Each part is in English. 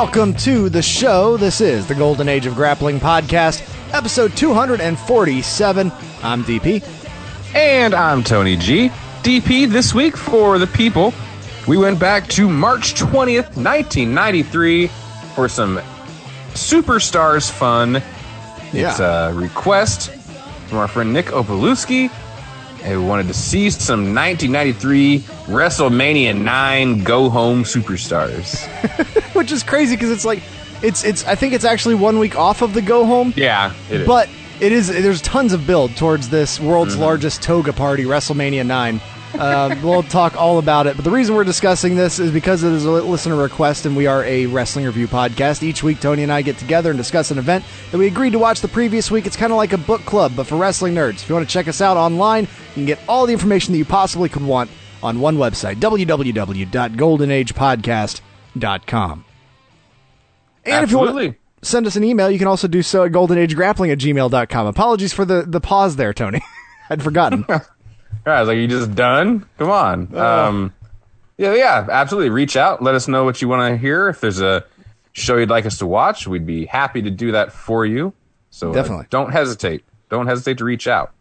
welcome to the show. This is the Golden Age of Grappling podcast, episode 247. I'm DP. And I'm Tony G. DP this week for the people. We went back to March 20th, 1993 for some Superstars fun. Yeah. It's a request from our friend Nick Opalewski who wanted to see some 1993 WrestleMania 9 Go Home Superstars. Which is crazy because it's like, it's, it's, I think it's actually one week off of the go home. Yeah, it is. But it is, there's tons of build towards this world's mm-hmm. largest toga party, WrestleMania 9. Uh, we'll talk all about it. But the reason we're discussing this is because it is a listener request, and we are a wrestling review podcast. Each week, Tony and I get together and discuss an event that we agreed to watch the previous week. It's kind of like a book club, but for wrestling nerds. If you want to check us out online, you can get all the information that you possibly could want on one website www.goldenagepodcast.com. And if you want to send us an email, you can also do so at goldenagegrappling at gmail.com. Apologies for the, the pause there, Tony. I'd forgotten. I was like, you just done? Come on. Um, yeah, yeah, absolutely. Reach out. Let us know what you want to hear. If there's a show you'd like us to watch, we'd be happy to do that for you. So uh, Definitely. don't hesitate. Don't hesitate to reach out.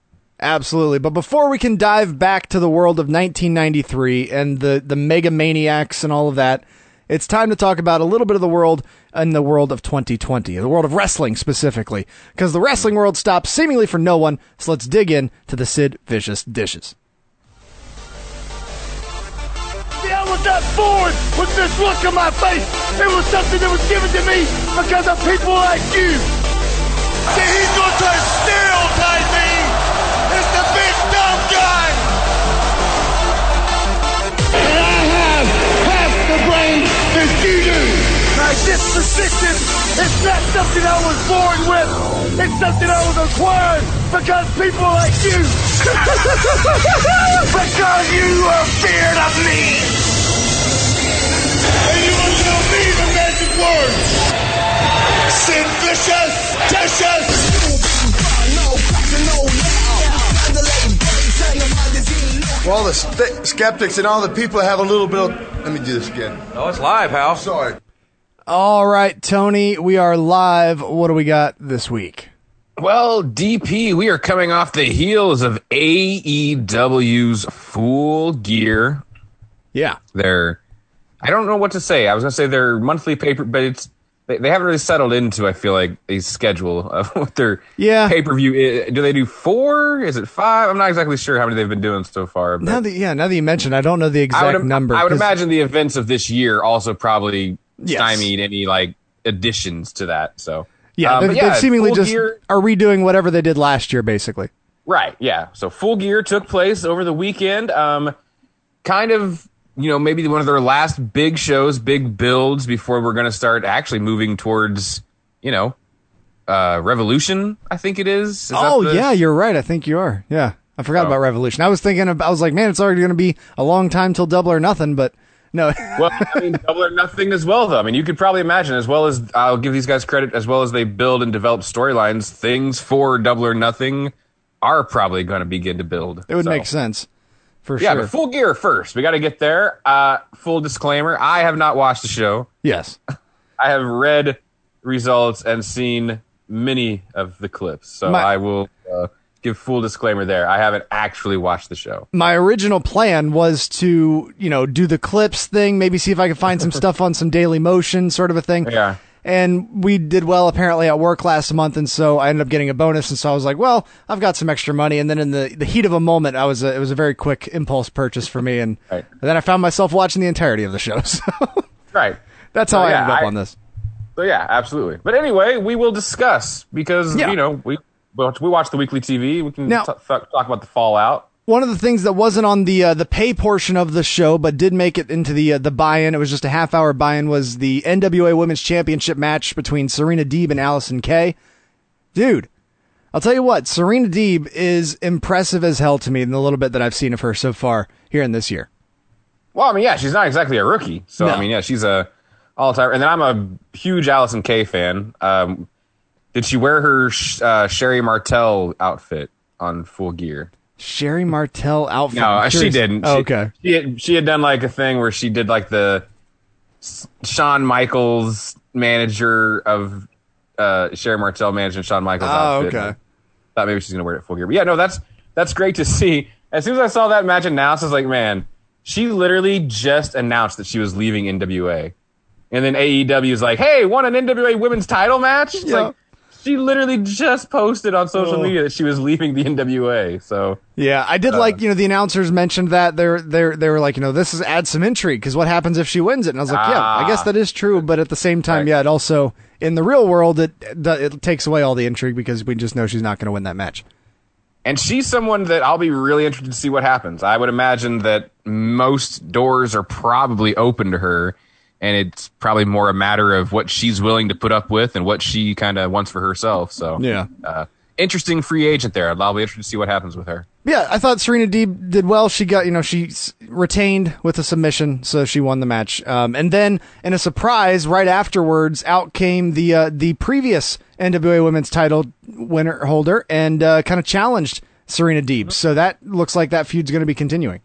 Absolutely. But before we can dive back to the world of 1993 and the, the mega maniacs and all of that, it's time to talk about a little bit of the world in the world of 2020, the world of wrestling specifically, because the wrestling world stops seemingly for no one. So let's dig in to the Sid Vicious dishes. See, I was not born with this look on my face. It was something that was given to me because of people like you. See, he's going to My disposition is not something I was born with. It's something I was acquired because people like you. because you are feared of me. And you will tell me the magic words. Sid Vicious, Ticious. For all the st- skeptics and all the people that have a little bit of. Let me do this again. Oh, it's live, Hal. Sorry. All right, Tony, we are live. What do we got this week? Well, DP, we are coming off the heels of AEW's Full Gear. Yeah. they're. I don't know what to say. I was going to say their monthly paper, but it's they, they haven't really settled into. I feel like a schedule of what their Yeah. pay per view. Do they do four? Is it five? I'm not exactly sure how many they've been doing so far. But Now that, yeah, now that you mentioned, I don't know the exact I would, number. I would imagine the events of this year also probably Yes. stymied any like additions to that. So Yeah, Um, they've, but yeah, seemingly just Gear- are redoing whatever they did last year, basically. Right, yeah. So Full Gear took place over the weekend. Um, kind of, you know, maybe one of their last big shows, big builds before we're going to start actually moving towards, you know, uh, Revolution. I think it is. Is Oh the- yeah, you're right. I think you are. Yeah, I forgot Oh. about Revolution. I was thinking, of, I was like, man, it's already going to be a long time till Double or Nothing. But no, Well, I mean, double or nothing as well, though. I mean, you could probably imagine, as well as I'll give these guys credit, as well as they build and develop storylines, things for double or nothing are probably going to begin to build. it would So- make sense for Yeah, sure. but full gear first. We got to get there. Uh, full disclaimer: I have not watched the show. yes, I have read results and seen many of the clips, so My- I will uh, give full disclaimer there. I haven't actually watched the show. my original plan was to you know do the clips thing, maybe see if I could find some stuff on some Daily Motion sort of a thing. Yeah. And we did well apparently at work last month, and so I ended up getting a bonus. And so I was like, "Well, I've got some extra money." And then in the, the heat of a moment, I was a, it was a very quick impulse purchase for me, and, Right. and then I found myself watching the entirety of the show. So Right. that's how So, I yeah, ended up I- on this. So yeah, absolutely. But anyway, we will discuss because Yeah. you know we we watch the weekly TV. We can Now- t- talk about the fallout. One of the things that wasn't on the uh, the pay portion of the show, but did make it into the uh, the buy-in. It was just a half hour buy-in. Was the NWA Women's Championship match between Serena Deeb and Allysin Kay. Dude, I'll tell you what, Serena Deeb is impressive as hell to me in the little bit that I've seen of her so far here in this year. Well, I mean, yeah, she's not exactly a rookie. So No. I mean, yeah, she's a all time. And then I'm a huge Allysin Kay fan. Um, did she wear her uh, Sherri Martel outfit on Full Gear? Sherri Martel outfit. No, she didn't. Oh, She- okay. She had, she had done like a thing where she did like the Shawn Michaels manager of uh, Sherri Martel managing Shawn Michaels. Oh, outfit. okay. Thought maybe she's gonna wear it full gear. But yeah, no, that's that's great to see. As soon as I saw that match announced, I was like, man, she literally just announced that she was leaving NWA. And then AEW is like, hey, won an NWA women's title match? It's Yeah. like she literally just posted on social Oh. media that she was leaving the NWA. So Yeah, I did like you know the announcers mentioned that they're they're they were like you know this is add some intrigue because what happens if she wins it and I was like yeah I guess Ah. that is true but at the same time Right. yeah it also in the real world it it takes away all the intrigue because we just know she's not going to win that match. And she's someone that I'll be really interested to see what happens. I would imagine that most doors are probably open to her, and it's probably more a matter of what she's willing to put up with and what she kind of wants for herself. So, Yeah. uh, interesting free agent there. I'll be interested to see what happens with her. Yeah, I thought Serena Deeb did well. She got, you know, she retained with a submission, so she won the match. Um, and then, in a surprise, right afterwards, out came the uh, the previous NWA Women's Title winner holder and uh, kind of challenged Serena Deeb. So that looks like that feud's going to be continuing.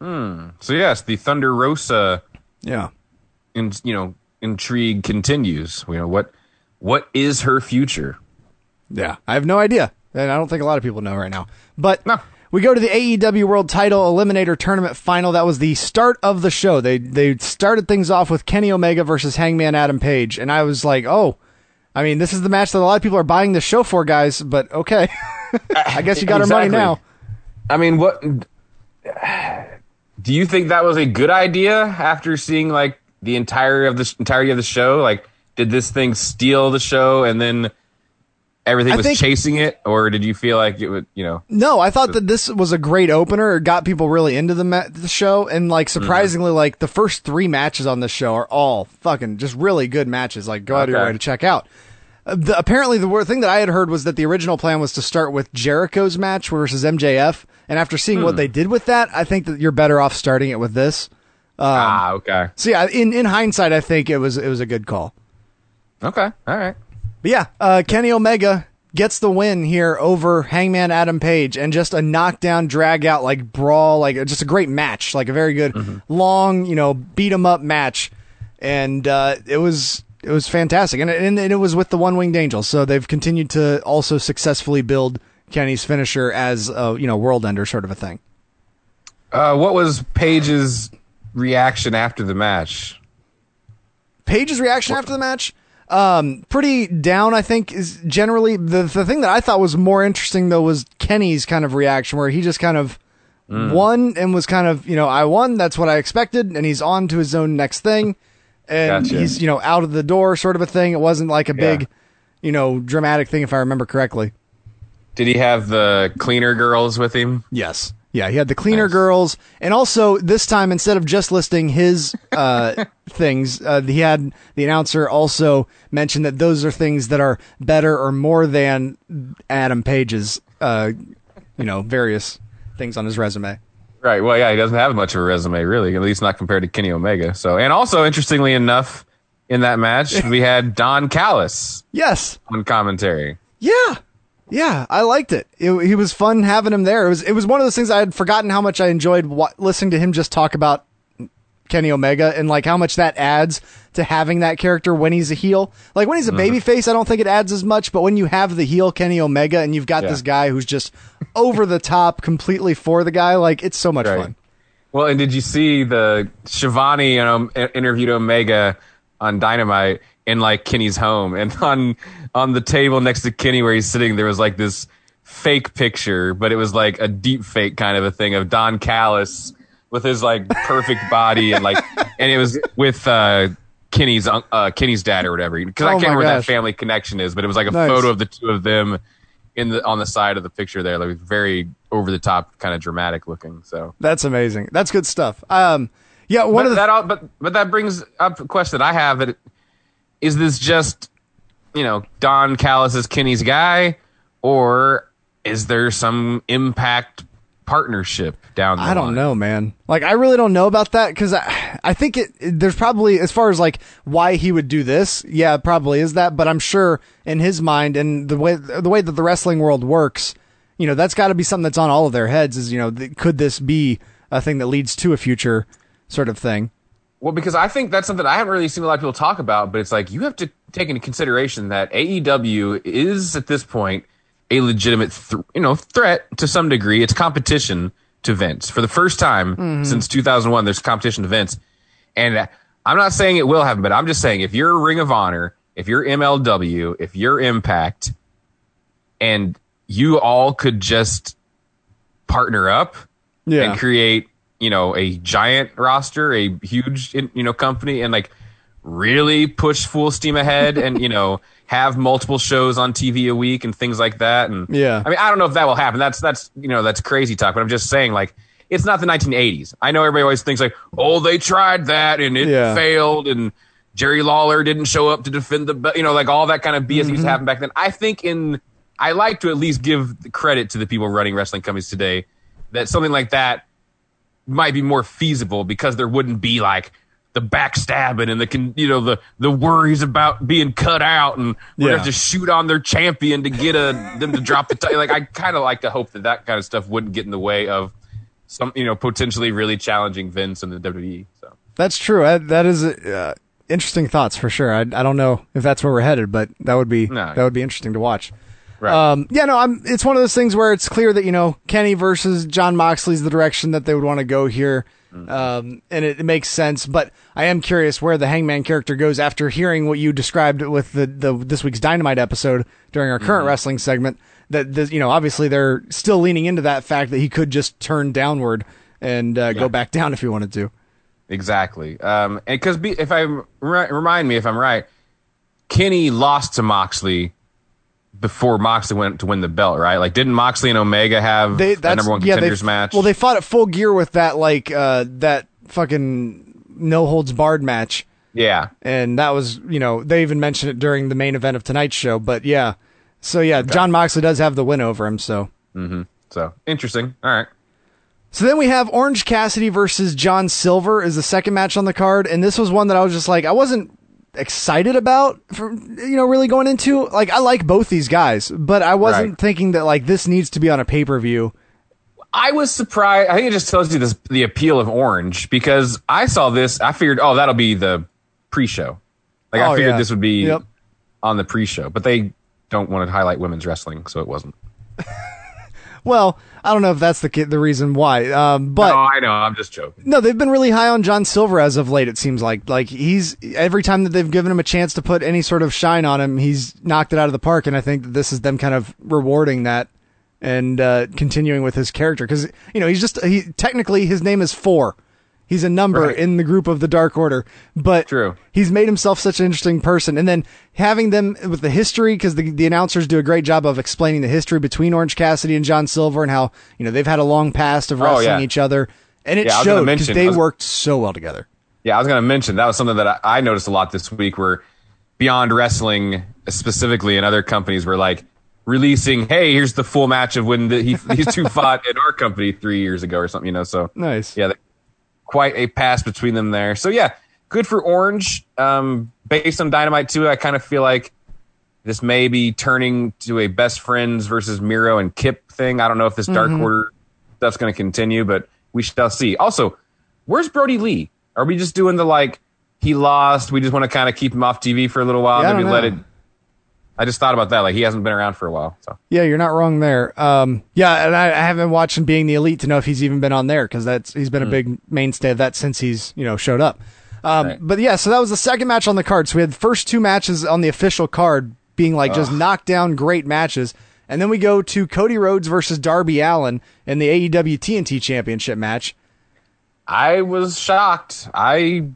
Hmm. So yes, the Thunder Rosa, Yeah. In, you know, intrigue continues. You know what? What is her future? Yeah, I have no idea, and I don't think a lot of people know right now. But No. we go to the AEW World Title Eliminator Tournament final. That was the start of the show. They they started things off with Kenny Omega versus Hangman Adam Page, and I was like, oh, I mean, this is the match that a lot of people are buying the show for, guys. But okay, I guess you got our money now. I mean, what do you think that was a good idea after seeing like the entire of the entirety of the show? Like, did this thing steal the show and then everything I was think- chasing it, or did you feel like it would, you know? No, I thought that this was a great opener. It got people really into the ma- the show, and like surprisingly, like the first three matches on this show are all fucking just really good matches. Like, go out of your way to check out. Uh, the, apparently, the thing that I had heard was that the original plan was to start with Jericho's match versus MJF, and after seeing what they did with that, I think that you're better off starting it with this. Ah, okay, So yeah, in in hindsight, I think it was it was a good call. okay, all right. But yeah, uh, Kenny Omega gets the win here over Hangman Adam Page and just a knockdown, drag out, like brawl, like just a great match, like a very good, long, you know, beat 'em up match, and uh, it was it was fantastic, and it, and it was with the One Winged Angel, so they've continued to also successfully build Kenny's finisher as a you know world ender sort of a thing. Uh, what was Page's reaction after the match? Page's reaction after the match, um, pretty down. I think is generally the the thing that I thought was more interesting though was Kenny's kind of reaction, where he just kind of won and was kind of you know I won. That's what I expected, and he's on to his own next thing, and Gotcha. he's you know out of the door, sort of a thing. It wasn't like a Yeah. big, you know, dramatic thing if I remember correctly. Did he have the cleaner girls with him? Yes. Yeah, he had the cleaner Nice. girls, and also this time instead of just listing his uh, things, uh, he had the announcer also mention that those are things that are better or more than Adam Page's, uh, you know, various things on his resume. Right. Well, yeah, he doesn't have much of a resume, really. At least not compared to Kenny Omega. So, and also interestingly enough, in that match, we had Don Callis Yes. on commentary. Yeah. Yeah, I liked it. it. He was fun having him there. It was it was one of those things I had forgotten how much I enjoyed wa- listening to him just talk about Kenny Omega and like how much that adds to having that character when he's a heel. Like when he's a uh-huh. baby face, I don't think it adds as much, but when you have the heel Kenny Omega and you've got Yeah. this guy who's just over the top completely for the guy, like it's so much Right. fun. Well, and did you see the Schiavone know, interviewed Omega on Dynamite in like Kenny's home, and on on the table next to Kenny where he's sitting, there was like this fake picture, but it was like a deep fake kind of a thing of Don Callis with his like perfect body and like, and it was with uh, Kenny's uh, Kenny's dad or whatever. Because I Oh can't remember what gosh. that family connection is, but it was like a Nice. photo of the two of them in the on the side of the picture there, like very over the top, kind of dramatic looking. So. That's amazing. That's good stuff. Um yeah, one but of the that all, but but that brings up a question I have: that is this just you know Don Callis is Kenny's guy, or is there some impact partnership down the I don't line? know, man. Like, I really don't know about that because I, I think it, it- There's probably, as far as like why he would do this, yeah, probably is that. But I'm sure in his mind and the way the way that the wrestling world works, you know, that's got to be something that's on all of their heads. Is you know, th- could this be a thing that leads to a future sort of thing? Well, because I think that's something I haven't really seen a lot of people talk about, but it's like you have to take into consideration that AEW is at this point a legitimate, th- you know, threat to some degree. It's competition to Vince for the first time mm-hmm. since 2001. There's competition to Vince, and I'm not saying it will happen, but I'm just saying if you're Ring of Honor, if you're MLW, if you're Impact, and you all could just partner up Yeah. and create you know a giant roster a huge you know company and like really push full steam ahead and you know have multiple shows on tv a week and things like that. And Yeah. i mean i don't know if that will happen. That's that's you know that's crazy talk but i'm just saying like it's not the 1980s i know everybody always thinks like oh they tried that and it Yeah. failed and jerry lawler didn't show up to defend the you know like all that kind of bs used to mm-hmm. happen back then. I think in i like to at least give the credit to the people running wrestling companies today that something like that might be more feasible because there wouldn't be like the backstabbing and the you know the the worries about being cut out and we're Yeah. gonna have to shoot on their champion to get a them to drop the title. Like I kind of like to hope that that kind of stuff wouldn't get in the way of some you know potentially really challenging Vince and the WWE. So That's true. I, that is uh, interesting thoughts for sure. I, I don't know if that's where we're headed, but that would be No. that would be interesting to watch. Right, Um, yeah, no, I'm. It's one of those things where it's clear that you know Kenny versus Jon Moxley's the direction that they would want to go here, um, and it, it makes sense. But I am curious where the Hangman character goes after hearing what you described with the, the this week's Dynamite episode during our current wrestling segment. That this, you know, obviously they're still leaning into that fact that he could just turn downward and uh, go back down if he wanted to. exactly. Um, and because if I remind me if I'm right, Kenny lost to Moxley. Before Moxley went to win the belt, right? Like, didn't Moxley and Omega have They a that's number one yeah, contenders they, match? Well, they fought at full gear with that like uh, that fucking no holds barred match. yeah, and that was you know they even mentioned it during the main event of tonight's show but yeah so yeah jon moxley does have the win over him so Mm-hmm. So interesting. All right. so then we have orange cassidy versus john silver is the second match on the card and this was one that i was just like i wasn't excited about for you know really going into like i like both these guys but i wasn't Right. thinking that like this needs to be on a pay-per-view I was surprised. I think it just tells you this, the appeal of Orange because I saw this. I figured, oh, that'll be the pre-show. Like Oh, I figured yeah. this would be Yep. on the pre-show, but they don't want to highlight women's wrestling, so it wasn't. well i don't know if that's the the reason why um but oh, I know. I'm just joking. No, they've been really high on John Silver as of late. It seems like like he's every time that they've given him a chance to put any sort of shine on him, he's knocked it out of the park. And I think that this is them kind of rewarding that and uh, continuing with his character because you know he's just he technically his name is four. He's a number Right. in the group of the Dark Order, but True. he's made himself such an interesting person. And then having them with the history, because the, the announcers do a great job of explaining the history between Orange Cassidy and John Silver and how, you know, they've had a long past of Oh, wrestling yeah. each other. And it Yeah, I was gonna showed because they was- worked so well together. Yeah, I was going to mention that was something that I, I noticed a lot this week where Beyond Wrestling specifically and other companies were like releasing, hey, here's the full match of when the, he, these two fought in our company three years ago or something, you know, so. Nice. yeah, th- quite a pass between them there. So yeah, good for Orange. Um, based on Dynamite 2, I kind of feel like this may be turning to a best friends versus Miro and Kip thing. I don't know if this Dark Order stuff's going to continue, but we shall see. Also, where's Brodie Lee? Are we just doing the like he lost? We just want to kind of keep him off TV for a little while, Yeah, maybe let it. I just thought about that. Like he hasn't been around for a while, so Yeah, you're not wrong there. Um, yeah, and I, I haven't watched him being the elite to know if he's even been on there because that's he's been a big mainstay of that since he's you know showed up. Um, Right. But yeah, so that was the second match on the card. So we had the first two matches on the official card being like just knockdown great matches, and then we go to Cody Rhodes versus Darby Allin in the AEW TNT Championship match. I was shocked. I,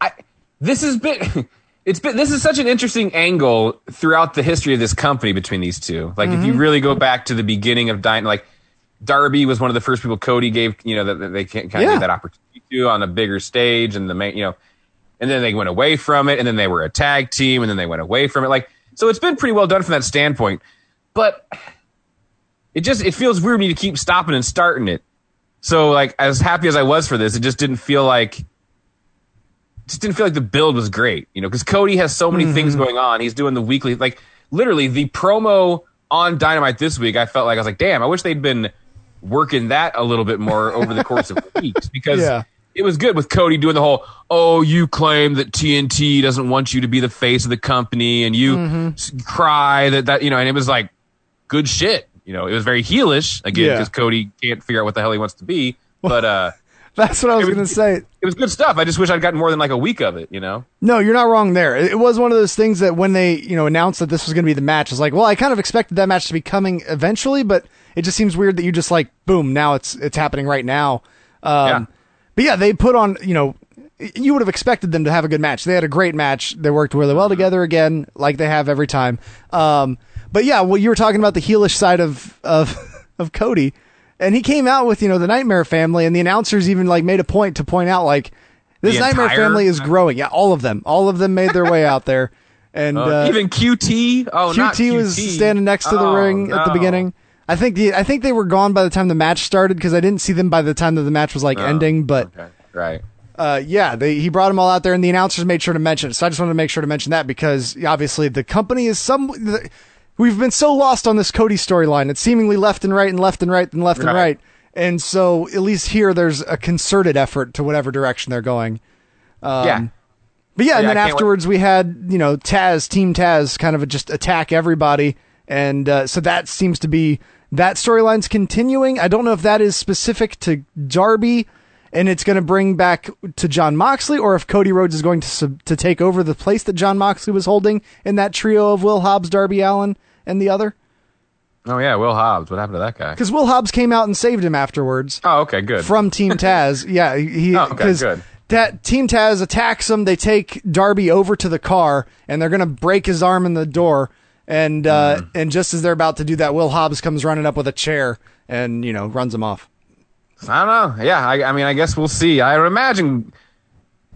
I, this has been, it's been, this is such an interesting angle throughout the history of this company between these two. Like, if you mm-hmm. really go back to the beginning of Dynamite, like, Darby was one of the first people Cody gave, you know, that, they kind of Yeah. gave that opportunity to on a bigger stage and the main, you know, and then they went away from it and then they were a tag team and then they went away from it. Like, so it's been pretty well done from that standpoint, but it just, it feels weird to keep stopping and starting it. So like as happy as I was for this, it just didn't feel like just didn't feel like the build was great, you know, because Cody has so many things going on. He's doing the weekly like literally the promo on Dynamite this week, I felt like I was like, damn, I wish they'd been working that a little bit more over the course of weeks because Yeah. it was good with Cody doing the whole, oh, you claim that TNT doesn't want you to be the face of the company, and you Mm-hmm. cry that that you know, and it was like good shit. You know, it was very heelish again Yeah. because Cody can't figure out what the hell he wants to be, but uh, That's what I was was- going to say. it was good stuff. I just wish I'd gotten more than like a week of it. You know, No, you're not wrong there. It was one of those things that when they, you know, announced that this was going to be the match, it's like, well, I kind of expected that match to be coming eventually, but it just seems weird that you just like, boom, now it's it's happening right now. Um, Yeah. But yeah, they put on, you know, you would have expected them to have a good match. They had a great match. They worked really well together again, like they have every time. Um, but yeah, well, you were talking about the heelish side of of of Cody, and he came out with you know the Nightmare Family, and the announcers even like made a point to point out like this Nightmare entire- Family is growing. Yeah, all of them, all of them made their way out there, and uh, uh, even QT. Oh, not QT was standing next to the Oh, ring at the beginning. I think the I think they were gone by the time the match started because I didn't see them by the time that the match was like Oh, ending. But okay. right. uh, yeah, they, he brought them all out there, and the announcers made sure to mention it. So I just wanted to make sure to mention that because obviously the company is some. The, we've been so lost on this Cody storyline. It's seemingly left and right and left and right and left and Right. right. And so at least here, there's a concerted effort to whatever direction they're going. yeah. But yeah, and Yeah, then can't wait- afterwards we had you know Taz, Team Taz, kind of just attack everybody, and uh, so that seems to be that storyline's continuing. I don't know if that is specific to Darby, and it's going to bring back to Jon Moxley, or if Cody Rhodes is going to sub- to take over the place that Jon Moxley was holding in that trio of Will Hobbs, Darby Allin, and the other. Oh yeah, Will Hobbs. What happened to that guy? Because Will Hobbs came out and saved him afterwards Oh, okay, good. from Team Taz. yeah, he Oh, okay, good. that Team Taz attacks him. They take Darby over to the car, and they're gonna break his arm in the door. And uh, Mm. and just as they're about to do that, Will Hobbs comes running up with a chair and you know runs him off. I don't know. Yeah, I, I mean, I guess we'll see. I imagine.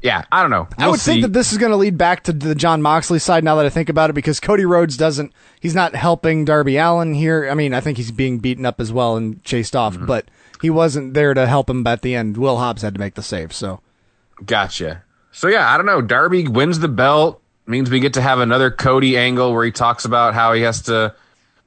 Yeah, I don't know. I We'll would see. think that this is going to lead back to the Jon Moxley side now that I think about it because Cody Rhodes doesn't he's not helping Darby Allin here. I mean, I think he's being beaten up as well and chased off, Mm-hmm. but he wasn't there to help him at the end. Will Hobbs had to make the save, so Gotcha. So yeah, I don't know. Darby wins the belt. Means we get to have another Cody angle where he talks about how he has to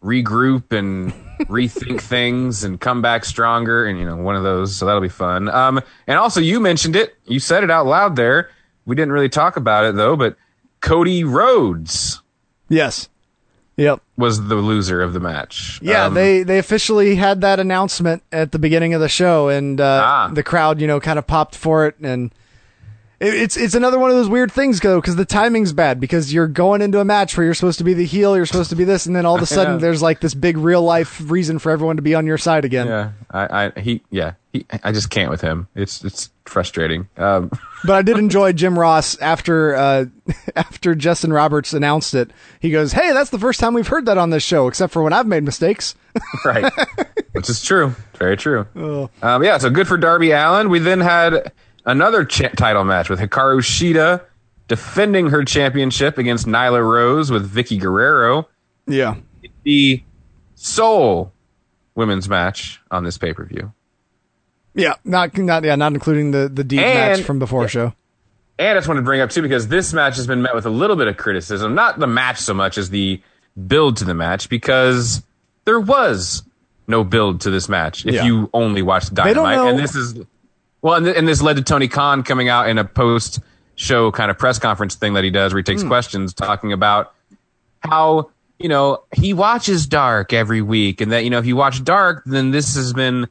regroup and rethink things and come back stronger and you know one of those so that'll be fun um and also you mentioned it you said it out loud there we didn't really talk about it though but cody rhodes yes. Yep. was the loser of the match Yeah, Um, they they officially had that announcement at the beginning of the show, and uh, Ah. the crowd, you know, kind of popped for it, and it's it's another one of those weird things, though, because the timing's bad. Because you're going into a match where you're supposed to be the heel, you're supposed to be this, and then all of a sudden there's like this big real life reason for everyone to be on your side again. yeah i i he yeah he i just can't with him it's it's frustrating um But I did enjoy Jim Ross after uh, after Justin Roberts announced it. He goes, "Hey, that's the first time we've heard that on this show, except for when I've made mistakes." right which is true very true Oh. um, yeah so good for darby allin we then had another cha- title match with hikaru shida defending her championship against nyla rose with vickie guerrero yeah. the sole women's match on this pay-per-view Yeah, not not yeah, not including the the deep And- match from before show. and I just wanted to bring up too because this match has been met with a little bit of criticism, not the match so much as the build to the match, because there was no build to this match if Yeah. you only watched Dynamite. And this is well, and, th- and this led to Tony Khan coming out in a post show kind of press conference thing that he does where he takes hmm. questions talking about how you know he watches Dark every week, and that you know if you watch Dark, then this has been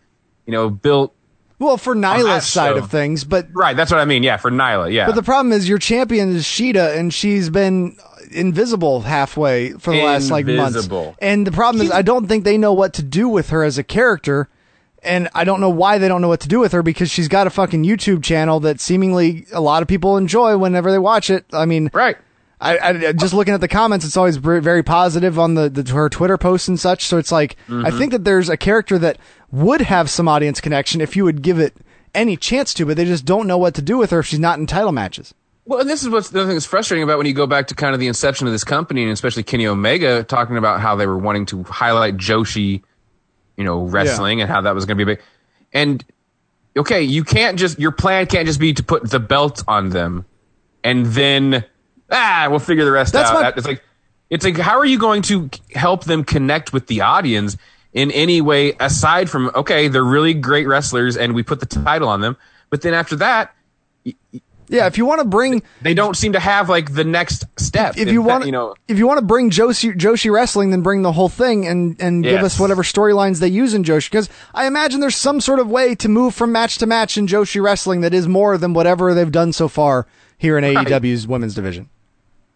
you know built Well, for Nyla's side show. of things, but right. That's what I mean. Yeah, for Nyla. Yeah, but the problem is your champion is Shida, and she's been invisible halfway for the last like months. And the problem is, I don't think they know what to do with her as a character. And I don't know why they don't know what to do with her because she's got a fucking YouTube channel that seemingly a lot of people enjoy whenever they watch it. I mean, right. I, I just looking at the comments, it's always very, positive on the, the her Twitter posts and such. So it's like Mm-hmm. I think that there's a character that would have some audience connection if you would give it any chance to, but they just don't know what to do with her if she's not in title matches. Well, and this is what's the other thing that's frustrating about when you go back to kind of the inception of this company, and especially Kenny Omega talking about how they were wanting to highlight Joshi, you know, wrestling and how that was going to be big. And okay, you can't just your plan can't just be to put the belt on them, and then ah, we'll figure the rest That's out. my- It's like it's like how are you going to help them connect with the audience in any way aside from okay, they're really great wrestlers and we put the title on them, But then after that, Yeah, if you want to bring they don't seem to have like the next step. if you want you know, if you want to bring Joshi Joshi wrestling, then bring the whole thing and and give us whatever storylines they use in Joshi. Because I imagine there's some sort of way to move from match to match in Joshi wrestling that is more than whatever they've done so far here in Right. AEW's women's division.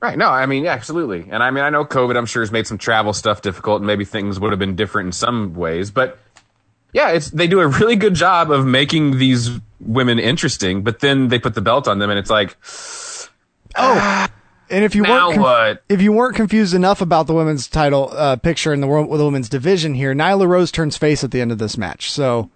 Right. No, I mean, yeah, absolutely. And I mean, I know COVID, I'm sure, has made some travel stuff difficult and maybe things would have been different in some ways. But yeah, it's they do a really good job of making these women interesting, but then they put the belt on them and it's like, oh. And if you Now weren't what? if you weren't confused enough about the women's title uh, picture in the world the women's division here, Nyla Rose turns face at the end of this match. So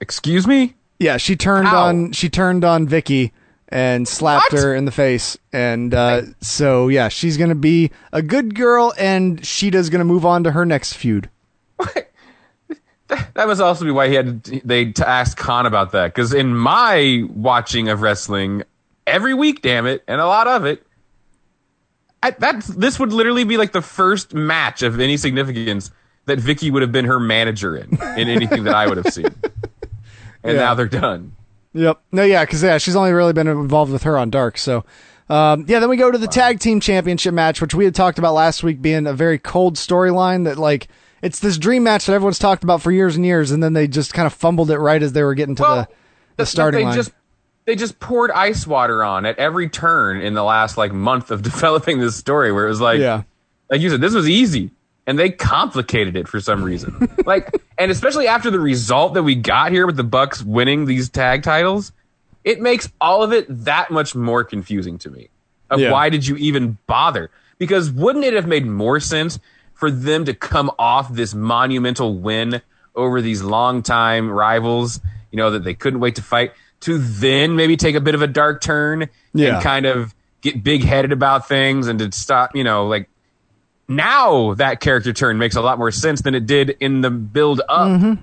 excuse me? yeah, she turned on she turned on Vickie and slapped What? her in the face, and uh, so yeah, she's gonna be a good girl, and Shida's gonna move on to her next feud. That must also be why he had to, they to ask Khan about that. Because in my watching of wrestling, every week, damn it, and a lot of it, I, that this would literally be like the first match of any significance that Vickie would have been her manager in in anything that I would have seen. And Yeah. now they're done. Yep. No, yeah, because yeah, she's only really been involved with her on Dark. So, um, yeah. Then we go to the tag team championship match, which we had talked about last week, being a very cold storyline. That like it's this dream match that everyone's talked about for years and years, and then they just kind of fumbled it right as they were getting to Well, the the starting they line. just they just poured ice water on at every turn in the last like month of developing this story where it was like Yeah. like you said this was easy and they complicated it for some reason like and especially after the result that we got here with the bucks winning these tag titles it makes all of it that much more confusing to me of Yeah. why did you even bother because wouldn't it have made more sense for them to come off this monumental win over these longtime rivals you know that they couldn't wait to fight to then maybe take a bit of a dark turn Yeah. and kind of get big headed about things and to stop you know like now that character turn makes a lot more sense than it did in the build up mm-hmm.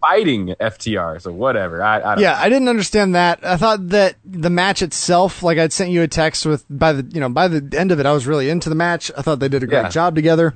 fighting FTR. So whatever. I, I don't yeah, I didn't understand that. I thought that the match itself, like I'd sent you a text with by the you know by the end of it, I was really into the match. I thought they did a great Yeah. job together.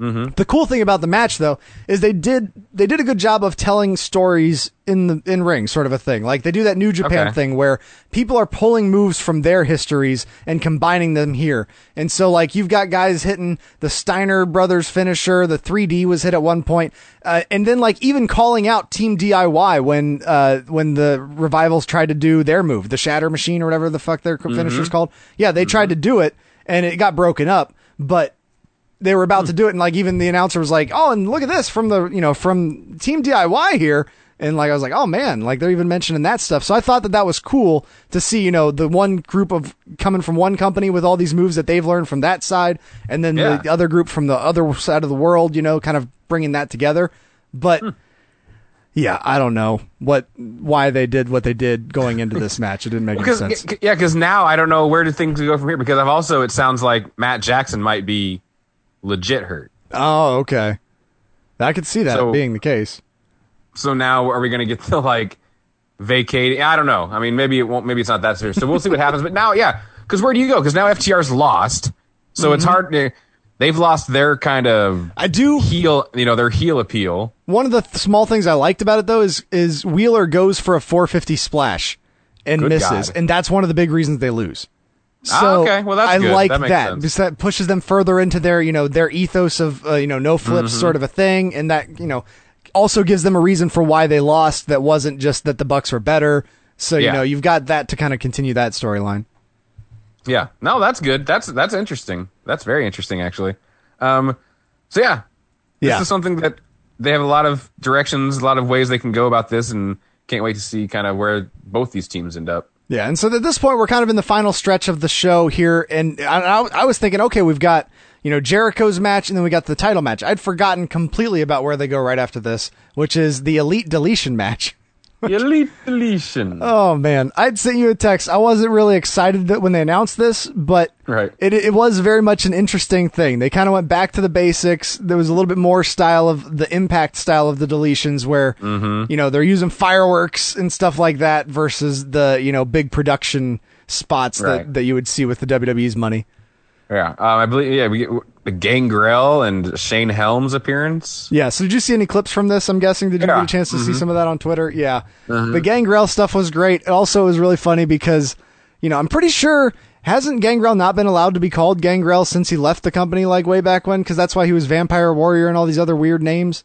The cool thing about the match, though, is they did they did a good job of telling stories in the in ring, sort of a thing. Like they do that New Japan Okay. thing where people are pulling moves from their histories and combining them here. And so, like you've got guys hitting the Steiner brothers finisher, the 3D was hit at one point, uh, and then like even calling out Team DIY when uh, when the revivals tried to do their move, the Shatter Machine or whatever the fuck their finisher's called. Yeah, they tried to do it and it got broken up, but they were about to hmm. do it and like even the announcer was like oh and look at this from the you know from team diy here. And like i was like oh man like they're even mentioning that stuff. So i thought that that was cool to see you know the one group of coming from one company with all these moves that they've learned from that side and then Yeah. the other group from the other side of the world you know kind of bringing that together. But hmm. yeah i don't know what why they did what they did going into this match. It didn't make any sense. yeah, because now I don't know where do things go from here. Because I've also it sounds like Matt Jackson might be legit hurt. oh okay i could see that So- being the case So now are we going to get to like vacating? I don't know. I mean, maybe it won't. Maybe it's not that serious. So we'll see what happens. But now, yeah, because where do you go? Because now FTR's lost. So it's Mm-hmm. hard. To, they've lost their kind of i do heel. You know, their heel appeal. One of the th- small things I liked about it though is is Wheeler goes for a 450 splash and Good misses, God. and that's one of the big reasons they lose. So Ah, okay. Well, that's I good. like That makes sense. because that pushes them further into their you know their ethos of uh, you know no flips Mm-hmm. sort of a thing, and that you know also gives them a reason for why they lost. That wasn't just that the Bucks were better. So you know you've got that to kind of continue that storyline. Yeah. No, that's good. That's that's interesting. That's very interesting, actually. Um, so yeah, this Yeah. is something that they have a lot of directions, a lot of ways they can go about this, and can't wait to see kind of where both these teams end up. Yeah, and so at this point, we're kind of in the final stretch of the show here, and I, I, was thinking, okay, we've got you know Jericho's match, and then we got the title match. I'd forgotten completely about where they go right after this, which is the Elite Deletion match. Elite deletion. Oh man, I'd sent you a text. I wasn't really excited that when they announced this, but Right. it it was very much an interesting thing. They kind of went back to the basics. There was a little bit more style of the impact style of the deletions, where Mm-hmm. you know they're using fireworks and stuff like that versus the you know big production spots Right. that that you would see with the WWE's money. Yeah, um, I believe. Yeah, we get the Gangrel and Shane Helms appearance. Yeah. So did you see any clips from this? I'm guessing. Did you Yeah. get a chance to see some of that on Twitter? Yeah. Uh-huh. The Gangrel stuff was great. It also, it was really funny because, you know, I'm pretty sure hasn't Gangrel not been allowed to be called Gangrel since he left the company like way back when? Because that's why he was Vampire Warrior and all these other weird names.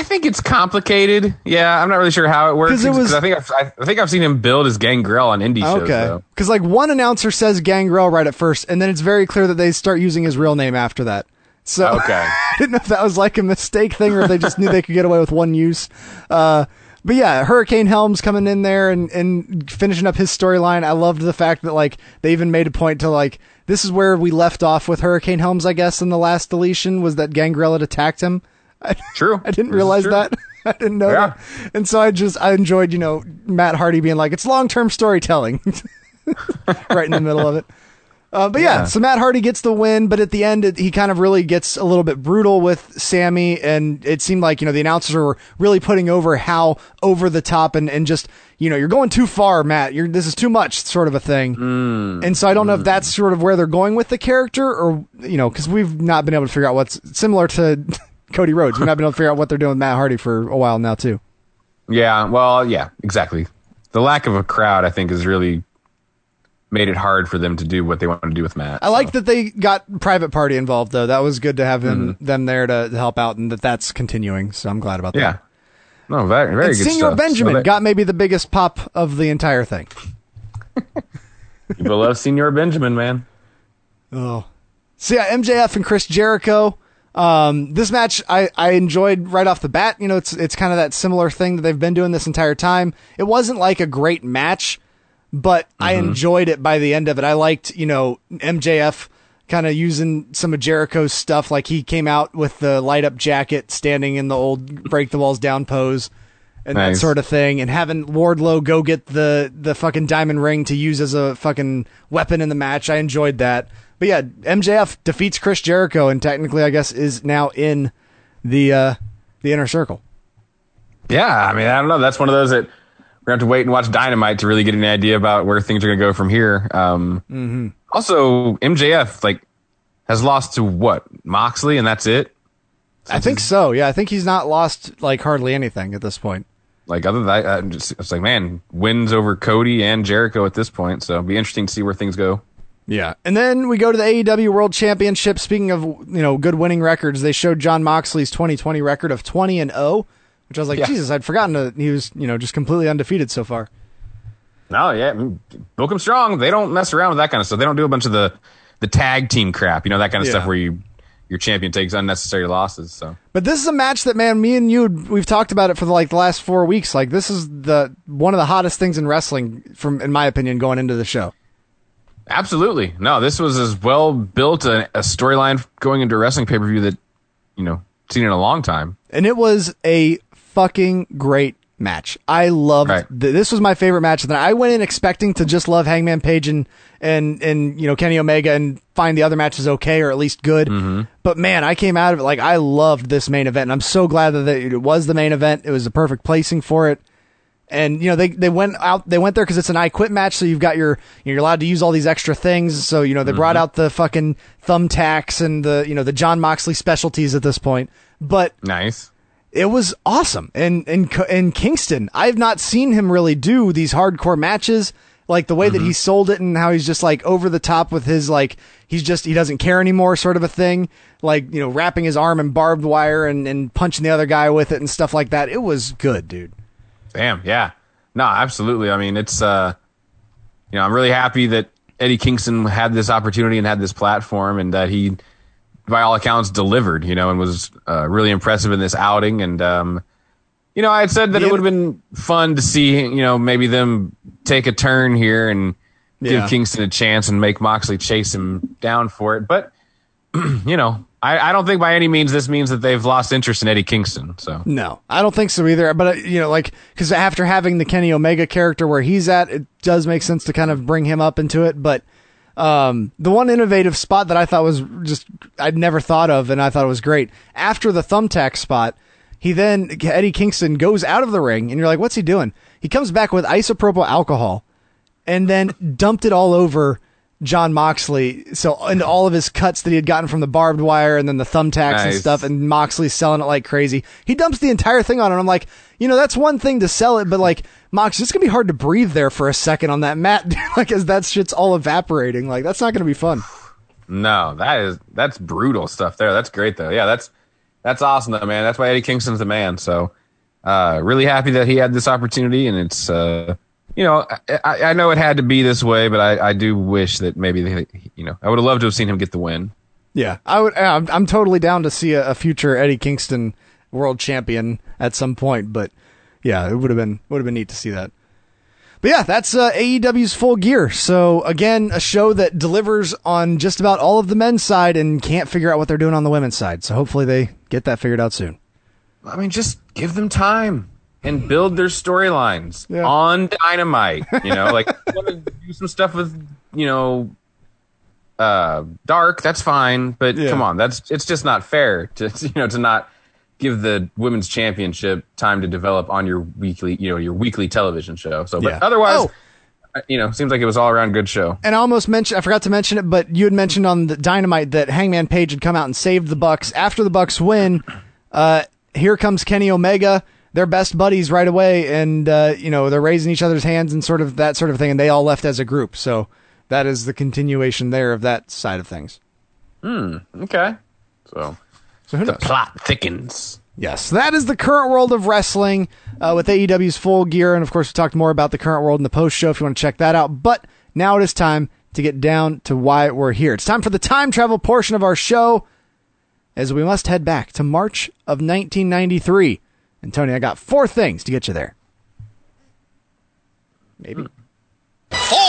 I think it's complicated. Yeah, I'm not really sure how it works. 'Cause it was- I think I've, I, think I've seen him build his Gangrel on indie shows. Okay. though. Because like one announcer says Gangrel right at first, and then it's very clear that they start using his real name after that. So Okay. I didn't know if that was like a mistake thing or if they just knew they could get away with one use. Uh, but yeah, Hurricane Helms coming in there and, and finishing up his storyline. I loved the fact that like they even made a point to like this is where we left off with Hurricane Helms, I guess, in the last deletion was that Gangrel had attacked him. I, True. I didn't realize that. I didn't know Yeah. that. And so I just I enjoyed, you know, Matt Hardy being like, it's long term storytelling. right in the middle of it. Uh, but yeah, Yeah. so Matt Hardy gets the win, but at the end, it, he kind of really gets a little bit brutal with Sammy, and it seemed like you know the announcers were really putting over how over the top and, and just you know you're going too far, Matt. You're this is too much, sort of a thing. And so I don't know if that's sort of where they're going with the character, or you know, because we've not been able to figure out what's similar to Cody Rhodes. We've not been able to figure out what they're doing with Matt Hardy for a while now too. Yeah. Well, yeah. Exactly. The lack of a crowd, I think, has really made it hard for them to do what they want to do with Matt. I like that they got Private Party involved though. That was good to have them mm-hmm. them there to, to help out, and that that's continuing. So I'm glad about that. Yeah. No, very, very and good Senior stuff. Benjamin So that- got maybe the biggest pop of the entire thing. people love Señor Benjamin, man. Oh, See, uh, so yeah, MJF and Chris Jericho. Um, this match I, I enjoyed right off the bat. You know, it's it's kind of that similar thing that they've been doing this entire time. It wasn't like a great match, but I enjoyed it by the end of it. I liked you know MJF kind of using some of Jericho's stuff. Like he came out with the light up jacket, standing in the old break the walls down pose. And that sort of thing, and having Wardlow go get the the fucking diamond ring to use as a fucking weapon in the match, I enjoyed that. But yeah, MJF defeats Chris Jericho, and technically, I guess, is now in the uh, the inner circle. Yeah, I mean, I don't know. That's one of those that we're gonna have to wait and watch Dynamite to really get an idea about where things are gonna go from here. Um, Mm-hmm. Also, MJF like has lost to what Moxley, and that's it. I think so. Yeah, I think he's not lost like hardly anything at this point. Like other than that, uh, just, it's like man wins over Cody and Jericho at this point. So it'll be interesting to see where things go. Yeah. And then we go to the AEW World Championship. Speaking of, you know, good winning records, they showed Jon Moxley's 2020 record of 20 and 0, which I was like, Yeah. Jesus, I'd forgotten that he was, you know, just completely undefeated so far. No, yeah, book them strong. They don't mess around with that kind of stuff. They don't do a bunch of the the tag team crap. You know that kind of Yeah. stuff where you your champion takes unnecessary losses. So But this is a match that, man, me and you, we've talked about it for the, like the last four weeks. Like this is the one of the hottest things in wrestling, from in my opinion, going into the show. Absolutely, no, this was as well built a, a storyline going into a wrestling pay per view that you know seen in a long time. and it was a fucking great match. I loved Right. th- this was my favorite match. And I went in expecting to just love Hangman Page and and and you know Kenny Omega and find the other matches okay or at least good. Mm-hmm. But man, I came out of it like I loved this main event, and I'm so glad that it was the main event. It was the perfect placing for it. And you know they they went out they went there because it's an I quit match, so you've got your you're allowed to use all these extra things. So you know they brought mm-hmm. out the fucking thumbtacks and the you know the Jon Moxley specialties at this point. But Nice. it was awesome. And and in Kingston, I've not seen him really do these hardcore matches like the way that he mm-hmm. sold it and how he's just like over the top with his like he's just he doesn't care anymore sort of a thing. Like, you know, wrapping his arm in barbed wire and, and punching the other guy with it and stuff like that. It was good, dude. Damn, yeah. No, absolutely. I mean, it's uh you know, I'm really happy that Eddie Kingston had this opportunity and had this platform and that he by all accounts delivered, you know, and was uh, really impressive in this outing and um you know, I had said that The- it would have been fun to see, you know, maybe them take a turn here and Yeah. give Kingston a chance and make Moxley chase him down for it. But you know, I, I don't think by any means this means that they've lost interest in Eddie Kingston. So No, I don't think so either. But uh, you know, like because after having the Kenny Omega character where he's at, it does make sense to kind of bring him up into it. But um, the one innovative spot that I thought was just I'd never thought of, and I thought it was great after the thumbtack spot. He then Eddie Kingston goes out of the ring, and you're like, "What's he doing?" He comes back with isopropyl alcohol, and then dumped it all over Jon Moxley. So into all of his cuts that he had gotten from the barbed wire and then the thumbtacks and stuff, and Moxley's selling it like crazy. He dumps the entire thing on it. I'm like, you know, that's one thing to sell it, but like, Mox, it's gonna be hard to breathe there for a second on that mat, like as that shit's all evaporating. Like that's not gonna be fun. No, that is that's brutal stuff there. That's great though. Yeah, that's that's awesome though, man. That's why Eddie Kingston's the man. So uh really happy that he had this opportunity and it's uh you know, I, I I know it had to be this way, but I, I do wish that maybe they, you know, I would have loved to have seen him get the win. Yeah, I would. I'm, I'm totally down to see a, a future Eddie Kingston world champion at some point. But yeah, it would have been would have been neat to see that. But yeah, that's uh, AEW's full gear. So again, a show that delivers on just about all of the men's side and can't figure out what they're doing on the women's side. So hopefully they get that figured out soon. I mean, just give them time and build their storylines Yeah. on Dynamite. You know, like want to do some stuff with you know, uh, Dark. That's fine, but Yeah. come on, that's it's just not fair to you know to not give the women's championship time to develop on your weekly you know your weekly television show. So, but Yeah. otherwise. Oh. uh, You know, seems like it was all around good show. And I almost mentioned, I forgot to mention it, but you had mentioned on the Dynamite that Hangman Page had come out and saved the Bucks. After the Bucks win, uh, here comes Kenny Omega. They're best buddies right away, and uh, you know they're raising each other's hands and sort of that sort of thing. And they all left as a group, so that is the continuation there of that side of things. Okay, so So who the knows? plot thickens. Yes, that is the current world of wrestling uh, with AEW's full gear. And of course, we talked more about the current world in the post show if you want to check that out. But now it is time to get down to why we're here. It's time for the time travel portion of our show as we must head back to March of 1993. And Tony, I got four things to get you there. Maybe. Four!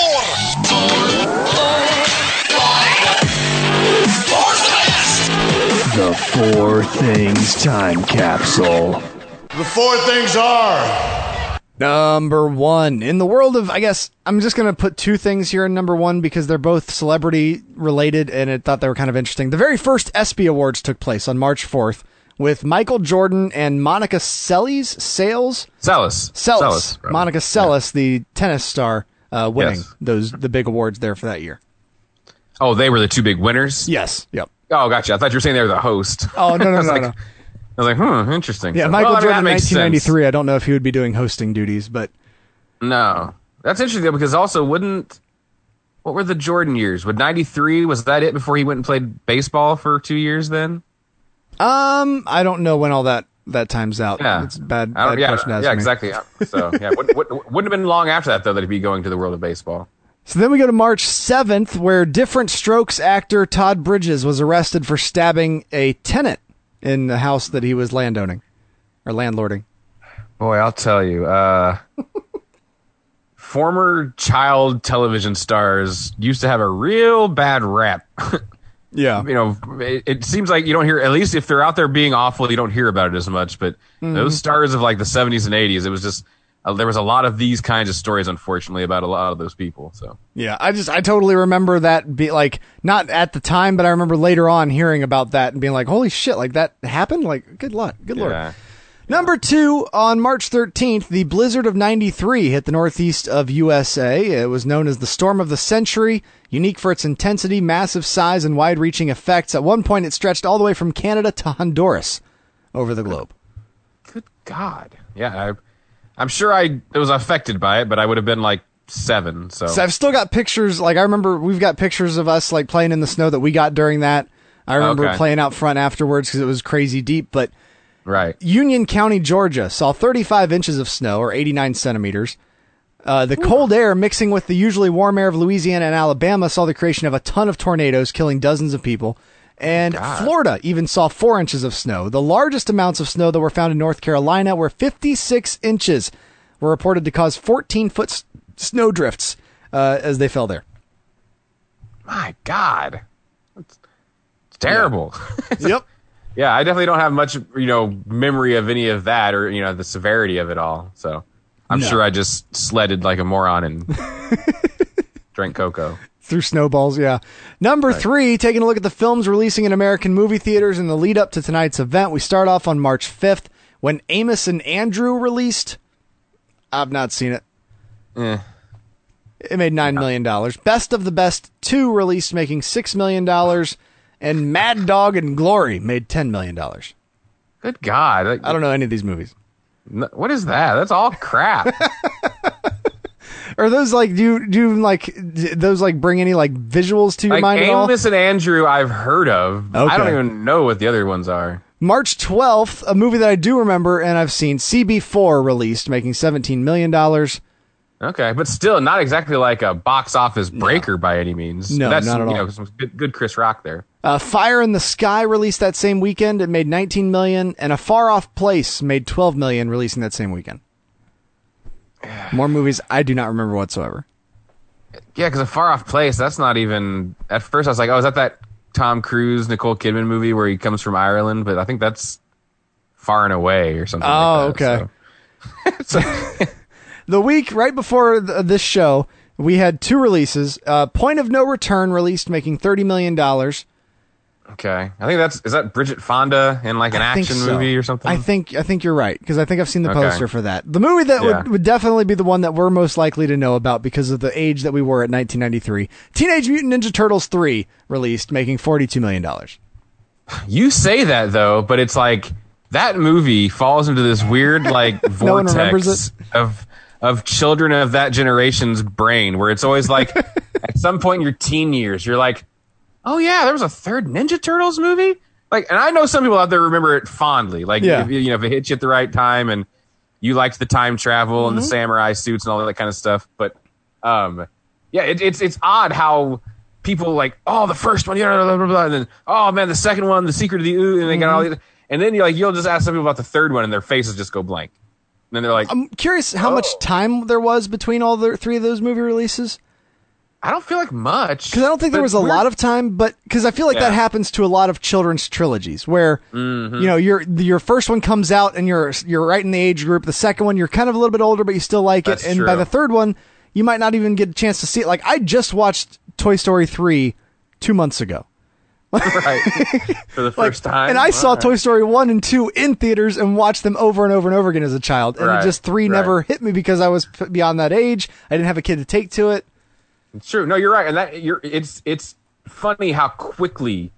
The Four Things Time Capsule. The four things are. Number one. In the world of, I guess, I'm just going to put two things here in number one because they're both celebrity related and I thought they were kind of interesting. The very first ESPY Awards took place on March 4th with Michael Jordan and Monica Seles, Sales? Celis. probably. Monica Seles, the tennis star, uh, winning Yes. those the big awards there for that year. Oh, they were the two big winners. Yes. Yep. Oh, gotcha. I thought you were saying they were the host. Oh, no, no, I no, like, no. I was like, hmm, interesting. Yeah, So- Michael well, I mean, Jordan, that makes sense. 1993. I don't know if he would be doing hosting duties, but No, that's interesting though because also wouldn't what were the Jordan years? Would '93 was that it before he went and played baseball for two years? Then um, I don't know when all that that time's out. yeah, it's a bad, bad yeah, question to ask yeah, me. exactly. So yeah, would, would, wouldn't have been long after that though that he'd be going to the world of baseball. So then we go to March 7th, where Diff'rent Strokes actor Todd Bridges was arrested for stabbing a tenant in the house that he was landowning or landlording. Boy, I'll tell you. Uh, former child television stars used to have a real bad rap. Yeah. you know, it, it seems like you don't hear, at least if they're out there being awful, you don't hear about it as much. But Mm-hmm. those stars of like the 70s and 80s, it was just, uh, there was a lot of these kinds of stories, unfortunately, about a lot of those people. So, Yeah, I just I totally remember that be like not at the time, but I remember later on hearing about that and being like, "Holy shit! Like that happened! Like good luck, good lord." Number two, on March 13th, the blizzard of 93 hit the northeast of USA. It was known as the storm of the century, unique for its intensity, massive size, and wide reaching effects. At one point, it stretched all the way from Canada to Honduras over the globe. Good God. Yeah. I, I'm sure I was affected by it, but I would have been like seven. So, So I've still got pictures. Like I remember, we've got pictures of us like playing in the snow that we got during that. I remember Okay. playing out front afterwards because it was crazy deep. But right. Union County, Georgia, saw 35 inches of snow, or 89 centimeters. Uh, the cold air mixing with the usually warm air of Louisiana and Alabama saw the creation of a ton of tornadoes, killing dozens of people. And Florida even saw four inches of snow. The largest amounts of snow that were found in North Carolina were 56 inches, were reported to cause 14 foot s- snow drifts uh, as they fell there. My God. It's, it's terrible. yep. Yeah, I definitely don't have much, you know, memory of any of that or, you know, the severity of it all. So I'm No. sure I just sledded like a moron and drank cocoa. through snowballs, yeah. Number three, taking a look at the films releasing in American movie theaters in the lead up to tonight's event. We start off on March 5th when Amos and Andrew released. I've not seen it. Eh. It made nine million dollars. Best of the Best two released, making six million dollars, and Mad Dog and Glory made ten million dollars. Good God. Like, I don't know any of these movies. What is that? That's all crap. Are those like do you do you, like those like bring any like visuals to your like mind at all? Amos and Andrew, I've heard of. I don't even know what the other ones are. March 12th, a movie that I do remember and I've seen, CB4 released, making $17 million. Okay, but still not exactly like a box office breaker by any means. No, That's, not at you all. Know, some good, good Chris Rock there. Uh, Fire in the Sky released that same weekend. It made 19 million, and A Far Off Place made 12 million, releasing that same weekend. More movies I do not remember whatsoever. Yeah, because a far off place. That's not even. At first, I was like, "Oh, is that that Tom Cruise Nicole Kidman movie where he comes from Ireland?" But I think that's far and away or something. Oh, like that, okay. so- so- The week right before th- this show, we had two releases. Uh, Point of No Return released, making $30 million. Okay, I think that's is that Bridget Fonda in like an I action so. movie or something. I think I think you're right because I think I've seen the Okay. poster for that. The movie that Yeah. would, would definitely be the one that we're most likely to know about because of the age that we were at 1993. Teenage Mutant Ninja Turtles 3 released, making 42 million dollars. You say that though, but it's like that movie falls into this weird like vortex of of children of that generation's brain where it's always like at some point in your teen years you're like, "Oh yeah, there was a third Ninja Turtles movie?" Like and I know some people out there remember it fondly. Like Yeah. if, you know if it hits you at the right time and you liked the time travel and the samurai suits and all that kind of stuff, but um yeah, it, it's it's odd how people like, oh, the first one, yeah, blah, blah, blah, and then oh man, the second one, the secret of the ooh, and they got all these, and then you like you'll just ask some people about the third one, and their faces just go blank, and then they're like, I'm curious how much Oh. time there was between all the three of those movie releases I don't feel like much because I don't think there was a we're- lot of time, but because I feel like that happens to a lot of children's trilogies where Mm-hmm. you know your your first one comes out and you're you're right in the age group. The second one you're kind of a little bit older, but you still like That's it, and by the third one you might not even get a chance to see it. Like I just watched Toy Story three two months ago. right for the Like, first time, and I saw. Toy Story one and two in theaters and watched them over and over and over again as a child. And Right, just three right. never hit me because I was beyond that age. I didn't have a kid to take to it. It's true. No, you're right, and that you're. It's it's funny how quickly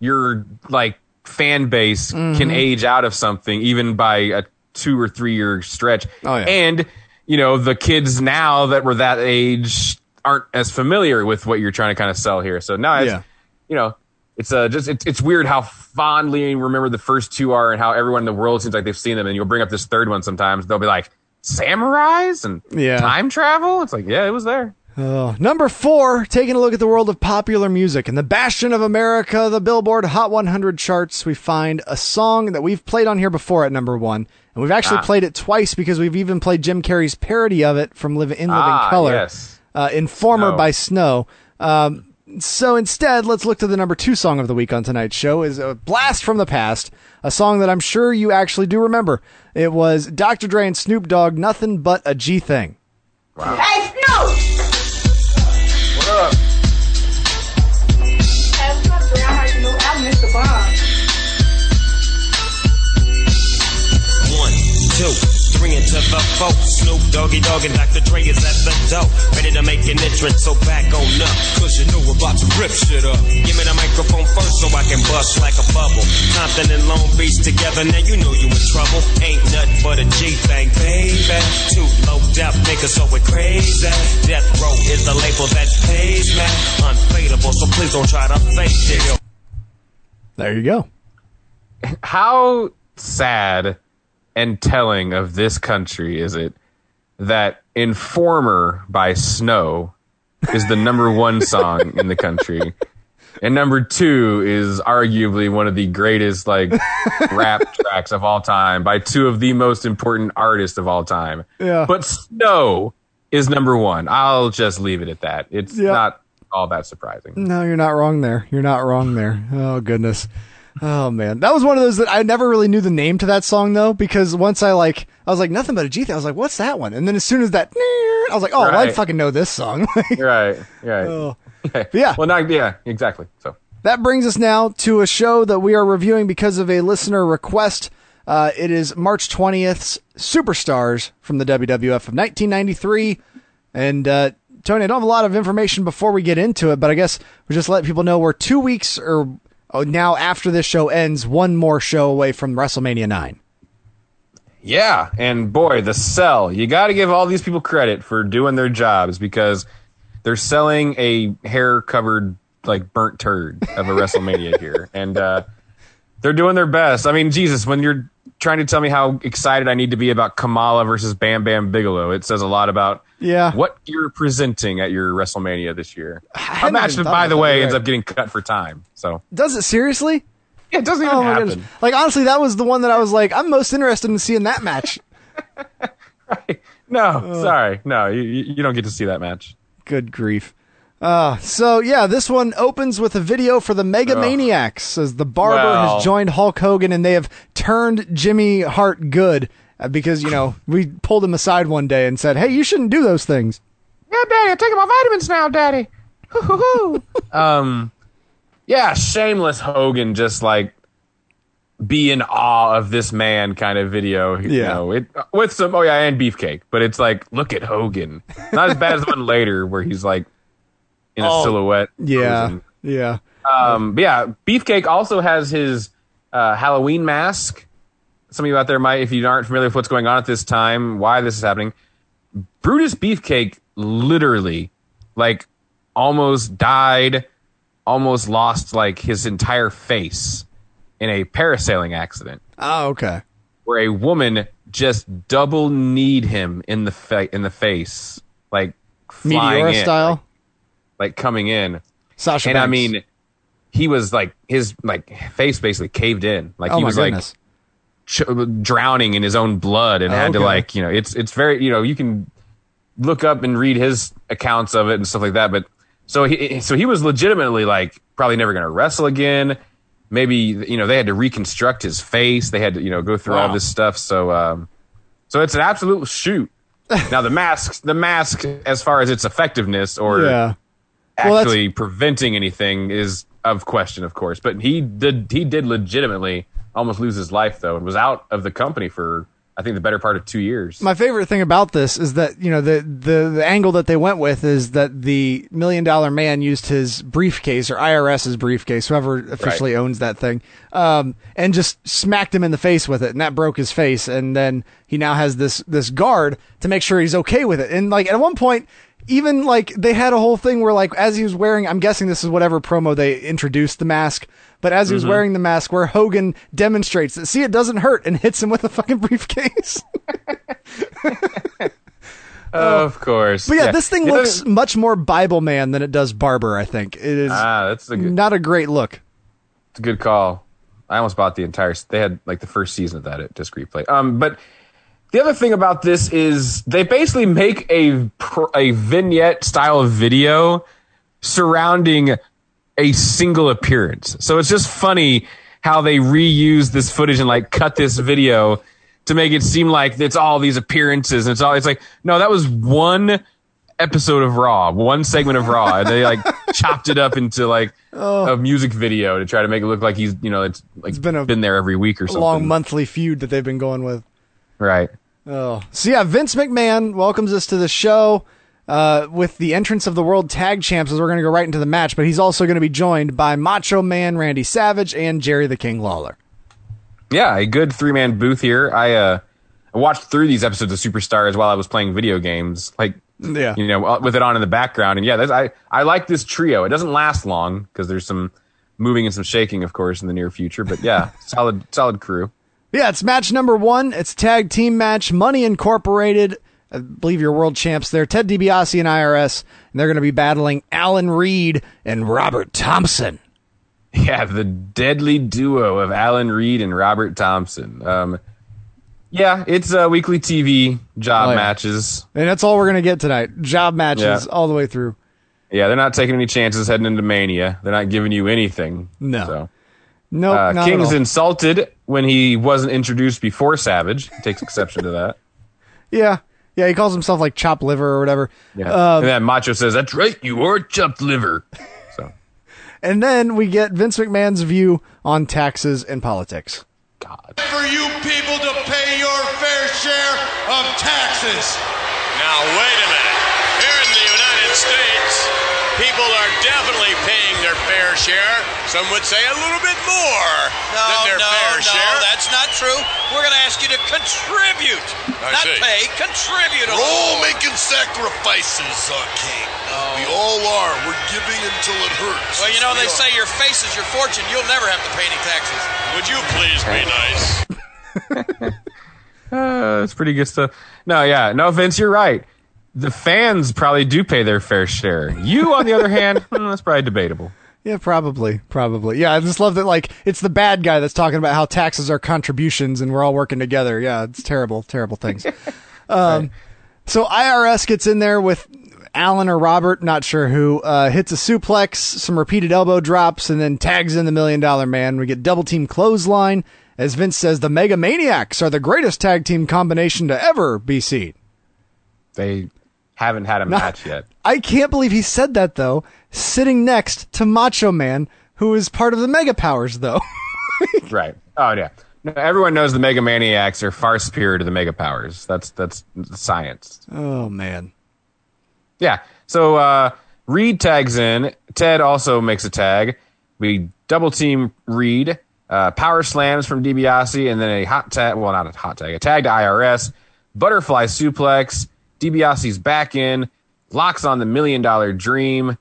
your like fan base Mm-hmm. can age out of something, even by a two or three year stretch. Oh, yeah. And you know the kids now that were that age aren't as familiar with what you're trying to kind of sell here. So now, it's, Yeah. you know, it's uh, just it's, it's weird how fondly you remember the first two are, and how everyone in the world seems like they've seen them. And you'll bring up this third one sometimes. They'll be like samurais and Yeah. time travel. It's like yeah, it was there. Oh. Number four, taking a look at the world of popular music and the bastion of America, the Billboard Hot 100 charts, we find a song that we've played on here before at number one. And we've actually Ah. played it twice because we've even played Jim Carrey's parody of it from Live in Living Ah, Color. yes. uh, Informer Snow. by Snow. Um, so instead, let's look to the number two song of the week on tonight's show is a blast from the past, a song that I'm sure you actually do remember. It was Dr. Dre and Snoop Dogg, Nothing But a G Thing. Hey, Snoop! Three into the four. Snoop Doggy Dogg and Dr. Dre is at the door. Ready to make an entrance, so back on up. Cause you know we're about to rip shit up. Give me the microphone first so I can bust like a bubble. Compton and Long Beach together, now you know you in trouble. Ain't nothing but a G thing, baby. Too low death niggas so we crazy. Death Row is the label that pays me. Unfadable, so please don't try to fake this. There you go. How sad and telling of this country is it that Informer by Snow is the number one song in the country? And number two is arguably one of the greatest like rap tracks of all time by two of the most important artists of all time. Yeah. But Snow is number one. I'll just leave it at that. It's Yeah. not all that surprising. No, you're not wrong there. You're not wrong there. Oh goodness. Oh man, that was one of those that I never really knew the name to that song though, because once I like, I was like nothing but a G thing. I was like, what's that one? And then as soon as that, I was like, oh, well, I fucking know this song. Right. Right. Oh. yeah. Well, not yeah, exactly. So. That brings us now to a show that we are reviewing because of a listener request. Uh, it is March 20th's Superstars from the WWF of 1993. And uh, Tony, I don't have a lot of information before we get into it, but I guess we just let people know we're two weeks or oh, now after this show ends, one more show away from WrestleMania 9. Yeah, and boy, the sell. You got to give all these people credit for doing their jobs because they're selling a hair covered like burnt turd of a WrestleMania here, and uh, they're doing their best. I mean, Jesus, when you're trying to tell me how excited I need to be about Kamala versus Bam Bam Bigelow, it says a lot about Yeah. what you're presenting at your WrestleMania this year. A match that, by the way, you're ends up getting cut for time. So Does it seriously? yeah, it doesn't oh even Oh happen. goodness. Like honestly, that was the one that I was like, I'm most interested in seeing that match. No, sorry, no, you you don't get to see that match. Good grief. Uh, so yeah, this one opens with a video for the Mega Maniacs as the barber Well. has joined Hulk Hogan and they have turned Jimmy Hart good uh, because you know we pulled him aside one day and said, "Hey, you shouldn't do those things." Yeah, Daddy, I'm taking my vitamins now, Daddy. um, yeah, shameless Hogan, just like be in awe of this man kind of video. You Yeah. know, it with some oh yeah, and beefcake, but it's like look at Hogan. Not as bad as the one later where he's like in a silhouette. Yeah, yeah. Um, but yeah, Beefcake also has his uh, Halloween mask. Some of you out there might, if you aren't familiar with what's going on at this time, why this is happening. Brutus Beefcake literally, like, almost died, almost lost like his entire face in a parasailing accident Oh, okay. where a woman just double kneed him in the fa- in the face, like in, style. like, like coming in Sasha and I mean, he was like his like face basically caved in, like oh he was goodness. like ch- drowning in his own blood, and Oh, had to okay. like you know it's it's very you know you can look up and read his accounts of it and stuff like that. But so he so he was legitimately like probably never going to wrestle again. Maybe you know they had to reconstruct his face. They had to you know go through all this stuff. So um, so it's an absolute shoot. now the mask, the mask, as far as its effectiveness or yeah. Well, actually preventing anything is of question, of course. But he did he did legitimately almost lose his life though, and was out of the company for I think the better part of two years. My favorite thing about this is that you know the, the the angle that they went with is that the million dollar man used his briefcase or IRS's briefcase, whoever officially owns that thing, um, and just smacked him in the face with it, and that broke his face. And then he now has this this guard to make sure he's okay with it. And like at one point, even like they had a whole thing where like as he was wearing, I'm guessing this is whatever promo they introduced the mask. But as he Mm-hmm. was wearing the mask, where Hogan demonstrates that, see, it doesn't hurt, and hits him with a fucking briefcase. of course. But yeah, this thing It looks doesn't- much more Bible Man than it does Barber. I think it is ah, that's a good, not a great look. it's a good call. I almost bought the entire. They had like the first season of that at Disc Replay. Um, but the other thing about this is they basically make a a vignette style of video surrounding a single appearance. So it's just funny how they reuse this footage and like cut this video to make it seem like it's all these appearances and it's all it's like no that was one episode of Raw, one segment of Raw, and they like chopped it up into like oh. a music video to try to make it look like he's you know it's like been a there every week or something. A long monthly feud that they've been going with. Right? Oh, so yeah, Vince McMahon welcomes us to the show uh, with the entrance of the World Tag Champs. As we're going to go right into the match, but he's also going to be joined by Macho Man Randy Savage and Jerry the King Lawler. Yeah, a good three man booth here. I uh I watched through these episodes of Superstars while I was playing video games, like Yeah. you know, with it on in the background. And yeah, that's, I I like this trio. It doesn't last long because there's some moving and some shaking, of course, in the near future. But yeah, solid solid crew. Yeah, it's match number one. It's a tag team match. Money Incorporated, I believe your world champs there. Ted DiBiase and IRS, and they're going to be battling Alan Reed and Robert Thompson. Yeah, the deadly duo of Alan Reed and Robert Thompson. Um, yeah, it's uh, weekly TV job Oh, yeah. matches. And that's all we're going to get tonight. Job matches Yeah. all the way through. Yeah, they're not taking any chances heading into Mania. They're not giving you anything. No. So. Nope, Uh, not King's at all. insulted when he wasn't introduced before Savage. He takes exception to that. yeah. Yeah, he calls himself like chop liver or whatever. Yeah. Um, and then Macho says, "That's right, you are chopped liver." So, and then we get Vince McMahon's view on taxes and politics. God. For you people to pay your fair share of taxes. Now, wait a minute. People are definitely paying their fair share. Some would say a little bit more No, than their no, fair no, share. that's not true. We're going to ask you to contribute, I not see. pay. Contribute. a We're all making sacrifices, uh, King. We all are. We're giving until it hurts. Well, you know We they are. say your face is your fortune. You'll never have to pay any taxes. Would you please be nice? Uh, it's pretty good stuff. No, yeah, no, Vince, you're right. The fans probably do pay their fair share. You, on the other hand, hmm, that's probably debatable. Yeah, probably, probably. Yeah, I just love that. Like, it's the bad guy that's talking about how taxes are contributions and we're all working together. Yeah, it's terrible, terrible things. um, so IRS gets in there with Alan or Robert, not sure who, uh, hits a suplex, some repeated elbow drops, and then tags in the Million Dollar Man. We get double team clothesline. As Vince says, the Mega Maniacs are the greatest tag team combination to ever be seen. They haven't had a match yet. I can't believe he said that though, sitting next to Macho Man, who is part of the Mega Powers though. Right. Oh, yeah. No, everyone knows the Mega Maniacs are far superior to the Mega Powers. That's that's science. oh man. Yeah. So uh, Reed tags in. Ted also makes a tag. We double team Reed. Uh, power slams from DiBiase, and then a hot tag. Well, not a hot tag. A tag to IRS. Butterfly suplex. DiBiase's back in. Locks on the million dollar dream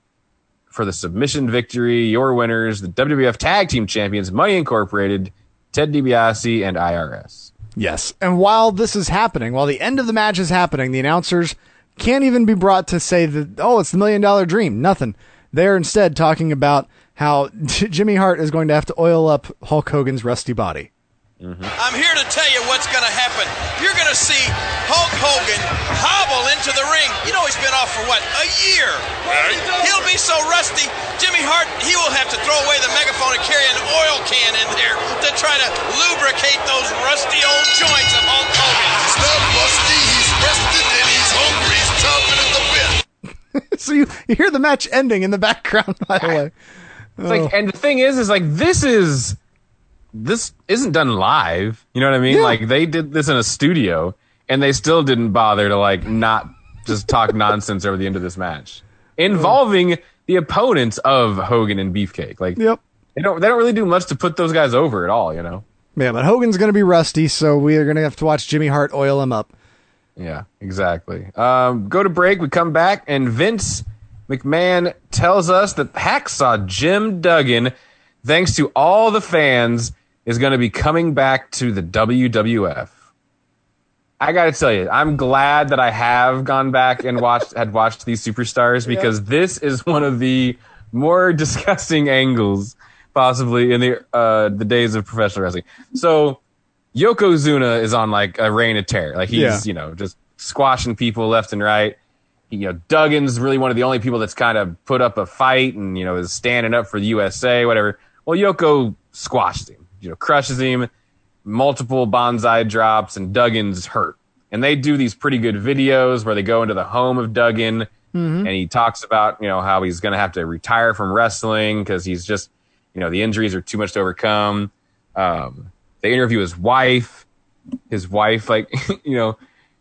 for the submission victory. Your winners, the WWF Tag Team Champions, Money Incorporated, Ted DiBiase, and IRS. Yes. And while this is happening, while the end of the match is happening, the announcers can't even be brought to say that, oh, it's the million dollar dream. Nothing. They're instead talking about how Jimmy Hart is going to have to oil up Hulk Hogan's rusty body. Mm-hmm. I'm here to tell you what's going to happen. You're going to see Hulk Hogan hobble into the ring. You know he's been off for what? A year. Right. He'll be so rusty, Jimmy Hart, he will have to throw away the megaphone and carry an oil can in there to try to lubricate those rusty old joints of Hulk Hogan. He's not rusty. He's rested and he's hungry. He's chomping at the bit. so you, you hear the match ending in the background, by the way. It's like, and the thing is, is like this is this isn't done live. You know what I mean? Yeah. Like they did this in a studio, and they still didn't bother to like not just talk nonsense over the end of this match involving the opponents of Hogan and Beefcake. Like Yep. they don't they don't really do much to put those guys over at all. You know? Yeah, but Hogan's going to be rusty, so we are going to have to watch Jimmy Hart oil him up. Yeah, exactly. Um, go to break. We come back, and Vince McMahon tells us that Hacksaw Jim Duggan, thanks to all the fans, is going to be coming back to the WWF. I got to tell you, I'm glad that I have gone back and watched had watched these superstars because this is one of the more disgusting angles possibly in the uh, the days of professional wrestling. So Yokozuna is on like a reign of terror. Like he's, Yeah. you know, just squashing people left and right. He, you know, Duggan's really one of the only people that's kind of put up a fight and, you know, is standing up for the USA, whatever. Well, Yoko squashed him, you know, crushes him, multiple bonsai drops, and Duggan's hurt. And they do these pretty good videos where they go into the home of Duggan and he talks about, you know, how he's going to have to retire from wrestling because he's just, you know, the injuries are too much to overcome. Um, they interview his wife. His wife, like, you know,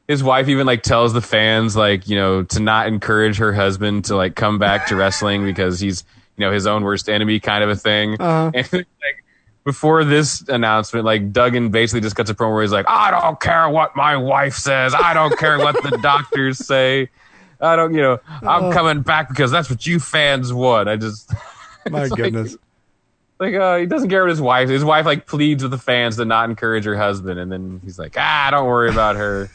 his wife even like tells the fans, like, you know, to not encourage her husband to like come back to wrestling because he's, you know, his own worst enemy kind of a thing. Uh-huh. And like, before this announcement, like Duggan basically just cuts a promo where he's like, I don't care what my wife says. I don't care what the doctors say. I don't, you know, I'm coming back because that's what you fans want. I just, My It's like- goodness. like uh, he doesn't care what his wife. His wife like pleads with the fans to not encourage her husband, and then he's like, ah, don't worry about her.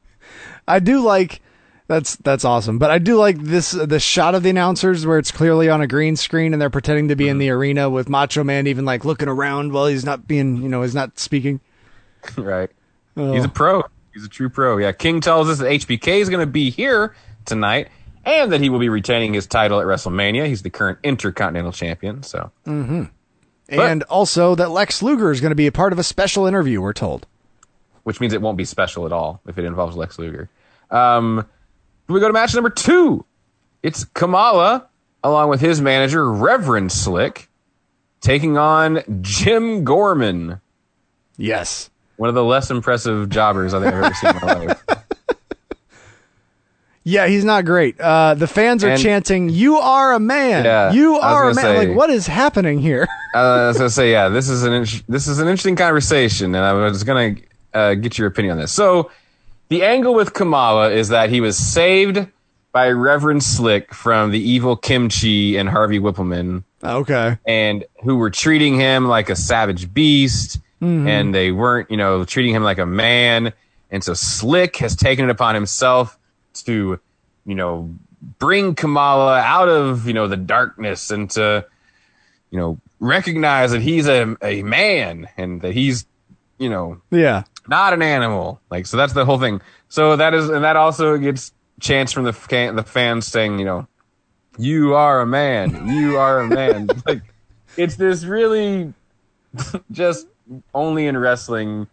I do like that's that's awesome, but I do like this the shot of the announcers where it's clearly on a green screen and they're pretending to be in the arena with Macho Man even like looking around while he's not being you know he's not speaking. right? He's a pro. He's a true pro. Yeah. King tells us that HBK is going to be here tonight, and that he will be retaining his title at WrestleMania. He's the current Intercontinental Champion. So Mm-hmm. and also that Lex Luger is going to be a part of a special interview. We're told. which means it won't be special at all if it involves Lex Luger. Um, we go to match number two. It's Kamala along with his manager Reverend Slick taking on Jim Gorman, Yes. one of the less impressive jobbers I think I've ever seen in my life. Yeah, he's not great. Uh, the fans are And- chanting, "You are a man. Yeah, you are a man." say- like, what is happening here? Uh, I was gonna say, yeah, this is an int- this is an interesting conversation, and I was gonna uh, get your opinion on this. So, the angle with Kamala is that he was saved by Reverend Slick from the evil Kim Chee and Harvey Whippleman, ah, okay. and who were treating him like a savage beast, mm-hmm. and they weren't, you know, treating him like a man. And so Slick has taken it upon himself to, you know, bring Kamala out of, you know, the darkness and to, you know, recognize that he's a, a man and that he's, you know, Yeah. Not an animal. Like, so that's the whole thing. So that is, and that also gets chants from the fan, the fans saying, you know, you are a man, you are a man. like, it's this really just only in wrestling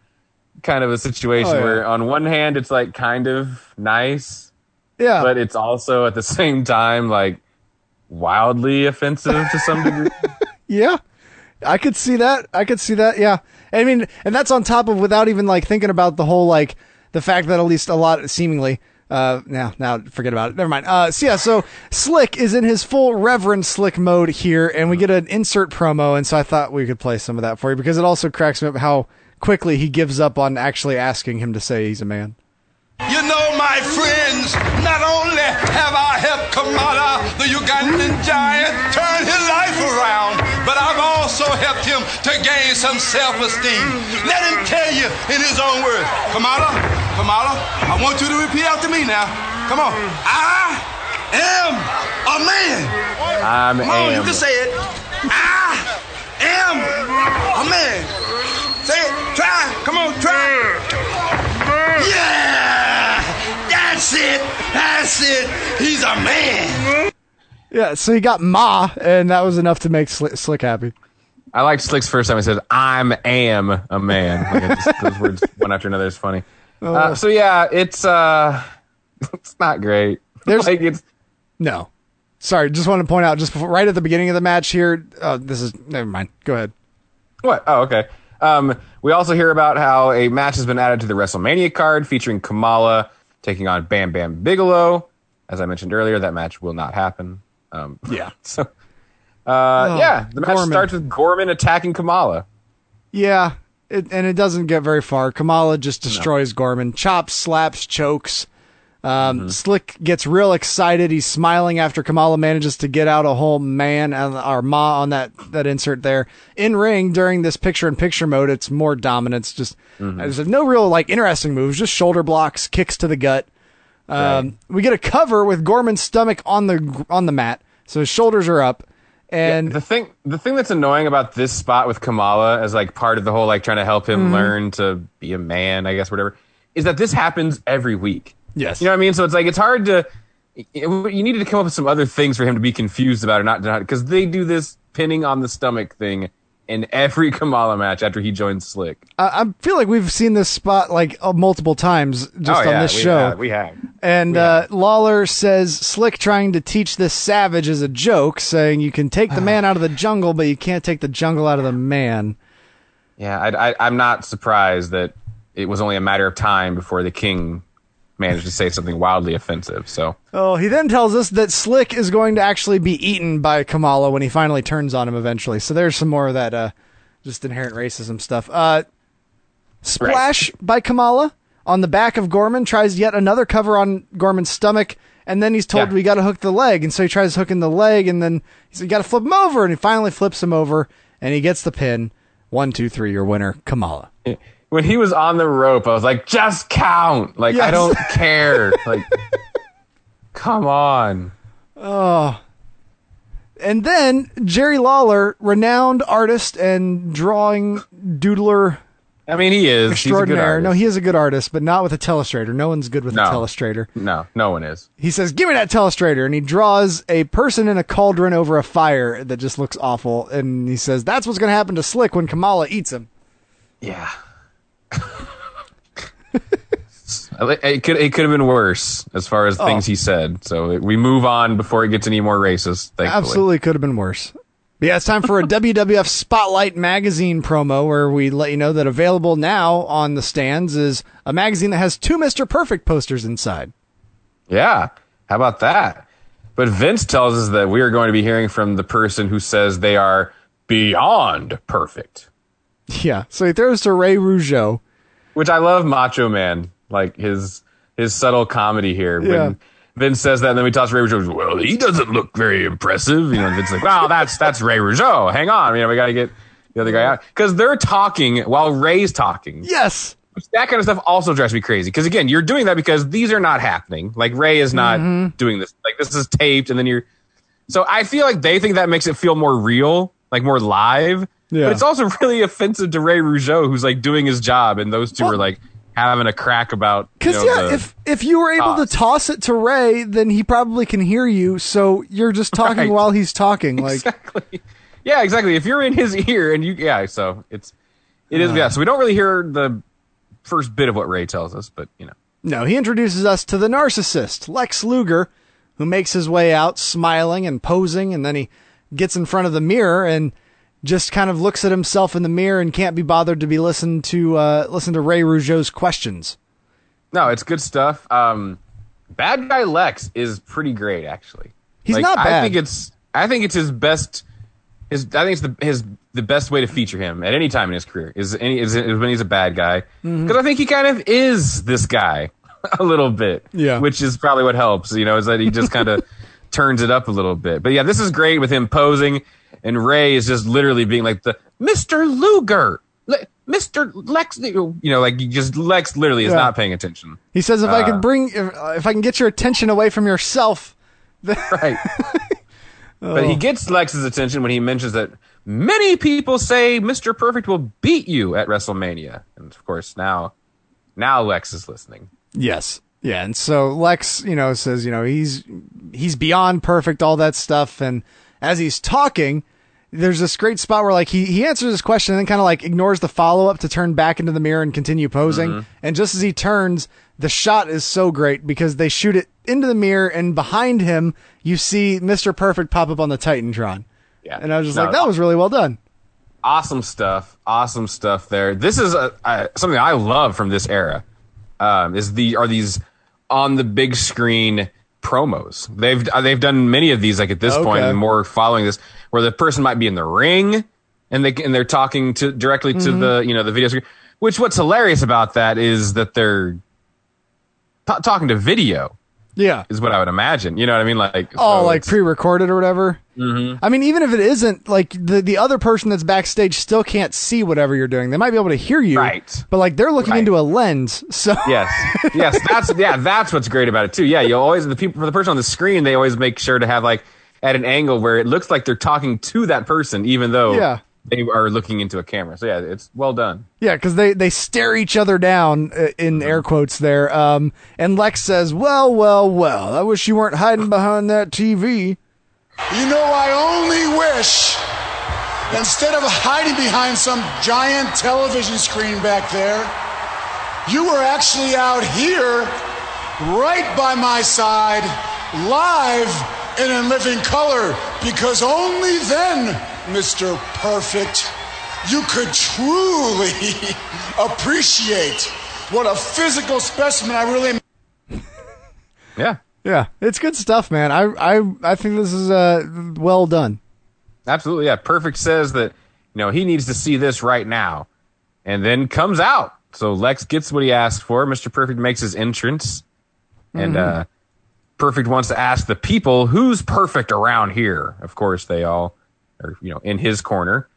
kind of a situation Oh, yeah. where on one hand it's like kind of nice, Yeah. but it's also at the same time like wildly offensive to some degree. Yeah. I could see that. I could see that. Yeah. I mean, and that's on top of without even like thinking about the whole like the fact that at least a lot seemingly uh now now forget about it. Never mind. Uh so yeah, so Slick is in his full Reverend Slick mode here and we get an insert promo and so I thought we could play some of that for you because it also cracks me up how quickly he gives up on actually asking him to say he's a man. You know, my friends, not only have I helped Kamala, the Ugandan giant, turn his life around, but I've also helped him to gain some self-esteem. Let him tell you in his own words. Kamala, Kamala, I want you to repeat after me now. Come on. I am a man. I'm Come on, you can say it. I am a man. Say it. Try. Come on, try. Yeah! That's it. That's it. He's a man. Yeah, so he got Ma and that was enough to make Slick, Slick happy. I like Slick's first time he says, I'm am a man. Like, just, those words one after another is funny. Uh, so yeah, it's uh it's not great. There's- like it's No. Sorry, just want to point out just before, right at the beginning of the match here. Uh, this is never mind. Go ahead. what? Oh, okay. Um, we also hear about how a match has been added to the WrestleMania card featuring Kamala taking on Bam Bam Bigelow. As I mentioned earlier, that match will not happen. Um, Yeah. so uh, yeah, the match Gorman. starts with Gorman attacking Kamala. Yeah, it, and it doesn't get very far. Kamala just destroys Gorman, chops, slaps, chokes. Um, Slick gets real excited. He's smiling after Kamala manages to get out a whole man and or ma on that that insert there in ring during this picture in picture mode. It's more dominance. Just there's no real like interesting moves. Just shoulder blocks, kicks to the gut. Um, We get a cover with Gorman's stomach on the on the mat, so his shoulders are up. And the thing the thing that's annoying about this spot with Kamala as like part of the whole like trying to help him Mm-hmm. learn to be a man, I guess whatever, is that this happens every week. Yes. You know what I mean? So it's like it's hard to you needed to come up with some other things for him to be confused about or not because they do this pinning on the stomach thing in every Kamala match after he joins Slick. I, I feel like we've seen this spot like uh, multiple times just oh, on yeah, this we show. Have, we have. And uh, Lawler says Slick trying to teach this savage is a joke, saying you can take the man out of the jungle, but you can't take the jungle out of the man. Yeah, I, I, I'm not surprised that it was only a matter of time before the king managed to say something wildly offensive. So Oh, he then tells us that Slick is going to actually be eaten by Kamala when he finally turns on him eventually. So there's some more of that uh, just inherent racism stuff. Uh, splash by Kamala on the back of Gorman tries yet another cover on Gorman's stomach. And then he's told Yeah. we got to hook the leg, and so he tries hooking the leg, and then he's got to flip him over, and he finally flips him over, and he gets the pin. One, two, three, your winner, Kamala. When he was on the rope, I was like, just count. Like, I don't care. Like, come on. Oh. And then Jerry Lawler, renowned artist and drawing doodler I mean, he is. He's a good extraordinaire. No, he is a good artist, but not with a telestrator. No one's good with No. a telestrator. No, no one is. He says, "Give me that telestrator," and he draws a person in a cauldron over a fire that just looks awful. And he says, "That's what's going to happen to Slick when Kamala eats him." Yeah. it could it could have been worse as far as things oh. he said. So we move on before it gets any more racist. Thankfully. Absolutely could have been worse. But yeah, it's time for a WWF Spotlight magazine promo where we let you know that available now on the stands is a magazine that has two Mr. Perfect posters inside. Yeah. How about that? But Vince tells us that we are going to be hearing from the person who says they are beyond perfect. Yeah. So he throws to Ray Rougeau. Which I love Macho Man, like his his subtle comedy here. Yeah. When Vince says that, and then we toss Ray Rougeau. Well, he doesn't look very impressive. You know, Vince's like, "Wow, that's that's Ray Rougeau. Hang on, you know, we got to get the other guy out because they're talking while Ray's talking. Yes. That kind of stuff also drives me crazy because again, you're doing that because these are not happening. Like Ray is not Mm-hmm. doing this. Like this is taped, and then you're. So I feel like they think that makes it feel more real, like more live. Yeah. But it's also really offensive to Ray Rougeau, who's like doing his job, and those two Well- are like having a crack about. you Because know, yeah, if if you were able toss. to ah. toss it to Ray, then he probably can hear you. So you're just talking Right. while he's talking. Like exactly. Yeah, exactly. If you're in his ear and you, yeah, so it's, it is, yeah. Uh. So we don't really hear the first bit of what Ray tells us, but you know, no, he introduces us to the narcissist Lex Luger, who makes his way out, smiling and posing, and then he gets in front of the mirror and just kind of looks at himself in the mirror and can't be bothered to be listened to uh, listen to Ray Rougeau's questions. no, it's good stuff. Um, bad guy Lex is pretty great, actually. He's Like, not I think it's, I think it's his best. His, I think it's the his the best way to feature him at any time in his career is any is, is when he's a bad guy because Mm-hmm. I think he kind of is this guy a little bit, Yeah. which is probably what helps. You know, is that he just kind of turns it up a little bit. But yeah, this is great with him posing, and Ray is just literally being like the Mister Luger, Le- Mister Lex. You know, like you just Lex literally is Yeah. not paying attention. He says, "If I Uh, can bring, if, if I can get your attention away from yourself, Right. But he gets Lex's attention when he mentions that many people say Mr. Perfect will beat you at WrestleMania. And of course, now now Lex is listening. Yes. Yeah, and so Lex, you know, says, you know, he's he's beyond perfect, all that stuff, and as he's talking, there's this great spot where like he he answers his question and then kind of like ignores the follow up to turn back into the mirror and continue posing. And just as he turns, the shot is so great because they shoot it into the mirror, and behind him you see Mr. Perfect pop up on the Titantron. Yeah. And I was just No, like, that was really well done. awesome stuff. Awesome stuff there. This is a, a, something I love from this era. Um, is the are these on the big screen promos? They've uh, they've done many of these like at this point Okay. and more following this, where the person might be in the ring and they and they're talking to directly to the you know the video screen. Which what's hilarious about that is that they're ta talking to video Yeah. is what I would imagine. You know what I mean? Like Oh, so like pre-recorded or whatever. Mm-hmm. I mean, even if it isn't, like the the other person that's backstage still can't see whatever you're doing. They might be able to hear you, Right. But like they're looking Right. into a lens, so Yes, yes, that's yeah, that's what's great about it too. Yeah, you always the people for the person on the screen, they always make sure to have like at an angle where it looks like they're talking to that person, even though Yeah. They are looking into a camera. So yeah, it's well done. yeah, because they they stare each other down uh, in air quotes there. Um, and Lex says, "Well, well, well. I wish you weren't hiding behind that TV." You know, I only wish instead of hiding behind some giant television screen back there, you were actually out here, right by my side, live and in living color, because only then, Mr. Perfect, you could truly appreciate what a physical specimen I really am. Yeah, Yeah, it's good stuff, man. I I I think this is uh well done. absolutely. Yeah, perfect says that you know he needs to see this right now, and then comes out. So Lex gets what he asked for. Mister Perfect makes his entrance, and uh, Perfect wants to ask the people who's perfect around here. Of course, they all are, you know, in his corner.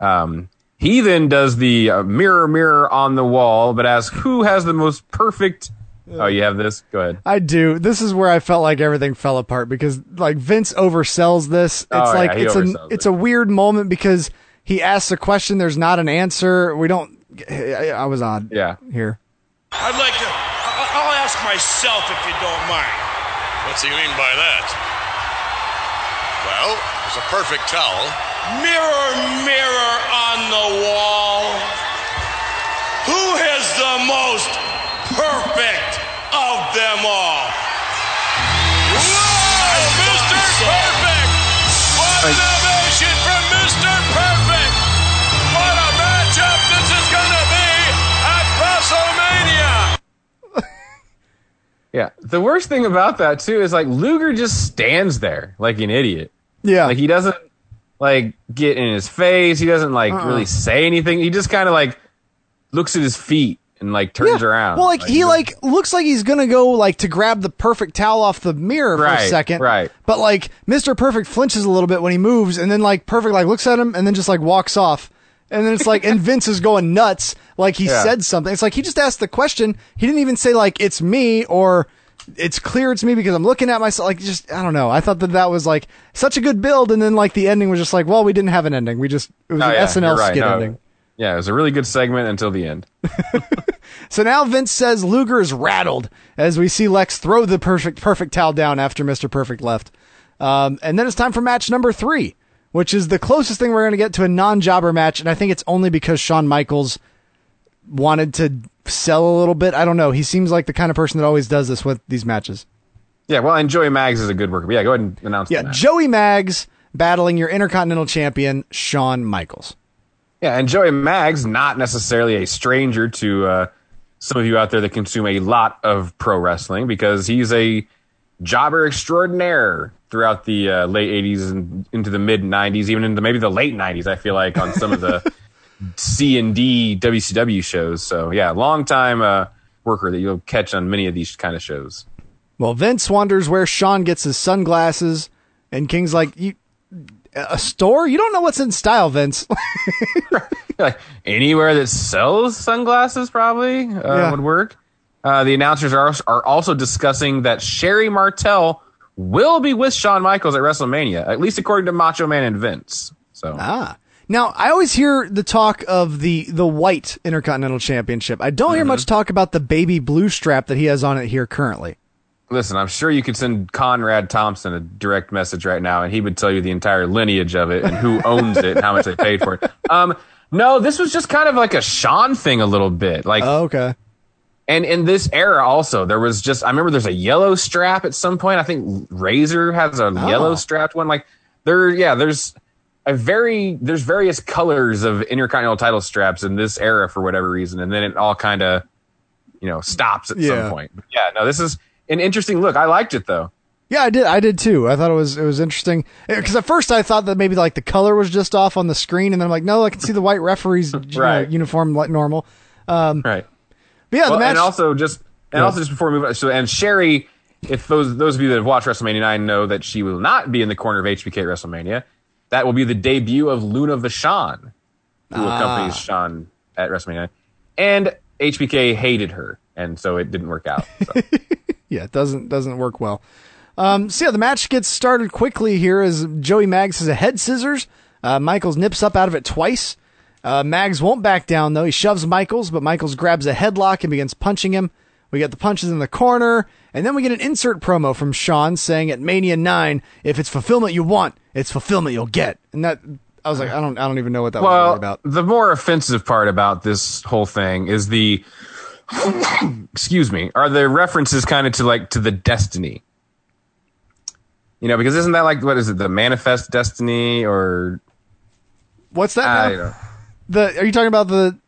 Um, he then does the uh, mirror, mirror on the wall, but asks who has the most perfect. Oh, you have this. Go ahead. I do. This is where I felt like everything fell apart because like Vince oversells this. It's Oh, like he it's a oversells it's it. a weird moment because he asks a question, there's not an answer. We don't. I, I was odd. Yeah. Here. I'd like to. I- I'll ask myself if you don't mind. What's he mean by that? Well, it's a perfect towel. Mirror, mirror on the wall. Who has the most perfect of them all? Whoa, Mr. Perfect! What an ovation from Mr. Perfect! What a matchup this is going to be at WrestleMania! Yeah. The worst thing about that too is like Luger just stands there like an idiot. Yeah. Like he doesn't like get in his face. He doesn't like Uh-uh. really say anything. He just kind of like looks at his feet and like turns around. Well, like, he like looks like he's gonna go like to grab the perfect towel off the mirror for a second, right. But like Mr. Perfect flinches a little bit when he moves, and then like Perfect like looks at him and then just like walks off. And then it's like, and Vince is going nuts, like he Yeah. said something. It's like he just asked the question. He didn't even say like it's me or it's clear it's me because I'm looking at myself. Like just I don't know. I thought that that was like such a good build, and then like the ending was just like, well, we didn't have an ending. We just it was Oh, an yeah, SNL right. skit No. ending. Yeah, it was a really good segment until the end. So now Vince says Luger is rattled as we see Lex throw the perfect perfect towel down after Mr. Perfect left. Um, and then it's time for match number three, which is the closest thing we're going to get to a non-jobber match, and I think it's only because Shawn Michaels wanted to sell a little bit. I don't know. He seems like the kind of person that always does this with these matches. Yeah, well, and Joey Maggs is a good worker. But yeah, go ahead and announce Yeah. Joey Maggs battling your Intercontinental Champion Shawn Michaels. Yeah, and Joey Maggs, not necessarily a stranger to uh, some of you out there that consume a lot of pro wrestling because he's a jobber extraordinaire throughout the uh, late 80s and into the mid 90s, even into maybe the late 90s, I feel like, on some of the C and D WCW shows. So, yeah, long time uh, worker that you'll catch on many of these kind of shows. Well, Vince wonders where Shawn gets his sunglasses, and King's like, "You a store? You don't know what's in style, Vince." like anywhere that sells sunglasses probably uh, Yeah. would work. Uh, the announcers are are also discussing that Sherri Martel will be with Shawn Michaels at WrestleMania, at least according to Macho Man and Vince. So ah. Now, I always hear the talk of the the white Intercontinental Championship. I don't hear Mm-hmm. much talk about the baby blue strap that he has on it here currently. listen, I'm sure you could send Conrad Thompson a direct message right now, and he would tell you the entire lineage of it and who owns it and how much they paid for it. Um, no, this was just kind of like a Shawn thing a little bit, like. Oh, okay. And in this era, also, there was just, I remember there's a yellow strap at some point. I think Razor has a Oh. yellow strapped one. Like, there, yeah, there's a very, there's various colors of Intercontinental title straps in this era for whatever reason. And then it all kind of, you know, stops at Yeah. some point. But yeah, no, this is an interesting look. I liked it though. Yeah, I did. I did too. I thought it was it was interesting because at first I thought that maybe like the color was just off on the screen, and then I'm like, no, I can see the white referee's you know, uniform like normal. Um, right. But yeah, Well, the match. and also just and Yeah. also just before we move on, so and Sherri, if those those of you that have watched WrestleMania nine know that she will not be in the corner of HBK at WrestleMania. That will be the debut of Luna Vachon, who Ah. accompanies Shawn at WrestleMania. And HBK hated her, and so it didn't work out. So. yeah, it doesn't doesn't work well. Um, so yeah, the match gets started quickly here as Joey Maggs has a head scissors. Uh, Michaels nips up out of it twice. Uh, Maggs won't back down though. He shoves Michaels, but Michaels grabs a headlock and begins punching him. We get the punches in the corner, and then we get an insert promo from Shawn saying at Mania Nine, "If it's fulfillment you want, it's fulfillment you'll get." And that I was like, I don't, I don't even know what that was well, really about. the more offensive part about this whole thing is the excuse me, are the references kind of to like to the destiny. You know, because isn't that like what is it, the manifest destiny or What's that? I now? don't- The are you talking about the?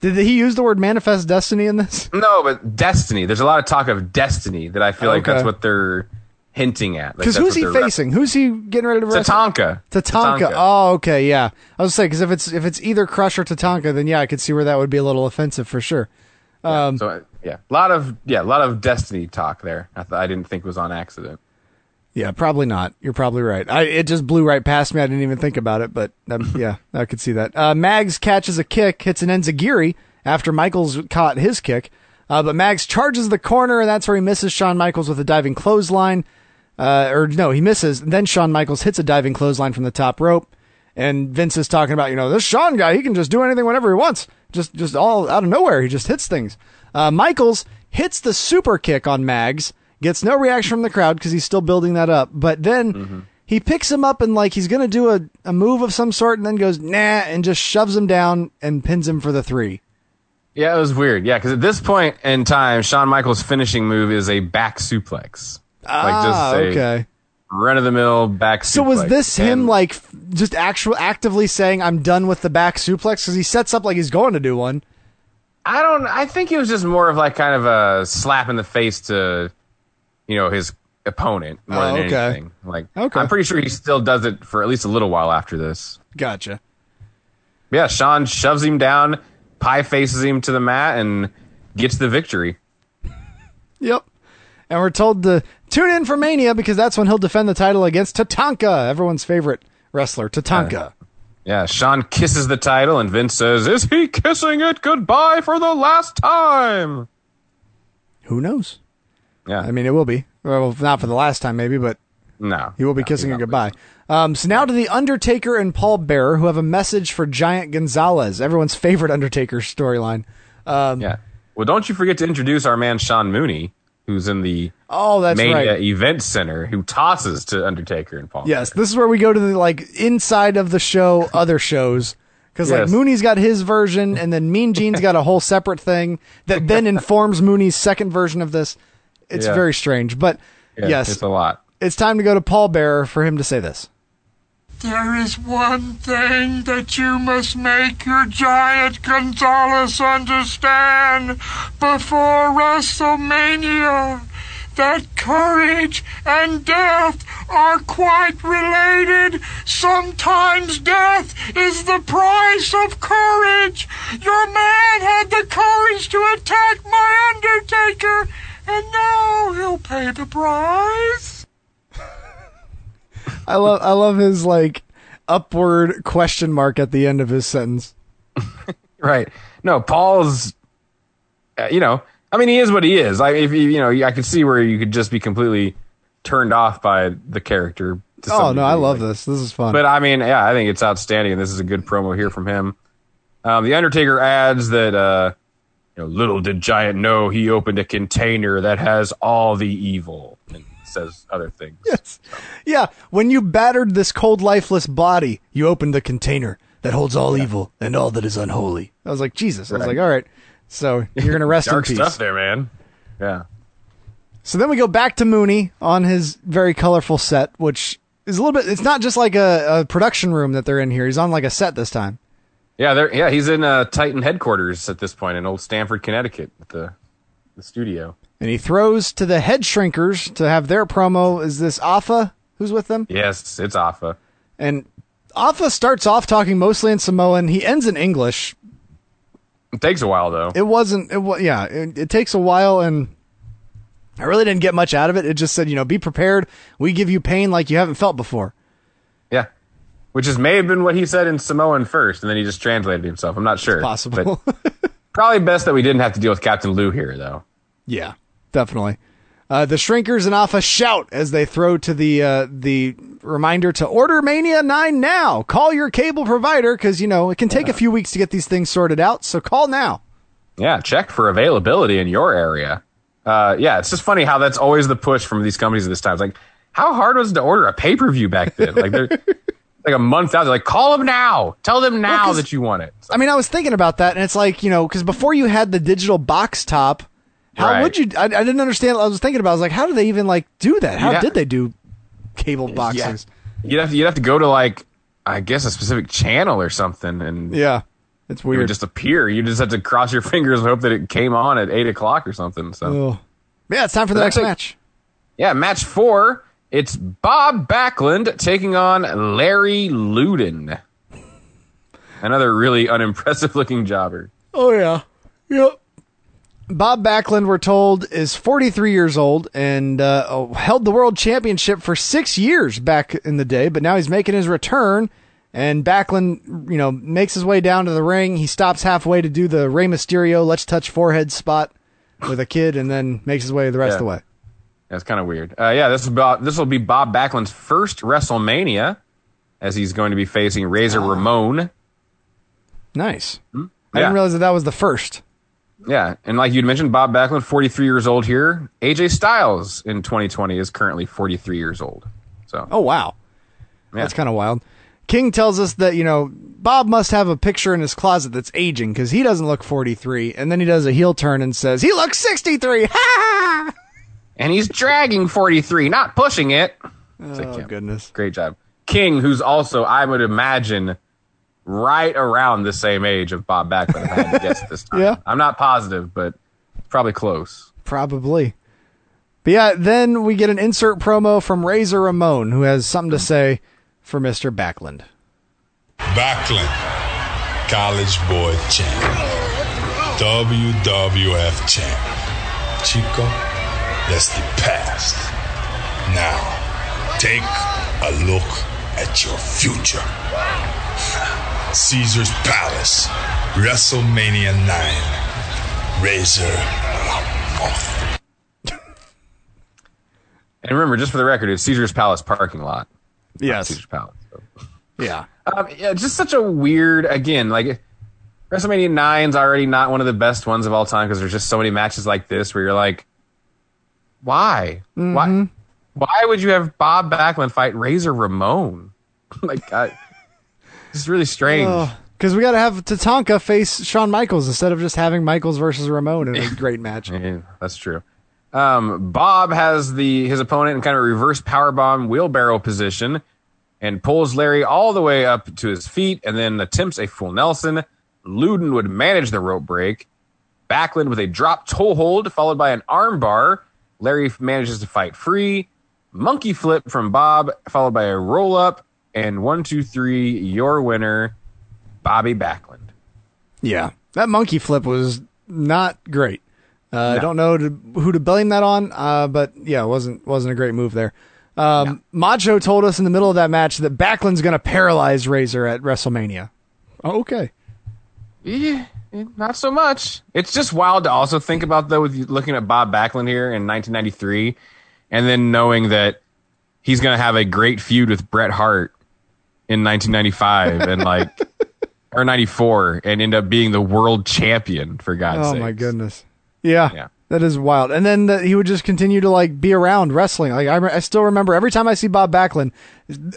Did he use the word manifest destiny in this? No, but destiny. There's a lot of talk of destiny that I feel like Okay. that's what they're hinting at. Because that's who's he facing? Who's he getting ready to wrestle? Tatanka. Tatanka. Oh, okay, yeah. I was saying because if it's if it's either Crush or Tatanka, then yeah, I could see where that would be a little offensive for sure. Um, So uh, yeah, a lot of yeah, a lot of destiny talk there. I th- I didn't think was on accident. Yeah, probably not. You're probably right. I it just blew right past me. I didn't even think about it, but um, yeah, I could see that. Uh, Maggs catches a kick, hits an enzuigiri after Michaels caught his kick, uh, but Maggs charges the corner, and that's where he misses Shawn Michaels with a diving clothesline. Uh, or no, he misses. Then Shawn Michaels hits a diving clothesline from the top rope. And Vince is talking about, you know, this Shawn guy, he can just do anything whenever he wants. Just, just all out of nowhere. He just hits things. Uh, Michaels hits the super kick on Maggs, gets no reaction from the crowd because he's still building that up. But then he picks him up and like he's going to do a, a move of some sort and then goes, nah, and just shoves him down and pins him for the three. Yeah, it was weird. Yeah, because at this point in time, Shawn Michaels' finishing move is a back suplex. Ah, a okay. run of the mill back. Suplex. So was suplex. this him like just actual actively saying I'm done with the back suplex because he sets up like he's going to do one. I don't. I think it was just more of like kind of a slap in the face to, you know, his opponent more Oh, than okay. anything. Like, Okay. I'm pretty sure he still does it for at least a little while after this. Gotcha. Yeah, Shawn shoves him down, pie faces him to the mat, and gets the victory. Yep. And we're told to tune in for Mania because that's when he'll defend the title against Tatanka, everyone's favorite wrestler, Tatanka. Uh, yeah, Shawn kisses the title, and Vince says, "Is he kissing it goodbye for the last time?" Who knows? Yeah, I mean, it will be. Well, not for the last time, maybe, but no, he will be kissing it goodbye. Um, so now to the Undertaker and Paul Bearer, who have a message for Giant Gonzalez, everyone's favorite Undertaker storyline. Um, yeah. Well, don't you forget to introduce our man Sean Mooney, who's in the Oh, that's Mania right. Event Center, who tosses to Undertaker and Paul. Yes, this is where we go to the like inside of the show, other shows. Because like Yes. Mooney's got his version, and then Mean Gene's got a whole separate thing that then informs Mooney's second version of this. It's Yeah. very strange, but Yeah, yes, it's a lot. it's time to go to Paul Bearer for him to say this. There is one thing that you must make your giant Gonzalez understand before WrestleMania. That courage and death are quite related. Sometimes death is the price of courage. Your man had the courage to attack my Undertaker, and now he'll pay the price. I love I love his like upward question mark at the end of his sentence. Right. No, Paul's. Uh, you know, I mean, he is what he is. I, if you, you know, I could see where you could just be completely turned off by the character. Oh some no, I degree. love this. This is fun. But I mean, yeah, I think it's outstanding, and this is a good promo here from him. Um, the Undertaker adds that, uh, you know, little did Giant know he opened a container that has all the evil, and says other things. yes. Yeah, when you battered this cold, lifeless body, you opened the container that holds all evil and all that is unholy. I was like, Jesus. I was like, all right. So you're gonna rest in Dark peace. stuff there, man. Yeah. So then we go back to Mooney on his very colorful set, which is a little bit. It's not just like a, a production room that they're in here. He's on like a set this time. Yeah, yeah, he's in uh, Titan headquarters at this point in Old Stamford, Connecticut, at the the studio. And he throws to the head shrinkers to have their promo. Is this Alpha who's with them? Yes, it's Alpha. And Alpha starts off talking mostly in Samoan. He ends in English. It takes a while though. It wasn't. It was yeah. It, it takes a while, and I really didn't get much out of it. It just said, you know, be prepared. We give you pain like you haven't felt before. Yeah. Which is may have been what he said in Samoan first, and then he just translated himself. I'm not sure. possible. Probably best that we didn't have to deal with Captain Lou here, though. Yeah, definitely. Uh, the Shrinkers and Alpha shout as they throw to the uh, the reminder to order Mania 9 now. Call your cable provider because, you know, it can take a few weeks to get these things sorted out. So call now. Yeah, check for availability in your area. Uh, yeah, it's just funny how that's always the push from these companies at this time. It's like, how hard was it to order a pay per view back then? Like they're like a month out. They're like, call them now. Tell them now 'cause- that you want it. I mean, I was thinking about that, and it's like, you know, because before you had the digital box top, how Right. would you? I, I didn't understand. I was thinking about. I was like, how do they even like do that? How Yeah. did they do cable boxes? You'd have to, you'd have to go to like, I guess a specific channel or something, and Yeah, it's it would weird. just appear. You just have to cross your fingers and hope that it came on at eight o'clock or something. So. Oh. Yeah, it's time for the next that's like- match. Yeah, match four. It's Bob Backlund taking on Larry Luden. Another really unimpressive looking jobber. Oh yeah. Yep. Bob Backlund, we're told, is 43 years old and uh, held the world championship for six years back in the day, but now he's making his return. And Backlund, you know, makes his way down to the ring. He stops halfway to do the Rey Mysterio "Let's touch forehead" spot with a kid, and then makes his way the rest of the way. That's kind of weird. Uh, yeah, this is about this will be Bob Backlund's first WrestleMania, as he's going to be facing Razor Ramon. Nice. I Yeah. didn't realize that that was the first. Yeah, and like you'd mentioned, Bob Backlund, 43 years old here. AJ Styles in 2020 is currently 43 years old. So, Oh wow, yeah. that's kind of wild. King tells us that you know Bob must have a picture in his closet that's aging because he doesn't look 43, and then he does a heel turn and says he looks 63. Ha! and he's dragging 43, not pushing it. It's like, Oh yeah, goodness. Great job. King, who's also, I would imagine, right around the same age of Bob Backlund. If I had to guess this time. Yeah. I'm not positive, but probably close. Probably. But yeah, then we get an insert promo from Razor Ramon, who has something to say for Mr. Backlund. Backlund, college boy champ, WWF champ. Chico, that's the past. Now, take a look at your future. Caesar's Palace, WrestleMania 9, Razor Ramon. And remember, just for the record, it's Caesar's Palace parking lot. It's Yes. Caesar's Palace. so. Yeah. Um, yeah, just such a weird. Again, like WrestleMania 9's already not one of the best ones of all time because there's just so many matches like this where you're like, why, why, why would you have Bob Backlund fight Razor Ramon? like, I, is really strange. Because we got to have Tatanka face Shawn Michaels instead of just having Michaels versus Ramon in a great match. Yeah, that's true. Um, Bob has the his opponent in kind of a reverse powerbomb wheelbarrow position and pulls Larry all the way up to his feet and then attempts a full Nelson. Luden would manage the rope break. Backlund with a drop toe hold followed by an arm bar. Larry manages to fight free. Monkey flip from Bob followed by a roll up and one, two, three, your winner, Bobby Backlund. Yeah, that monkey flip was not great. Uh, I don't know to, who to blame that on, uh, but yeah, it wasn't wasn't a great move there. Um, Macho told us in the middle of that match that Backlund's going to paralyze Razor at WrestleMania. Oh, okay. Yeah, Mm-hmm. not so much. It's just wild to also think about though, with you looking at Bob Backlund here in 1993, and then knowing that he's going to have a great feud with Bret Hart in 1995 and like or 94, and end up being the world champion for God's oh sake. my goodness. Yeah, Yeah. that is wild. And then the, he would just continue to like be around wrestling. Like I, I still remember every time I see Bob Backlund,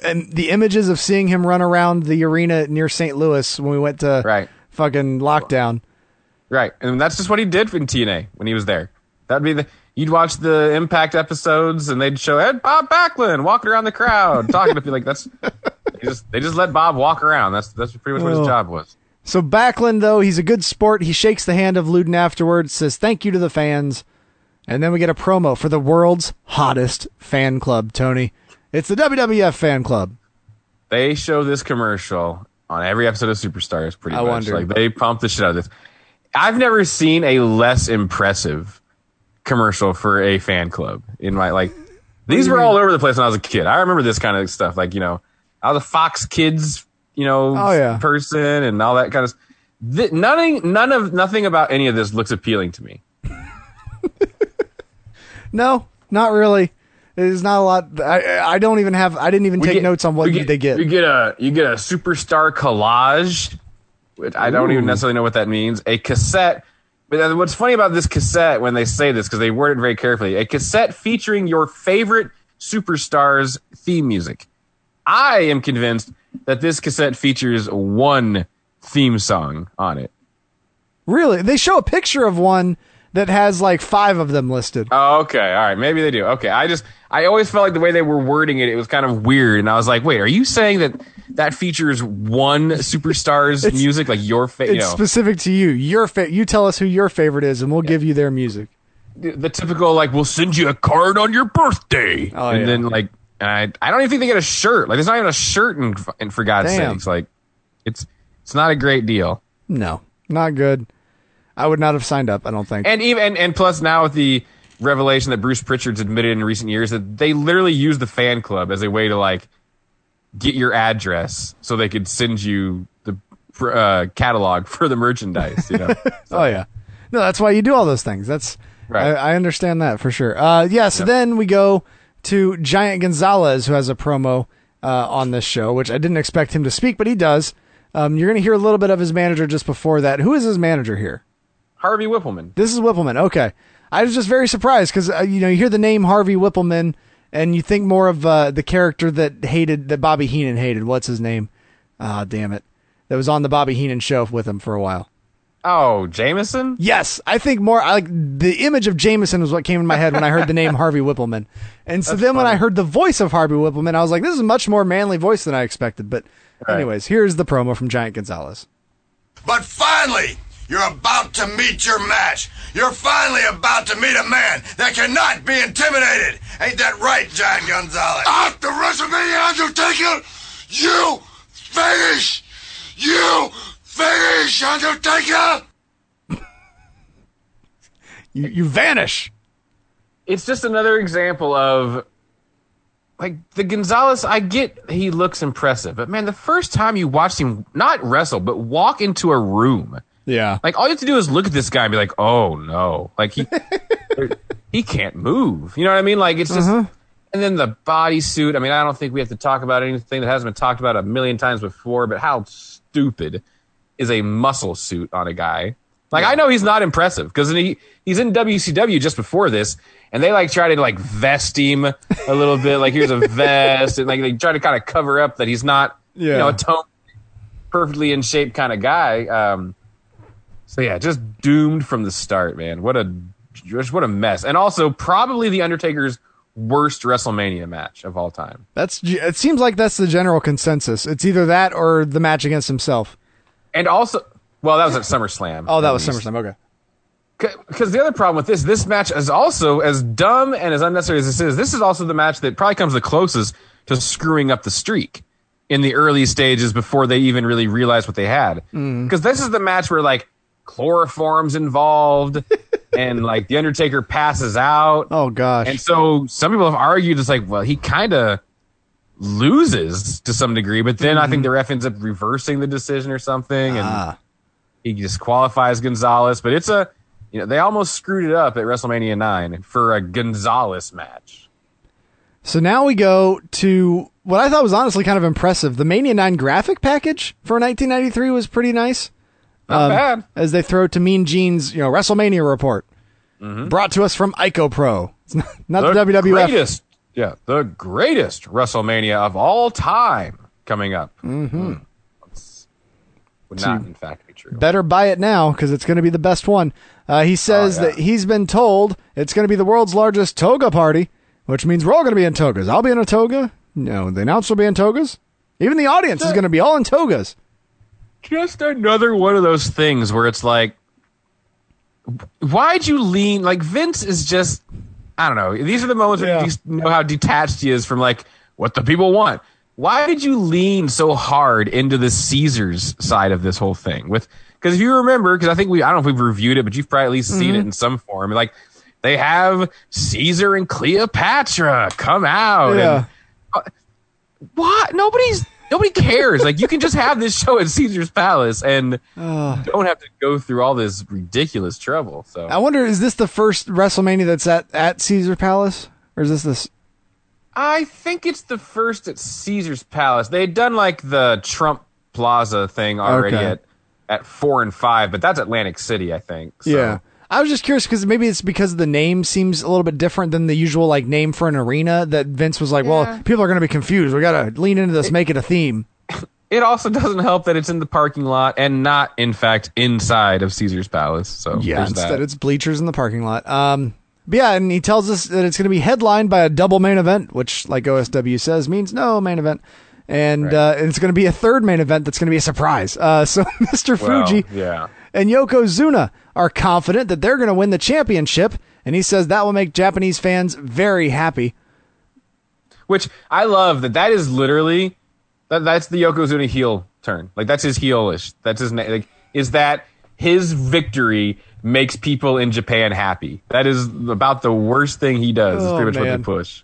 and the images of seeing him run around the arena near St. Louis when we went to Right. Fucking lockdown. Right, and that's just what he did in TNA when he was there. That'd be the you'd watch the Impact episodes, and they'd show Ed Bob Backlund walking around the crowd, talking to people like that's. They just they just let Bob walk around. That's that's pretty much what his job was. So Backlund, though, he's a good sport. He shakes the hand of Luden afterwards, says thank you to the fans, and then we get a promo for the world's hottest fan club. Tony, it's the WWF fan club. They show this commercial on every episode of Superstars. Pretty I much, wonder. like they pump the shit out of this. I've never seen a less impressive commercial for a fan club in my like. These were all over the place when I was a kid. I remember this kind of stuff. Like you know, I was a Fox Kids, you know, Oh, yeah. person and all that kind of. Th- nothing, none of nothing about any of this looks appealing to me. No, not really. There's not a lot. I I don't even have. I didn't even We take get- notes on what we they get. You get a you get a superstar collage. Which I don't even necessarily know what that means. A cassette. But what's funny about this cassette when they say this because they word it very carefully. A cassette featuring your favorite superstars theme music. I am convinced that this cassette features one theme song on it. Really, they show a picture of one that has like five of them listed. Oh, okay. All right. Maybe they do. Okay. I just, I always felt like the way they were wording it, it was kind of weird. And I was like, wait, are you saying that that features one superstar's music, like your favorite? It's You know, specific to you. Your fa- You tell us who your favorite is, and we'll give you their music. the, typical, like, we'll send you a card on your birthday. Oh, and yeah. then, like, and I, I don't even think they get a shirt. Like, there's not even a shirt in, in for God's Damn. sakes. Like, it's, it's not a great deal. No, not good. I would not have signed up. I don't think. And even and, and plus now with the revelation that Bruce Prichard's admitted in recent years that they literally use the fan club as a way to like get your address so they could send you the uh, catalog for the merchandise. You know, oh yeah, no, that's why you do all those things. That's Right. I, I understand that for sure. Uh, yeah. So then we go to Giant Gonzalez, who has a promo uh, on this show, which I didn't expect him to speak, but he does. Um, you're going to hear a little bit of his manager just before that. Who is his manager here? Harvey Wippleman. This is Wippleman. Okay. I was just very surprised because, uh, you know, you hear the name Harvey Wippleman and you think more of uh, the character that hated, that Bobby Heenan hated. What's his name? Ah, damn it. That was on the Bobby Heenan show with him for a while. Oh, Jameson. Yes, I think more. I like the image of Jameson was what came in my head when I heard the name Harvey Wippleman, and so That's then when I heard the voice of Harvey Wippleman, I was like, "This is a much more manly voice than I expected." But Anyways, here's the promo from Giant Gonzalez. But finally, you're about to meet your match. You're finally about to meet a man that cannot be intimidated. Ain't that right, John Gonzalez? After WrestleMania Undertaker, you finish! You finish, Undertaker! You you vanish. It's just another example of like the Gonzalez. I get he looks impressive, but man, the first time you watched him not wrestle but walk into a room, Yeah. like all you have to do is look at this guy and be like, "Oh no!" Like he he can't move. You know what I mean? Like it's just. And then the bodysuit. I mean, I don't think we have to talk about anything that hasn't been talked about a million times before. But how stupid is a muscle suit on a guy? Like I know he's not impressive because he he's in WCW just before this, and they like try to like vest him a little bit. Like here's a vest, and like they try to kind of cover up that he's not you know a tone perfectly in shape kind of guy. Um, so yeah, just doomed from the start, man. What a just what a mess, and also probably the Undertaker's worst WrestleMania match of all time. That's it seems like that's the general consensus. It's either that or the match against himself. And also, well, that was at SummerSlam. Oh, that was least. SummerSlam. Okay. Because the other problem with this, this match is also as dumb and as unnecessary as this is. This is also the match that probably comes the closest to screwing up the streak in the early stages before they even really realized what they had. Mm. Because this is the match where like chloroform's involved and like the Undertaker passes out. Oh gosh. And so some people have argued it's like, well, he kind of loses to some degree, but then I think the ref ends up reversing the decision or something, and Ah. he disqualifies Gonzalez. But it's a, you know, they almost screwed it up at WrestleMania nine for a Gonzalez match. So now we go to what I thought was honestly kind of impressive. The Mania 9 graphic package for 1993 was pretty nice. Not bad. As they throw to Mean Gene's, you know, WrestleMania report. Brought to us from Ico Pro. It's not, not the, WWF. greatest, yeah, the greatest WrestleMania of all time coming up. Mm-hmm. Would not, in fact, be true. Better buy it now because it's going to be the best one. Uh, he says Oh, yeah. that he's been told it's going to be the world's largest toga party, which means we're all going to be in togas. I'll be in a toga. No, the announcer will be in togas. Even the audience is going to be all in togas. Just another one of those things where it's like why'd you lean like vince is just i don't know these are the moments where you know how detached he is from like what the people want why did you lean so hard into the caesars side of this whole thing with because if you remember because i think we i don't know if we've reviewed it but you've probably at least seen it Mhm. in some form like they have caesar and cleopatra come out Yeah. and what? Nobody's nobody cares. like you can just have this show at Caesar's Palace and don't have to go through all this ridiculous trouble. So I wonder, is this the first WrestleMania that's at, at Caesar Palace? Or is this this? I think it's the first at Caesar's Palace. They had done like the Trump Plaza thing already Okay. at at four and five, but that's Atlantic City, I think. So. Yeah. I was just curious because maybe it's because the name seems a little bit different than the usual like name for an arena that Vince was like, well, people are going to be confused. We got to lean into this, make it a theme. It also doesn't help that it's in the parking lot and not, in fact, inside of Caesar's Palace. So Yeah, there's instead that. it's bleachers in the parking lot. Um, but yeah, and he tells us that it's going to be headlined by a double main event, which, like OSW says, means no main event. And, uh, and it's going to be a third main event that's going to be a surprise. Uh, so Mr. Well, Fuji yeah. and Yokozuna are confident that they're going to win the championship. And he says that will make Japanese fans very happy. Which I love that that is literally that that's the Yokozuna heel turn. Like that's his heelish. That's his na- like is that his victory makes people in Japan happy. That is about the worst thing he does. is Oh, pretty much what man. they push.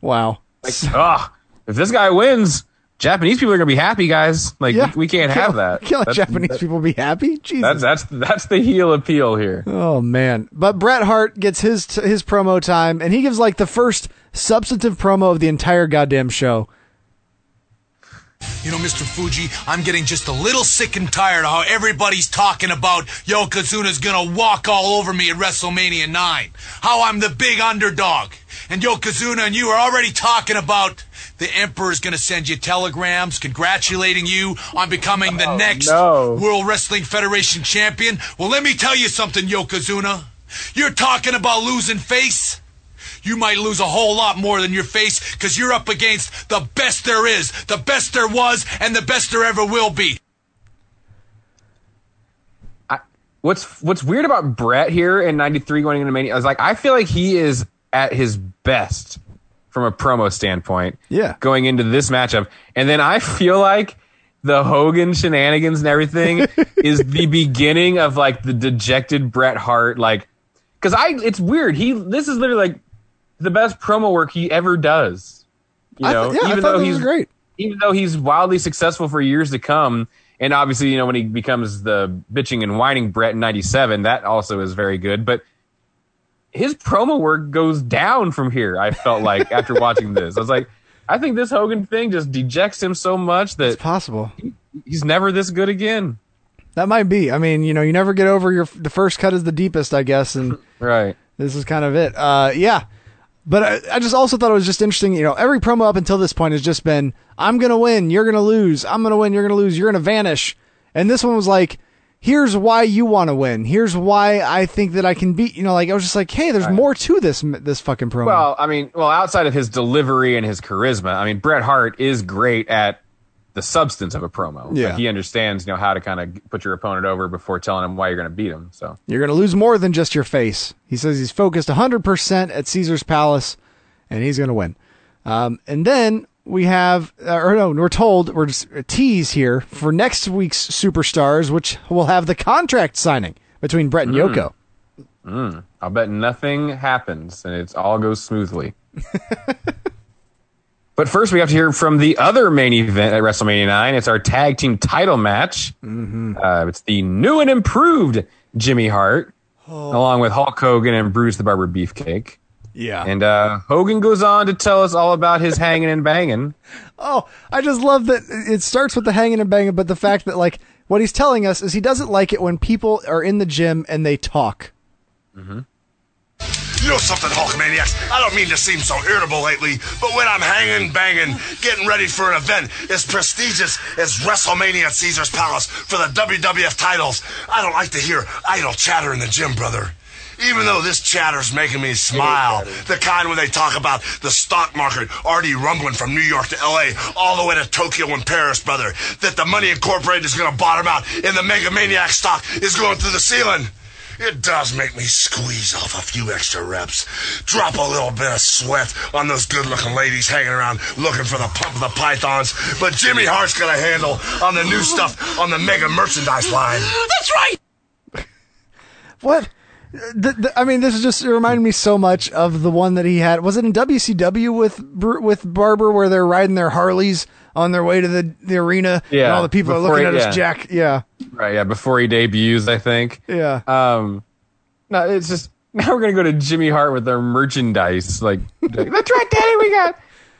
Wow. Like, ah, if this guy wins, Japanese people are gonna be happy, guys. Like Yeah. we, we can't have that. Can't let That's- Japanese that- people be happy. Jesus. That's that's that's the heel appeal here. Oh man! But Bret Hart gets his his promo time, and he gives like the first substantive promo of the entire goddamn show. You know, Mr. Fuji, I'm getting just a little sick and tired of how everybody's talking about Yokozuna's gonna walk all over me at WrestleMania 9. How I'm the big underdog. And Yokozuna and you are already talking about the Emperor's gonna send you telegrams congratulating you on becoming the oh, next World Wrestling Federation champion. Well, let me tell you something, Yokozuna. You're talking about losing face? you might lose a whole lot more than your face because you're up against the best there is, the best there was, and the best there ever will be. What's What's weird about Bret here in '93 going into Mania? I was like, I feel like he is at his best from a promo standpoint. Yeah. Going into this matchup, and then I feel like the Hogan shenanigans and everything is the beginning of like the dejected Bret Hart, like because I it's weird. He this is literally like the best promo work he ever does. You know, th- yeah, even though he's great. even though he's wildly successful for years to come, and obviously, you know, when he becomes the bitching and whining Bret in '97, that also is very good. But his promo work goes down from here. I felt like after watching this, I was like, I think this Hogan thing just dejects him so much that It's possible. he's never this good again. That might be. I mean, you know, you never get over your the first cut is the deepest, I guess, and Right. this is kind of it. Uh, yeah. But I, I just also thought it was just interesting. You know, every promo up until this point has just been, "I'm gonna win, you're gonna lose. I'm gonna win, you're gonna lose. You're gonna vanish." And this one was like, "Here's why you want to win. Here's why I think that I can beat." You know, like I was just like, "Hey, there's more to this this fucking promo." Well, I mean, well, outside of his delivery and his charisma, I mean, Bret Hart is great at the substance of a promo. Like, Yeah. he understands, you know, how to kind of put your opponent over before telling him why you're going to beat him. So You're going to lose more than just your face. He says he's focused 100% at Caesar's Palace, and he's going to win. Um, and then we have, uh, or no, we're told, we're just a tease here for next week's Superstars, which will have the contract signing between Bret and Mm. Yoko. Mm, I'll bet nothing happens and it all goes smoothly. but first, we have to hear from the other main event at WrestleMania 9. It's our tag team title match. Mm-hmm. Uh, it's the new and improved Jimmy Hart, Oh. along with Hulk Hogan and Bruce the Barber Beefcake. Yeah. And uh, Hogan goes on to tell us all about his hanging and banging. Oh, I just love that it starts with the hanging and banging, but the fact that, like, what he's telling us is he doesn't like it when people are in the gym and they talk. Mm-hmm. You know something, Hulkamaniacs? I don't mean to seem so irritable lately, but when I'm hanging, banging, getting ready for an event as prestigious as WrestleMania at Caesar's Palace for the WWF titles, I don't like to hear idle chatter in the gym, brother. Even though this chatter's making me smile, the kind where they talk about the stock market already rumbling from New York to LA all the way to Tokyo and Paris, brother, that the Money Incorporated is gonna bottom out and the Mega Maniac stock is going through the ceiling. It does make me squeeze off a few extra reps, drop a little bit of sweat on those good looking ladies hanging around looking for the pump of the pythons. But Jimmy Hart's got a handle on the new stuff on the mega merchandise line. That's right. What? The, the, I mean, this is just it reminded me so much of the one that he had. Was it in WCW with with Barber where they're riding their Harleys on their way to the, the arena? and all the people are looking he- at yeah. us. Jack, yeah, Right, yeah, before he debuts, I think. yeah. Um, no, it's just now we're gonna go to Jimmy Hart with their merchandise. Like, that's right, Daddy, we got.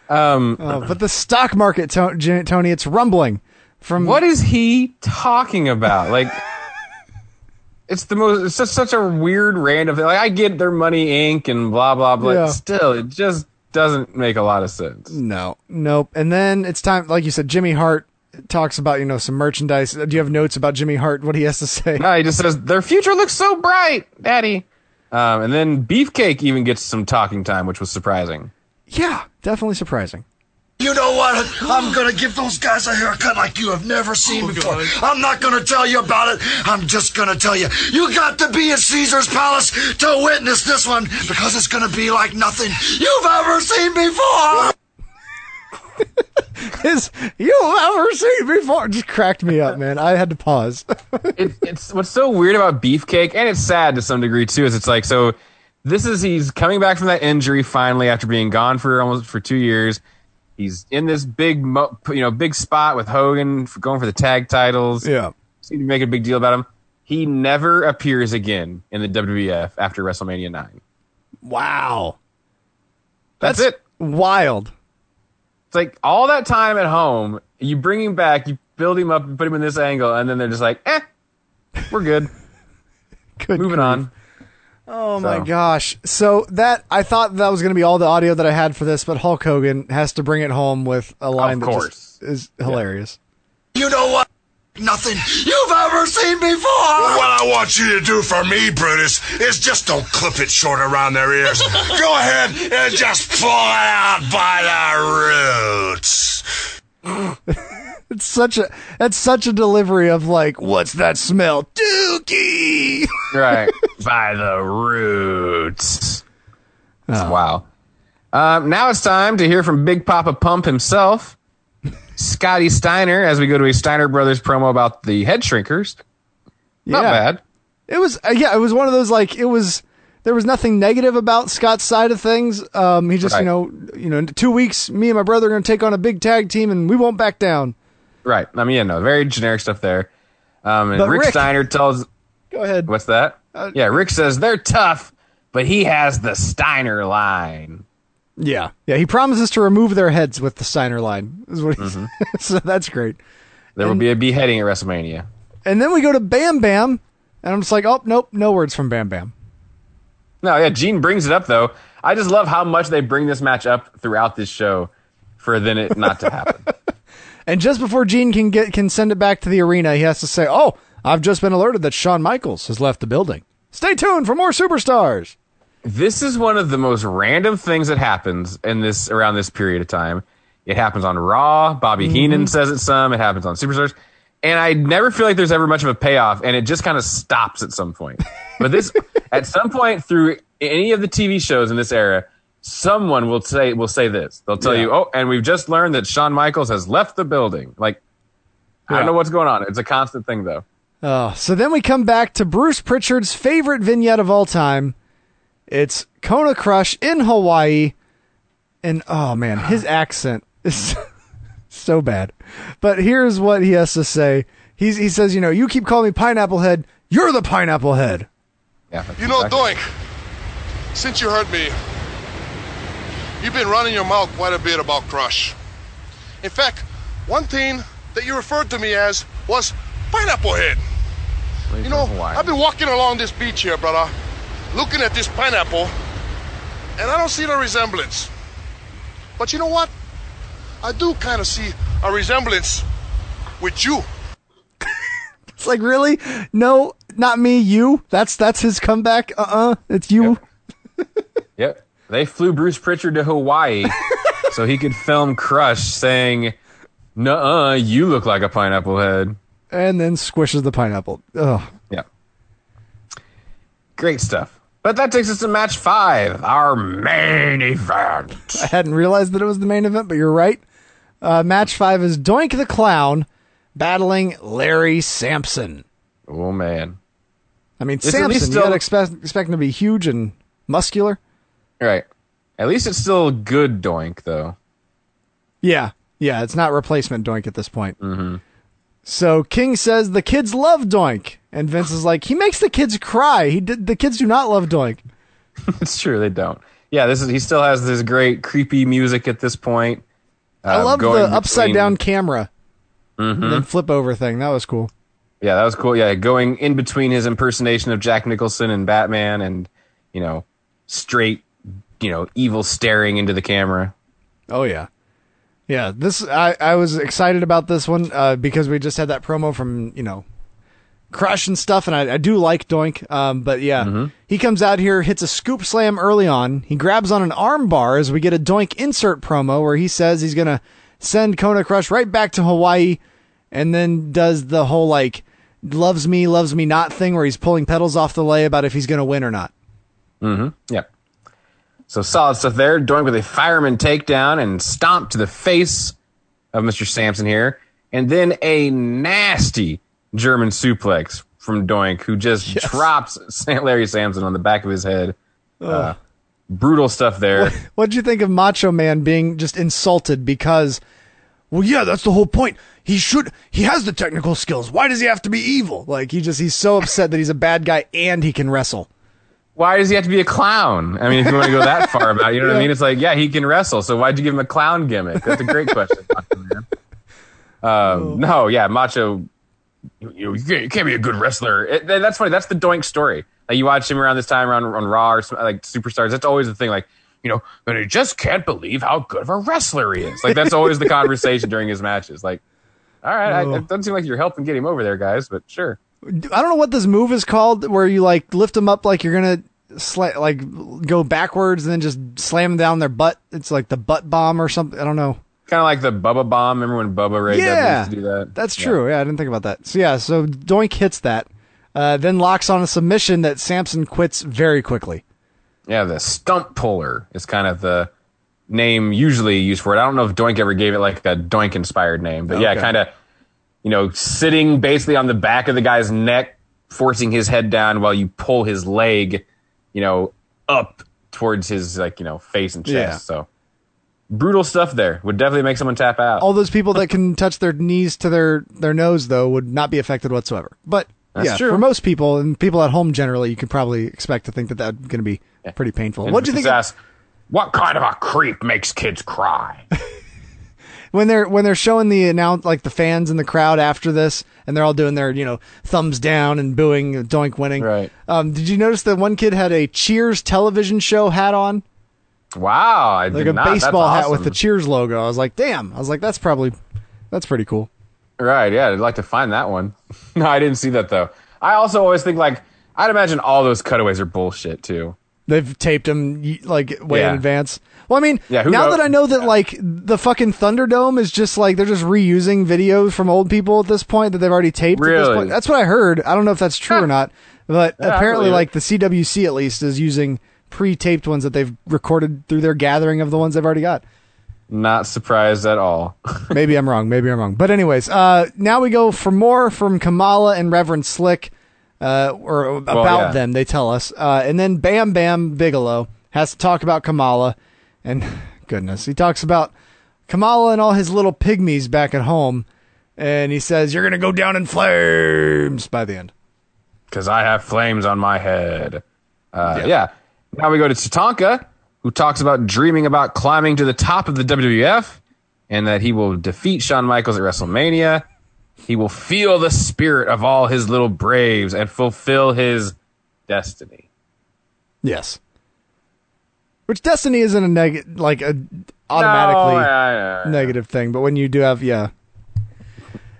Um, Oh, but the stock market, Tony, it's rumbling. From what is he talking about? Like, it's the most. It's just such a weird, random thing. Like, I get their money Inc. and blah blah blah. Yeah. Still, it just doesn't make a lot of sense. No, nope. And then it's time, like you said, Jimmy Hart talks about you know some merchandise. Do you have notes about Jimmy Hart? What he has to say? No, he just says their future looks so bright, Daddy. Um, and then Beefcake even gets some talking time, which was surprising. Yeah, definitely surprising. You know what? I'm gonna give those guys a haircut like you have never seen oh, before. I'm not gonna tell you about it. I'm just gonna tell you. You got to be at Caesar's Palace to witness this one because it's gonna be like nothing you've ever seen before. His you've ever seen before just cracked me up, man. I had to pause. it, it's what's so weird about Beefcake, and it's sad to some degree too. Is it's like so. This is he's coming back from that injury finally after being gone for almost for two years. He's in this big, mo- you know, big spot with Hogan for going for the tag titles. Yeah, seem to make a big deal about him. He never appears again in the WWF after WrestleMania nine. wow, That's, That's it. wild. It's like all that time at home, you bring him back, you build him up, put him in this angle, and then they're just like, eh, we're good. Good Moving grief. on. Oh my So- gosh. So that I thought that was going to be all the audio that I had for this, but Hulk Hogan has to bring it home with a line Of that course. just is hilarious. You know what? nothing you've ever seen before. What I want you to do for me, Brutus, is just don't clip it short around their ears. Go ahead and just pull it out by the roots. It's such a that's such a delivery of like, what's that smell? Dookie. right by the roots. Wow. Um, now it's time to hear from Big Papa Pump himself, Scotty Steiner, as we go to a Steiner Brothers promo about the head shrinkers. Not Yeah. bad. It was uh, yeah, it was one of those like it was there was nothing negative about Scott's side of things. Um, he just Right. you know you know in two weeks me and my brother are going to take on a big tag team and we won't back down. Right. I mean, yeah, no, very generic stuff there. Um, and Rick, Rick- Steiner tells. Go ahead. What's that? yeah, Rick says they're tough, but he has the Steiner line. Yeah, yeah. He promises to remove their heads with the Steiner line. Is what he Mm-hmm. so that's great. There will be a beheading at WrestleMania. And then we go to Bam Bam, and I'm just like, oh nope, no words from Bam Bam. No, yeah, Gene brings it up though. I just love how much they bring this match up throughout this show for then it not to happen. And just before Gene can get can send it back to the arena, he has to say, "Oh, I've just been alerted that Shawn Michaels has left the building. Stay tuned for more superstars." this is one of the most random things that happens in this around this period of time. It happens on Raw. Bobby mm-hmm. Heenan says it some. It happens on Superstars. And I never feel like there's ever much of a payoff, and it just kind of stops at some point. But this, at some point through any of the TV shows in this era, someone will say will say this. They'll tell Yeah. you, "Oh, and we've just learned that Shawn Michaels has left the building." Like, I don't know what's going on. It's a constant thing, though. Oh, so then we come back to Bruce Prichard's favorite vignette of all time. It's Kona Crush in Hawaii, and oh man, his accent is so bad. But here's what he has to say. He's, he says, you know, you keep calling me Pineapple Head. You're the Pineapple Head. Yeah. You know, Doink, since you heard me, you've been running your mouth quite a bit about Crush. In fact, one thing that you referred to me as was Pineapple Head. You know, I've been walking along this beach here, brother, looking at this pineapple, and I don't see the resemblance. But you know what? I do kind of see a resemblance with you. It's like, really? No, not me, you. That's that's his comeback. Uh uh it's you. Yep. They flew Bruce Prichard to Hawaii so he could film Crush saying, Nuh uh, you look like a pineapple head. And then squishes the pineapple. Ugh. Yeah. Great stuff. But that takes us to match five, our main event. I hadn't realized that it was the main event, but you're right. Uh, match five is Doink the Clown battling Larry Sampson. Oh, man. I mean, It's Sampson, you still- gotta expect, expect him to be huge and muscular. Right. At least it's still good doink, though. Yeah, yeah, it's not replacement Doink at this point. Mm-hmm. So King says the kids love Doink, and Vince is like, he makes the kids cry. He did. The kids do not love Doink. it's true, they don't. Yeah, this is he still has this great creepy music at this point. I uh, love the going upside between- down camera Mhm. and then flip over thing. That was cool. Yeah, that was cool. Yeah, going in between his impersonation of Jack Nicholson and Batman and, you know, straight, you know, evil staring into the camera. Oh yeah, yeah. This I I was excited about this one uh, because we just had that promo from you know Crush and stuff, and I, I do like Doink. Um, but yeah, he comes out here, hits a scoop slam early on. He grabs on an arm bar as we get a Doink insert promo where he says he's gonna send Kona Crush right back to Hawaii, and then does the whole like loves me, loves me not thing where he's pulling petals off the lei about if he's gonna win or not. Mm-hmm. Yeah. So solid stuff there. Doink with a fireman takedown and stomp to the face of Mr. Sampson here. And then a nasty German suplex from Doink, who just drops St. Larry Sampson on the back of his head. Uh, brutal stuff there. What'd you think of Macho Man being just insulted because, well, yeah, that's the whole point. He should, he has the technical skills. Why does he have to be evil? Like, he just, he's so upset that he's a bad guy and he can wrestle. Why does he have to be a clown? I mean, if you want to go that far about, it, you know what I mean? It's like, yeah, he can wrestle. So why'd you give him a clown gimmick? That's a great question. Um, no, yeah, Macho. You, you, can't- you can't be a good wrestler. It, that's funny. That's the Doink story. Like you watch him around this time around on Raw or some, like Superstars. That's always the thing. Like you know, and he just can't believe how good of a wrestler he is. Like that's always the conversation during his matches. Like, All right, I, Oh. it doesn't seem like you're helping get him over there, guys, but sure. I don't know what this move is called, where you like lift them up like you're gonna sla- like go backwards and then just slam them down their butt. It's like the butt bomb or something. I don't know. Kind of like the Bubba Bomb. Remember when Bubba Ray Dudley Yeah, used to do that? That's true. Yeah. I didn't think about that. So yeah, so Doink hits that, uh, then locks on a submission that Samson quits very quickly. Yeah, the stump puller is kind of the name usually used for it. I don't know if Doink ever gave it like a Doink inspired name, but yeah, kind of, you know, sitting basically on the back of the guy's neck, forcing his head down while you pull his leg, you know, up towards his like, you know, face and chest. Yeah. So brutal stuff there. Would definitely make someone tap out. All those people that can touch their knees to their their nose though would not be affected whatsoever. But That's yeah, true. for most people and people at home generally, you could probably expect to think that that's going to be pretty painful. What do you think? what kind of a creep makes kids cry? when they're when they're showing the announce like the fans in the crowd after this and they're all doing their you know thumbs down and booing doink winning right um did you notice that one kid had a cheers television show hat on Wow, I like did a not. Baseball hat with the cheers logo i was like damn i was like that's probably that's pretty cool Right, yeah, I'd like to find that one. no, I didn't see that though. I also always think like I'd imagine all those cutaways are bullshit too. They've taped them like way in advance. Well i mean Yeah, now knows? that i know that like the fucking thunderdome is just like they're just reusing videos from old people at this point that they've already taped at this Really? point. That's what i heard. I don't know if that's true or not but Yeah, apparently like the cwc at least is using pre-taped ones that they've recorded through their gathering of the ones they've already got. Not surprised at all. maybe i'm wrong. Maybe i'm wrong. But anyways uh now we go for more from kamala and reverend slick uh or about yeah. them they tell us uh and then bam bam bigelow has to talk about kamala and goodness he talks about kamala and all his little pygmies back at home and he says you're gonna go down in flames by the end Because I have flames on my head. Uh, yeah. Now we go to Tatanka, who talks about dreaming about climbing to the top of the WWF and that he will defeat Shawn Michaels at WrestleMania. He will feel the spirit of all his little braves and fulfill his destiny. yes which destiny isn't a negative like a automatically No, I- I- negative thing, but when you do have yeah.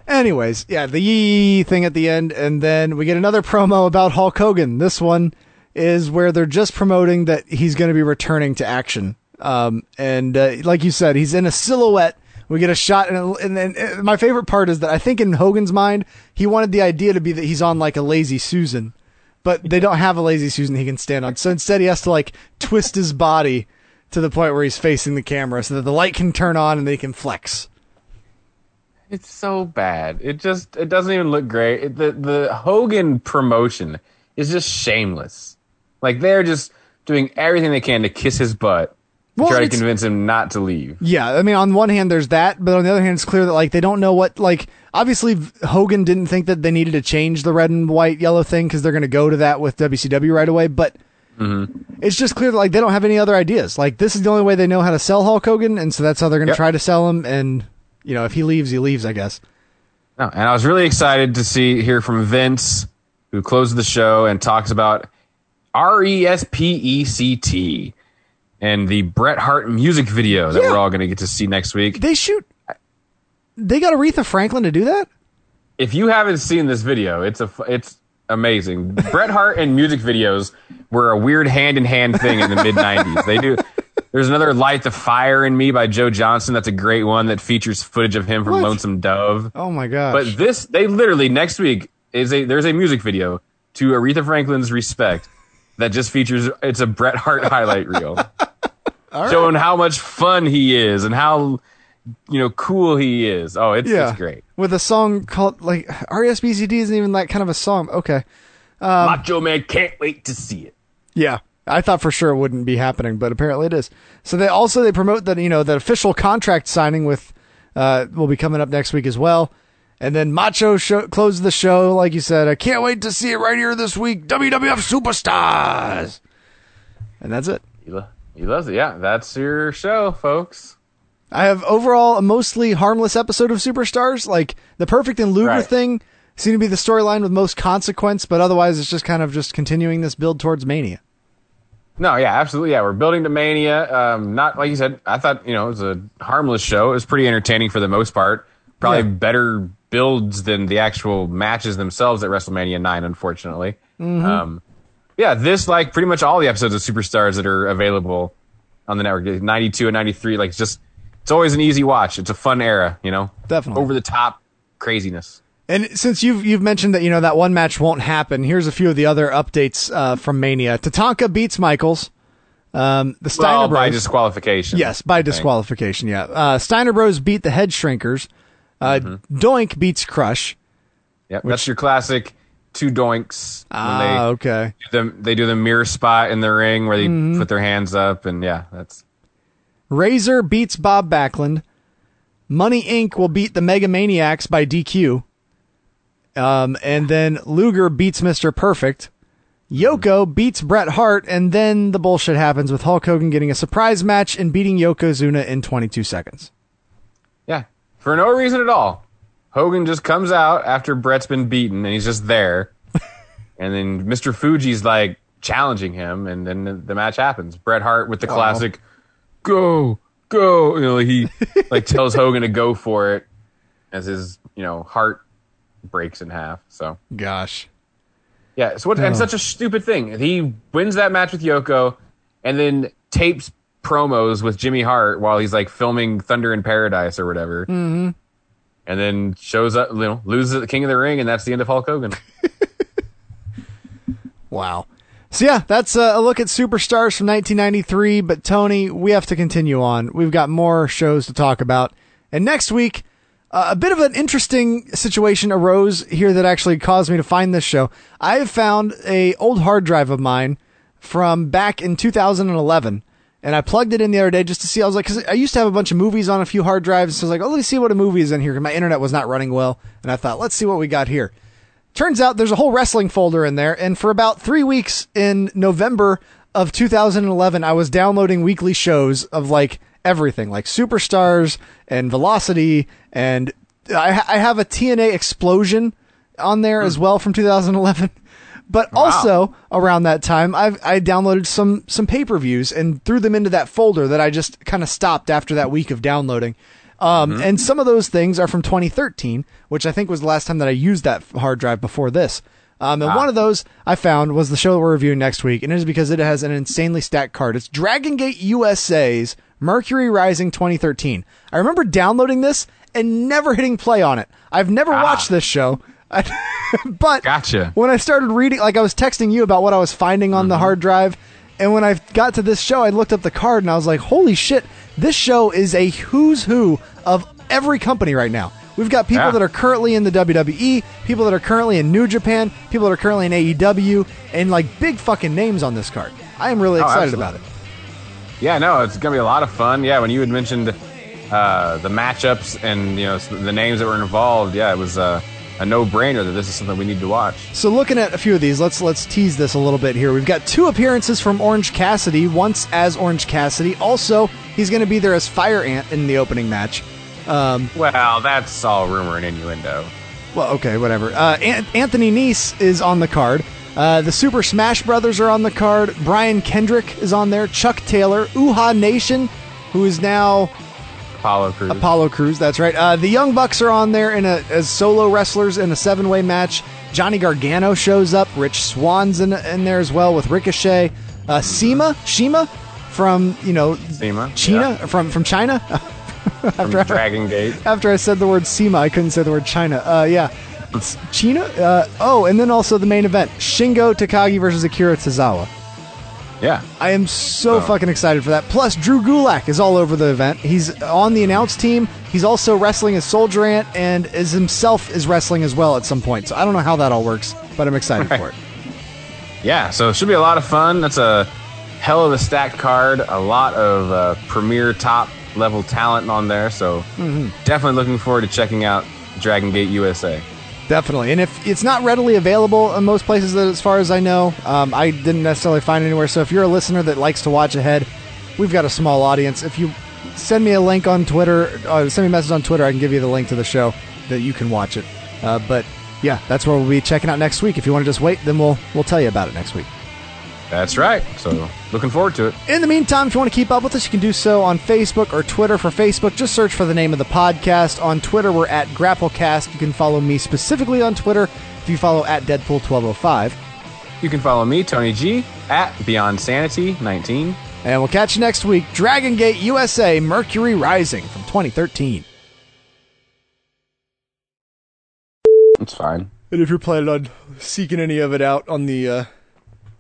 Anyways, yeah, the yee thing at the end, and then we get another promo about Hulk Hogan. This one is where they're just promoting that he's going to be returning to action. Um, and uh, like you said, he's in a silhouette. We get a shot, and, and, and my favorite part is that I think in Hogan's mind, he wanted the idea to be that he's on like a lazy Susan, but they don't have a lazy Susan he can stand on. So instead, he has to like twist his body to the point where he's facing the camera so that the light can turn on and they can flex. It's so bad. It just it doesn't even look great. It, the the Hogan promotion is just shameless. Like they're just doing everything they can to kiss his butt Well, try to convince him not to leave. Yeah, I mean, on one hand, there's that, but on the other hand, it's clear that like they don't know what like. Obviously, Hogan didn't think that they needed to change the red and white yellow thing because they're going to go to that with WCW right away. But mm-hmm. it's just clear that like they don't have any other ideas. Like this is the only way they know how to sell Hulk Hogan, and so that's how they're going to Yep. try to sell him. And you know, if he leaves, he leaves. I guess. No, and I was really excited to see hear from Vince, who closed the show and talks about R E S P E C T and the Bret Hart music video that Yeah. we're all going to get to see next week. They shoot. They got Aretha Franklin to do that. if you haven't seen this video, it's a it's amazing. Bret Hart and music videos were a weird hand in hand thing in the mid '90s. They do. There's another "Light the Fire in Me" by Joe Johnson. That's a great one that features footage of him from What? Lonesome Dove. Oh my gosh! But this, they literally next week is a there's a music video to Aretha Franklin's "Respect" that just features it's a Bret Hart highlight reel showing how much fun he is and how you know cool he is. Oh, it's, yeah, it's great. with a song called like RESPCD isn't even that kind of a song. Okay. Um, Macho Man can't wait to see it. Yeah. I thought for sure it wouldn't be happening, but apparently it is. So they also they promote that you know that official contract signing with uh will be coming up next week as well. And then Macho show, closes the show like you said. I can't wait to see it right here this week. WWF superstars. And that's it. Lo- he loves it. Yeah, that's your show, folks. I have overall a mostly harmless episode of Superstars. Like the Perfect and Luger Right. thing seemed to be the storyline with most consequence, but otherwise it's just kind of just continuing this build towards Mania. No, yeah, absolutely. Yeah, we're building to Mania. Um, not like you said. I thought you know it was a harmless show. It was pretty entertaining for the most part. probably Yeah. better builds than the actual matches themselves at WrestleMania 9, unfortunately. Mhm. Um, yeah, this, like pretty much all the episodes of Superstars that are available on the network, 92 and 93, like, it's just, it's always an easy watch. It's a fun era, you know? Definitely. Over the top craziness. And since you've you've mentioned that you know that one match won't happen, here's a few of the other updates uh, from Mania. Tatanka beats Michaels. Um, the Steiner well, Bros. by disqualification. Yes, by disqualification. Yeah. Uh, Steiner Bros beat the Head Shrinkers. Uh, Mm-hmm. Doink beats Crush. Yep, that's your classic two doinks. Ah, they okay. do the, they do the mirror spot in the ring where they Mhm. put their hands up, and yeah, that's Razor beats Bob Backlund. Money Inc. will beat the Mega Maniacs by DQ. Um, and then Luger beats Mr. Perfect. Yoko beats Bret Hart, and then the bullshit happens with Hulk Hogan getting a surprise match and beating Yokozuna in 22 seconds. yeah, for no reason at all. Hogan just comes out after Bret's been beaten, and he's just there, and then Mr. Fuji's like challenging him, and then the, the match happens. Bret Hart with the Wow. classic "Go, go," you know, he like tells Hogan to go for it as his you know heart breaks in half. So Gosh. Yeah, so what, Oh. and such a stupid thing. He wins that match with Yoko and then tapes promos with Jimmy Hart while he's like filming Thunder in Paradise or whatever. Mm-hmm. And then shows up, you know, loses at the King of the Ring, and that's the end of Hulk Hogan. Wow. So yeah, that's a look at superstars from 1993. But Tony, we have to continue on. We've got more shows to talk about, and next week, uh, a bit of an interesting situation arose here that actually caused me to find this show. I have found a old hard drive of mine from back in 2011. And I plugged it in the other day just to see. I was like, because I used to have a bunch of movies on a few hard drives. So I was like, oh, let me see what a movie is in here. 'cause My internet was not running well. And I thought, let's see what we got here. Turns out there's a whole wrestling folder in there, and for about three weeks in November of 2011, I was downloading weekly shows of like everything, like Superstars and Velocity, and I, I have a TNA Explosion on there as hmm. well from 2011. But also around that time, I've I downloaded some some pay per views and threw them into that folder that I just kind of stopped after that week of downloading. Um, And some of those things are from 2013, which I think was the last time that I used that hard drive before this. Um, and one of those I found was the show that we're reviewing next week, and it is because it has an insanely stacked card. It's Dragon Gate USA's Mercury Rising 2013. I remember downloading this and never hitting play on it. I've never watched this show. but gotcha. when I started reading, like I was texting you about what I was finding on the hard drive, and when I got to this show, I looked up the card and I was like, "Holy shit! This show is a who's who of every company right now." We've got people Yeah. that are currently in the WWE, people that are currently in New Japan, people that are currently in AEW, and like big fucking names on this card. I am really Oh, excited absolutely. about it. Yeah, no, it's gonna be a lot of fun. Yeah, when you had mentioned uh, the matchups and you know the names that were involved, yeah, it was uh, a no-brainer that this is something we need to watch. So looking at a few of these, let's let's tease this a little bit here. We've got two appearances from Orange Cassidy, once as Orange Cassidy. Also, he's going to be there as Fire Ant in the opening match. Um, well, that's all rumor and innuendo. Well, okay, whatever. Uh, An- Anthony Nese is on the card. Uh, the Super Smash Brothers are on the card. Brian Kendrick is on there. Chuck Taylor, Uhaa Nation, who is now Apollo Crews. Apollo Crews. That's right. Uh, the Young Bucks are on there in a, as solo wrestlers in a seven-way match. Johnny Gargano shows up. Rich Swann's in, in there as well with Ricochet. Uh, Sema, Shima from you know Sema, China from from China. after From Dragon Gate. After I said the word SEMA, I couldn't say the word China. Uh, yeah. It's China? Uh, oh, and then also the main event Shingo Takagi versus Akira Tozawa. Yeah. I am so Oh. fucking excited for that. Plus, Drew Gulak is all over the event. He's on the announce team. He's also wrestling as Soldier Ant and is himself is wrestling as well at some point. So I don't know how that all works, but I'm excited for it. Yeah, so it should be a lot of fun. That's a hell of a stacked card. A lot of uh, premier top level talent on there. So Mhm. definitely looking forward to checking out Dragon Gate USA. Definitely. And if it's not readily available in most places, as far as I know, um, I didn't necessarily find anywhere. So if you're a listener that likes to watch ahead, we've got a small audience. If you send me a link on Twitter, uh, send me a message on Twitter, I can give you the link to the show that you can watch it. Uh, but yeah, that's where we'll be checking out next week. If you want to just wait, then we'll we'll tell you about it next week. That's right. So looking forward to it. In the meantime, if you want to keep up with us, you can do so on Facebook or Twitter. For Facebook, just search for the name of the podcast. On Twitter, we're at Grapplecast. You can follow me specifically on Twitter if you follow at Deadpool1205. You can follow me, Tony G, at Beyond Sanity 19. And we'll catch you next week. Dragon Gate USA Mercury Rising from 2013. It's fine. And if you're planning on seeking any of it out on the uh,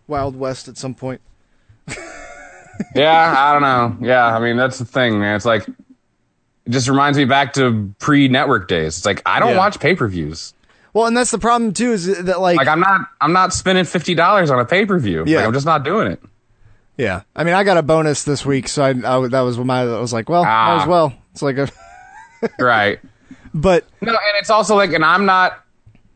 Wild West at some point. yeah, I don't know. Yeah, I mean that's the thing, man. It's like it just reminds me back to pre-network days. It's like I don't Yeah. watch pay-per-views. Well, and that's the problem too, is that like, Like I'm not I'm not spending fifty dollars on a pay-per-view. Yeah. Like, I'm just not doing it. yeah. I mean, I got a bonus this week, so I, I that was my I was like, well, might Ah. as well. It's like a, right. but No, and it's also like, and I'm not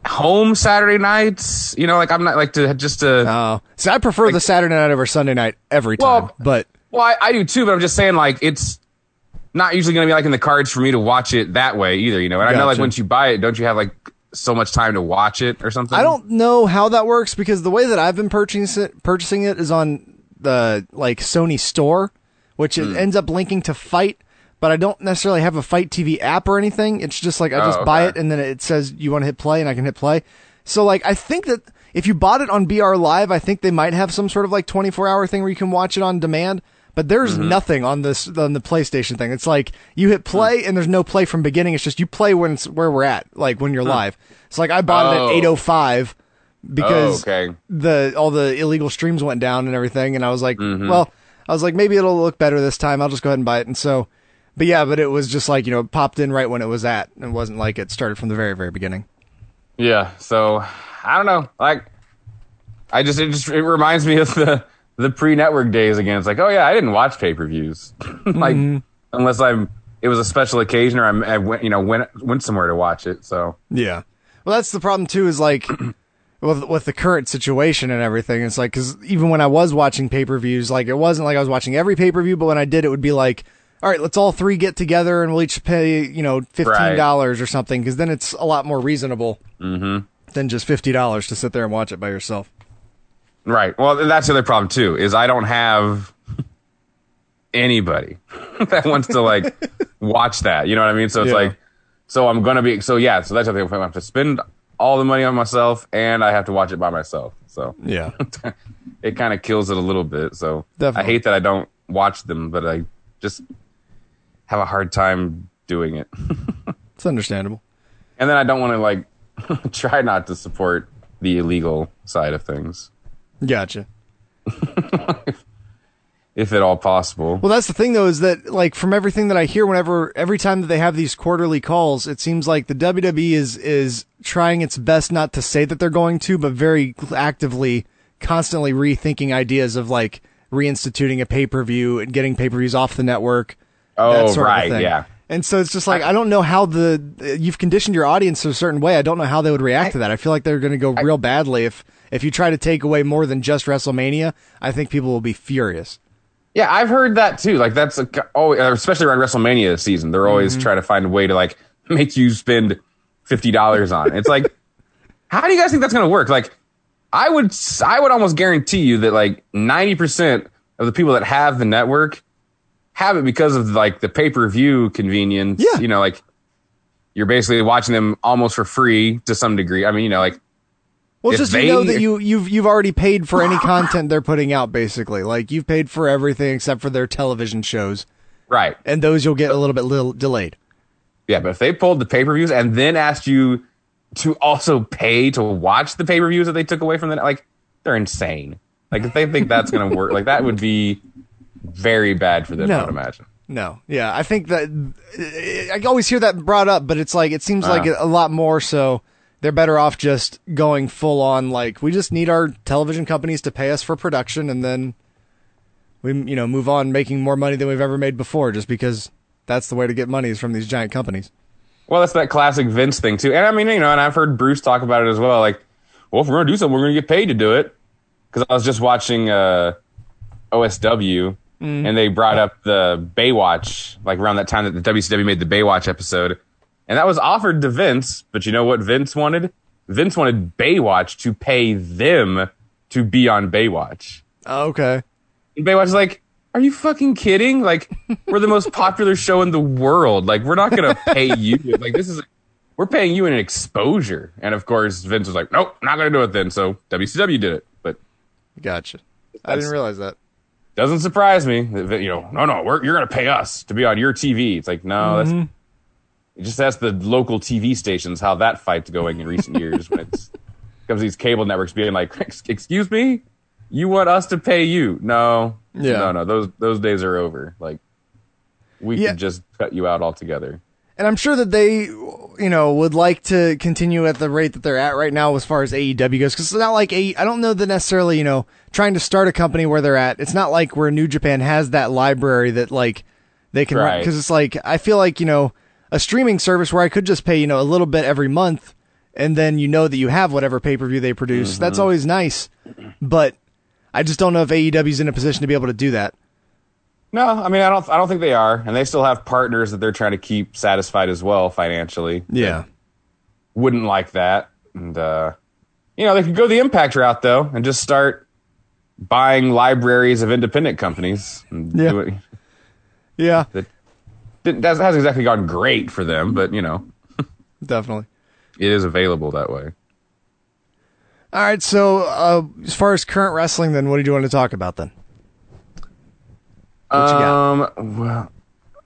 home Saturday nights. You know, like I'm not like to just to. Oh, see, I prefer the Saturday night over Sunday night every time. Well, but Well, I, I do too, but I'm just saying like it's not usually going to be like in the cards for me to watch it that way either. You know, and I know like Gotcha. once you buy it, don't you have like so much time to watch it or something? I don't know how that works because the way that I've been purchasing it, purchasing it is on the like Sony store, which it hmm. ends up linking to FITE. But I don't necessarily have a FITE TV app or anything. It's just like I just Oh, buy it and then it says you want to hit play and I can hit play. So like I think that if you bought it on BR Live, I think they might have some sort of like 24 hour thing where you can watch it on demand. But there's Mm-hmm. nothing on this on the PlayStation thing. It's like you hit play and there's no play from beginning. It's just you play when it's where we're at, like when you're Huh. live. So like I bought it Oh. at 805 because Oh, okay. the all the illegal streams went down and everything and I was like, Mm-hmm. well, I was like maybe it'll look better this time. I'll just go ahead and buy it. And so but yeah, but it was just like, you know, it popped in right when it was at. It wasn't like it started from the very very beginning. Yeah, so I don't know. Like, I just it just it reminds me of the the pre-network days again. It's like, oh yeah, I didn't watch pay-per-views, like Mhm. unless I'm it was a special occasion or I'm, I went you know went went somewhere to watch it. So Yeah. Well, that's the problem too. Is like with with the current situation and everything. It's like because even when I was watching pay per views, like it wasn't like I was watching every pay per view, but when I did, it would be like, all right, let's all three get together and we'll each pay you know fifteen dollars or something, because then it's a lot more reasonable mm-hmm. than just fifty dollars to sit there and watch it by yourself. right. Well, that's the other problem too. Is I don't have anybody that wants to like watch that. You know what I mean? So it's Yeah. like, so I'm gonna be so yeah. So that's the thing. I have to spend all the money on myself, and I have to watch it by myself. So Yeah. it kind of kills it a little bit. So Definitely. I hate that I don't watch them, but I just have a hard time doing it. It's understandable. and then I don't want to like try not to support the illegal side of things, Gotcha. if at all possible. Well, that's the thing though, is that like from everything that I hear, whenever every time that they have these quarterly calls, it seems like the WWE is is trying its best not to say that they're going to, but very actively, constantly rethinking ideas of like reinstituting a pay per view and getting pay per views off the network. Oh, right, yeah. And so it's just like I don't know how the you've conditioned your audience a certain way. I don't know how they would react to that. I feel like they're going to go real badly if if you try to take away more than just WrestleMania. I think people will be furious. Yeah, I've heard that too. Like that's a, oh, especially around WrestleMania season, they're always Mhm. trying to find a way to like make you spend fifty dollars on. it. It's like, how do you guys think that's going to work? Like, I would, I would almost guarantee you that like ninety percent of the people that have the network have it because of like the pay per view convenience. Yeah, you know, like you're basically watching them almost for free to some degree. I mean, you know, like. Well, just they- you know that you you've you've already paid for any content they're putting out, basically. Like you've paid for everything except for their television shows, right? And those you'll get a little bit little delayed. Yeah, but if they pulled the pay per views and then asked you to also pay to watch the pay per views that they took away from the like they're insane. Like if they think that's going to work, like that would be very bad for them. No. I would imagine. No, yeah, I think that I always hear that brought up, but it's like it seems like Uh. a lot more so. They're better off just going full on. Like we just need our television companies to pay us for production, and then we you know move on making more money than we've ever made before, just because that's the way to get money is from these giant companies. Well, that's that classic Vince thing too. And I mean, you know, and I've heard Bruce talk about it as well. Like, well, if we're going to do something, we're going to get paid to do it. Because I was just watching uh, OSW, Mm. and they brought up the Baywatch, like around that time that the WCW made the Baywatch episode, and that was offered to Vince. But you know what Vince wanted? Vince wanted Baywatch to pay them to be on Baywatch. Oh, okay. And Baywatch is like, are you fucking kidding? Like, we're the most popular show in the world. Like, we're not gonna pay you. Like, this is we're paying you an exposure. And of course, Vince was like, nope, not gonna do it then. So WCW did it. But Gotcha. I didn't realize that. Doesn't surprise me. that, You know, no, no, we're, you're gonna pay us to be on your TV. It's like, no, that's Mhm. you just ask the local TV stations how that fight's going in recent years when it comes to these cable networks being like, excuse me, you want us to pay you? No, Yeah. no, no. Those those days are over. Like, we Yeah. could just cut you out altogether. And I'm sure that they, you know, would like to continue at the rate that they're at right now as far as AEW goes. Because it's not like A. I don't know that necessarily, you know, trying to start a company where they're at. It's not like where New Japan has that library that like they can. Right. Because it's like I feel like you know a streaming service where I could just pay you know a little bit every month, and then you know that you have whatever pay per view they produce. That's Mhm. always nice, but I just don't know if AEW's in a position to be able to do that. No, I mean, I don't. I don't think they are, and they still have partners that they're trying to keep satisfied as well financially. Yeah. Wouldn't like that, and uh, you know, they could go the Impact route though, and just start buying libraries of independent companies. And Yeah. do it. Yeah, that didn't- that hasn't exactly gone great for them, but you know, definitely. it is available that way. All right, so uh, as far as current wrestling, then what do you want to talk about then? What you got? Um. Well,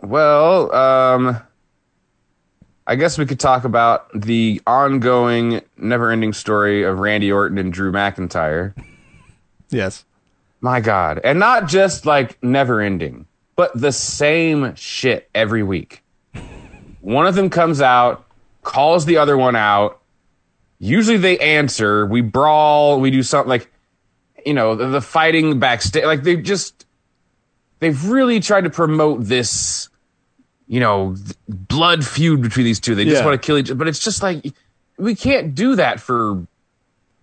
well. Um. I guess we could talk about the ongoing, never-ending story of Randy Orton and Drew McIntyre. Yes. My God, and not just like never-ending, but the same shit every week. One of them comes out, calls the other one out. Usually they answer. We brawl. We do something like, you know, the, the fighting backstage. Like they just, they've really tried to promote this, you know, blood feud between these two. They just Yeah. want to kill each other. But it's just like, we can't do that for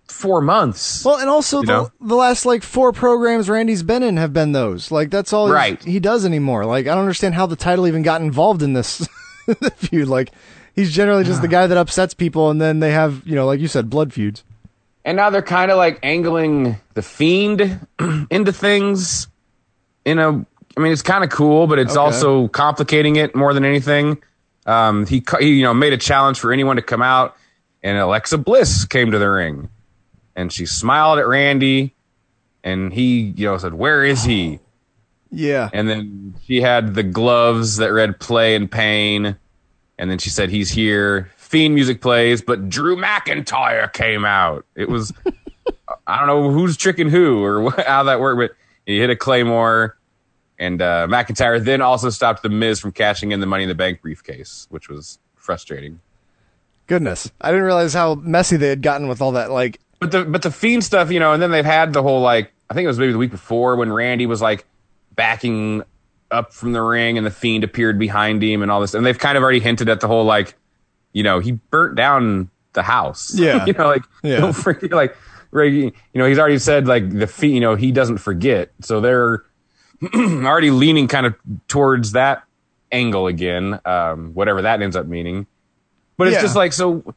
four months. Well, and also the, know? the last like four programs Randy's been in have been those. Like that's all right. he does anymore. Like I don't understand how the title even got involved in this feud. Like he's generally just the guy that upsets people, and then they have you know, like you said, blood feuds. And now they're kind of like angling the fiend into things. In a, I mean, it's kind of cool, but it's Okay. also complicating it more than anything. Um, he, he, you know, made a challenge for anyone to come out, and Alexa Bliss came to the ring, and she smiled at Randy, and he, you know, said, "Where is he?" Yeah. And then she had the gloves that read "Play and Pain," and then she said, "He's here." Fiend music plays, but Drew McIntyre came out. It was I don't know who's tricking who or how that worked, but he hit a claymore, and uh, McIntyre then also stopped the Miz from cashing in the Money in the Bank briefcase, which was frustrating. Goodness, I didn't realize how messy they had gotten with all that. Like, But the but the Fiend stuff, you know, and then they've had the whole like I think it was maybe the week before when Randy was like backing up from the ring and the Fiend appeared behind him and all this, and they've kind of already hinted at the whole like, you know, he burnt down the house. Yeah. you know, like Yeah. don't forget, like, you know, he's already said like the Fiend, you know, he doesn't forget, so they're already leaning kind of towards that angle again, um, whatever that ends up meaning. But it's Yeah. just like so.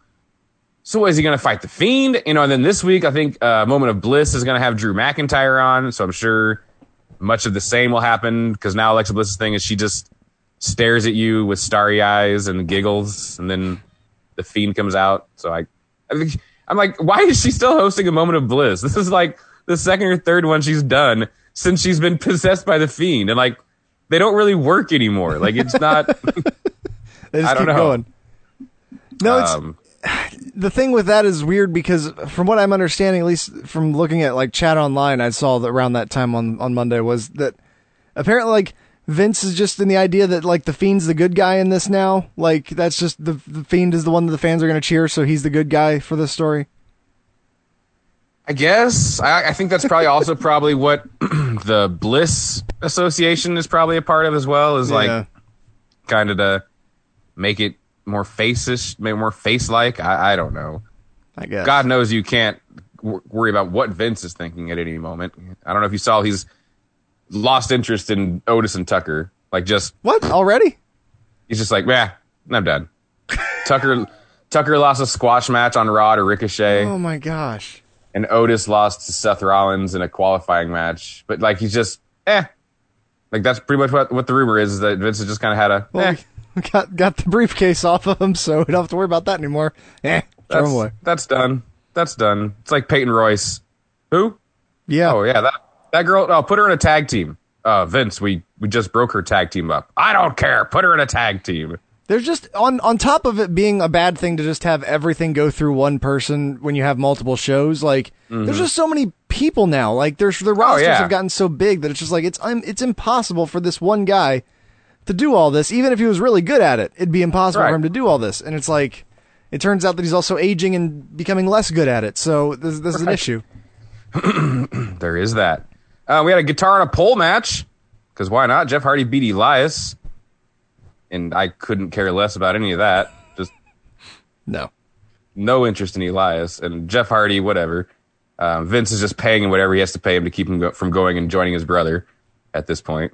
So is he going to fight the Fiend? You know, and then this week I think uh, Moment of Bliss is going to have Drew McIntyre on. So I'm sure much of the same will happen because now Alexa Bliss's thing is she just stares at you with starry eyes and giggles, and then the Fiend comes out. So I, I think I'm like, why is she still hosting a Moment of Bliss? This is like the second or third one she's done since she's been possessed by the Fiend, and like they don't really work anymore. Like it's not. they just I don't keep know. going. No, it's Um, the thing with that is weird because from what I'm understanding, at least from looking at like chat online, I saw that around that time on on Monday was that apparently like Vince is just in the idea that like the Fiend's the good guy in this now. Like that's just the the Fiend is the one that the fans are going to cheer, so he's the good guy for this story. I guess I, I think that's probably also probably what the Bliss Association is probably a part of as well. Is Yeah. like kind of to make it more facish, make it more face like. I, I don't know. I guess. God knows you can't w- worry about what Vince is thinking at any moment. I don't know if you saw he's lost interest in Otis and Tucker. Like just What already? he's just like, yeah, I'm done. Tucker Tucker lost a squash match on Raw to Ricochet. Oh my gosh. And Otis lost to Seth Rollins in a qualifying match. But like he's just eh. Like that's pretty much what, what the rumor is, is that Vince has just kind of had a Well, eh. got got the briefcase off of him, so we don't have to worry about that anymore. Eh, That's, away. that's done. That's done. It's like Peyton Royce. Who? Yeah. Oh yeah, that that girl. Oh, put her in a tag team. Uh, Vince, we we just broke her tag team up. I don't care. Put her in a tag team. There's just on on top of it being a bad thing to just have everything go through one person when you have multiple shows. Like there's Mhm. just so many people now. Like there's the rosters yeah. have gotten so big that it's just like it's um, it's impossible for this one guy to do all this. Even if he was really good at it, it'd be impossible Right. for him to do all this. And it's like it turns out that he's also aging and becoming less good at it. So this, this is an issue. there is that. Uh, we had a guitar and a pole match because why not? Jeff Hardy beat Elias, and I couldn't care less about any of that. Just no, no interest in Elias and Jeff Hardy. Whatever. Um, Vince is just paying him whatever he has to pay him to keep him go- from going and joining his brother. At this point,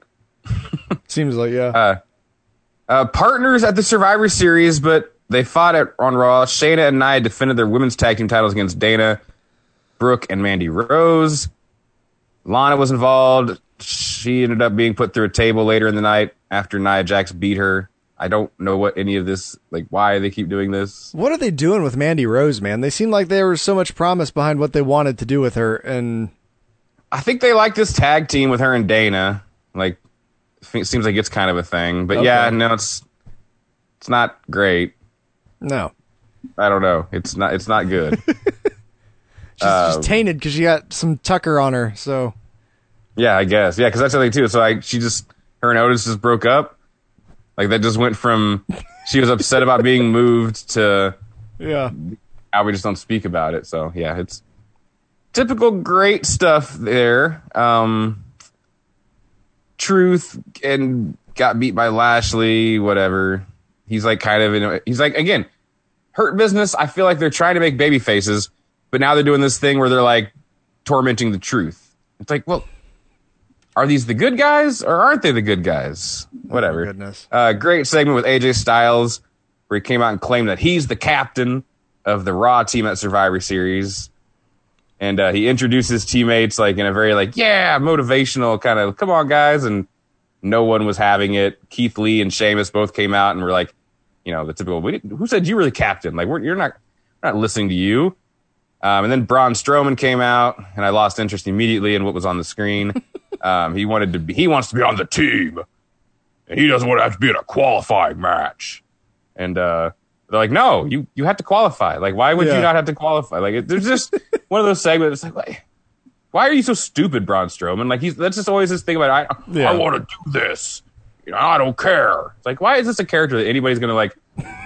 Seems like yeah. uh, uh, partners at the Survivor Series, but they fought at on Raw. Shayna and Nia defended their women's tag team titles against Dana, Brooke, and Mandy Rose. Lana was involved. She ended up being put through a table later in the night after Nia Jax beat her. I don't know what any of this, like, why they keep doing this. What are they doing with Mandy Rose, man? They seem like there was so much promise behind what they wanted to do with her, and I think they like this tag team with her and Dana. Like, it seems like it's kind of a thing. But yeah, no, it's it's not great. no, I don't know. It's not. It's not good. she's, Um, she's tainted because she got some Tucker on her. So Yeah, I guess. Yeah, because that's the thing too. So I, she just, her and Otis just broke up. Like that just went from she was upset about being moved to yeah, now we just don't speak about it. So yeah, it's typical great stuff there. Um, Truth and got beat by Lashley. Whatever. He's like kind of in. A, he's like again, hurt business. I feel like they're trying to make baby faces, but now they're doing this thing where they're like tormenting the truth. It's like, well, are these the good guys or aren't they the good guys? Whatever. goodness. Uh, great segment with AJ Styles where he came out and claimed that he's the captain of the Raw team at Survivor Series. And uh, he introduces teammates like in a very like, yeah, motivational kind of, come on guys. And no one was having it. Keith Lee and Sheamus both came out and were like, you know, the typical, we didn't- who said you were the captain? Like, we're, you're not, we're not listening to you. Um, and then Braun Strowman came out, and I lost interest immediately in what was on the screen. um, he wanted to be, he wants to be on the team, and he doesn't want to have to be in a qualifying match. And uh, they're like, no, you you have to qualify. Like, why would Yeah. you not have to qualify? Like, it, there's just one of those segments. It's like, why, why are you so stupid, Braun Strowman? Like, he's that's just always this thing about I Yeah. I want to do this. You know, I don't care. It's like, why is this a character that anybody's gonna like?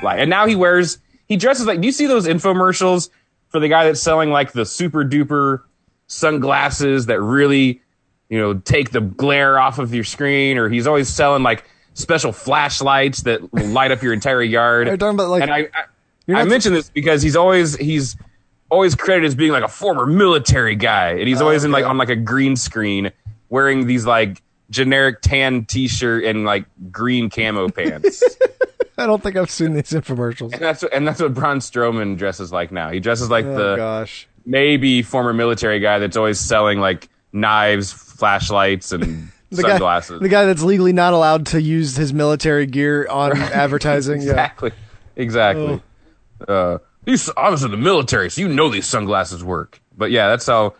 Like, and now he wears he dresses like. Do you see those infomercials for the guy that's selling like the super duper sunglasses that really, you know, take the glare off of your screen? Or he's always selling like special flashlights that light up your entire yard. You talking about, like- and I, I, I this because he's always he's always credited as being like a former military guy, and he's oh, always in like on like a green screen wearing these like generic tan t-shirt and like green camo pants. I don't think I've seen these infomercials. and that's what, and that's what Braun Strowman dresses like now. He dresses like Oh the gosh, maybe former military guy that's always selling like knives, flashlights, and the sunglasses. guy, the guy that's legally not allowed to use his military gear on advertising. Yeah, exactly, exactly. Uh, these, I was in the military, so you know these sunglasses work. But yeah, that's how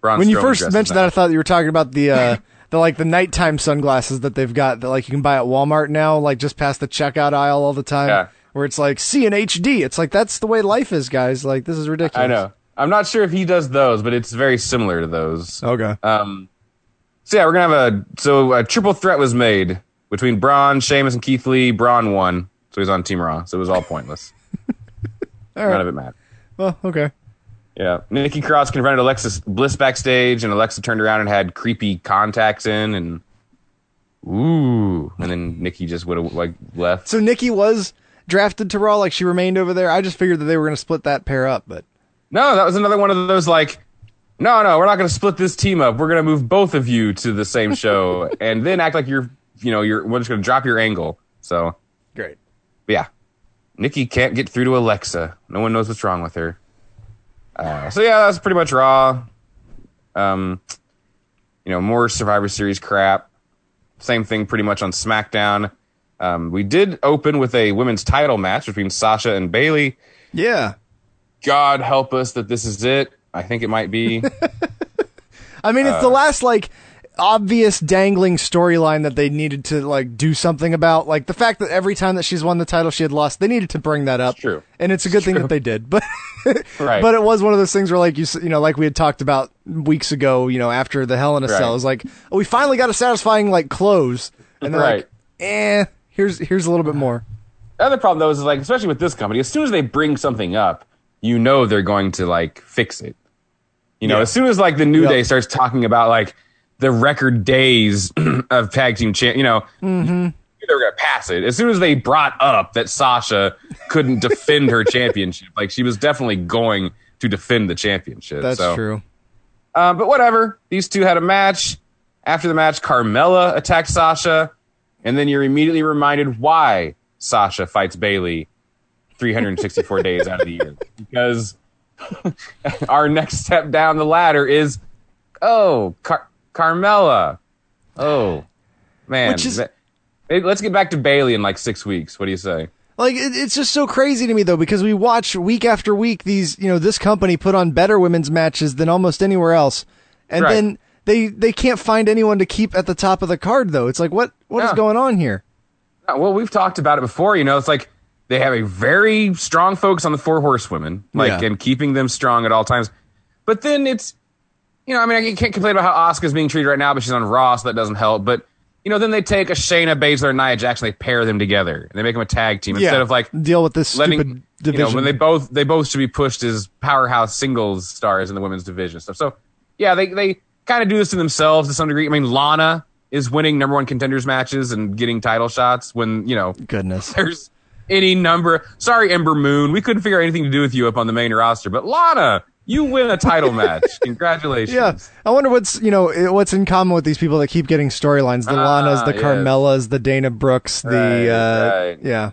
Braun when you first mentioned that, I thought you were talking about the uh, the like the nighttime sunglasses that they've got that like you can buy at Walmart now, like just past the checkout aisle all the time. Yeah. Where it's like see in HD. It's like that's the way life is, guys. Like this is ridiculous. I know. I'm not sure if he does those, but it's very similar to those. Okay. Um, so yeah, we're gonna have a so a triple threat was made between Braun, Sheamus, and Keith Lee. Braun won, so he's on Team Raw. So it was all pointless. All None right. of it mattered. Well, okay. Yeah, Nikki Cross confronted Alexa Bliss backstage, and Alexa turned around and had creepy contacts in, and ooh, and then Nikki just would have like left. So Nikki was drafted to Raw, like she remained over there. I just figured that they were going to split that pair up, but No, that was another one of those like, no, no, we're not going to split this team up. We're going to move both of you to the same show, and then act like you're, you know, you're we're just going to drop your angle. So great. Yeah, Nikki can't get through to Alexa. No one knows what's wrong with her. Uh, so yeah, that's pretty much Raw. Um, you know, more Survivor Series crap. Same thing pretty much on SmackDown. Um, we did open with a women's title match between Sasha and Bayley. Yeah. God help us that this is it. I think it might be. I mean, it's the Uh, last like obvious dangling storyline that they needed to like do something about. Like the fact that every time that she's won the title, she had lost. They needed to bring that up. true. and it's a good thing that they did. But Right. but it was one of those things where like you you know like we had talked about weeks ago. You know after the Hell in a Right. Cell, it was like oh, we finally got a satisfying like close, and they're Right. like eh, here's here's a little bit more. The other problem though is like, especially with this company, as soon as they bring something up, you know they're going to like fix it. You know, Yeah. as soon as like the New. Day starts talking about like the record days of tag team champ, you know, Mm-hmm. they're gonna pass it. As soon as they brought up that Sasha couldn't defend her championship, like she was definitely going to defend the championship. That's So, true. Um, but whatever. These two had a match. After the match, Carmella attacked Sasha, and then you're immediately reminded why Sasha fights Bayley 364 days out of the year. Because our next step down the ladder is, oh, Car- Carmella. Oh, man. Which is- let's get back to Bayley in like six weeks. What do you say? Like it, it's just so crazy to me though because we watch week after week these you know this company put on better women's matches than almost anywhere else, and Right. then they they can't find anyone to keep at the top of the card though. It's like what what is Yeah. going on here? Well, we've talked about it before. You know, it's like they have a very strong focus on the four horsewomen, like Yeah. and keeping them strong at all times. But then it's, you know, I mean, I can't complain about how Asuka's being treated right now, but she's on Raw, so that doesn't help. But you know, then they take a Shayna Baszler and Nia Jackson, they pair them together and they make them a tag team instead Yeah. of like Deal with this letting stupid you know division. when they both they both should be pushed as powerhouse singles stars in the women's division and stuff. So yeah, they they kind of do this to themselves to some degree. I mean, Lana is winning number one contenders matches and getting title shots when you know Goodness. there's any number. Sorry, Ember Moon, we couldn't figure out anything to do with you up on the main roster, but Lana, you win a title match. Congratulations. Yeah, I wonder what's you know what's in common with these people that keep getting storylines. The Ah, Lanas, the yes. Carmellas, the Dana Brooks, the Right, uh, right. yeah.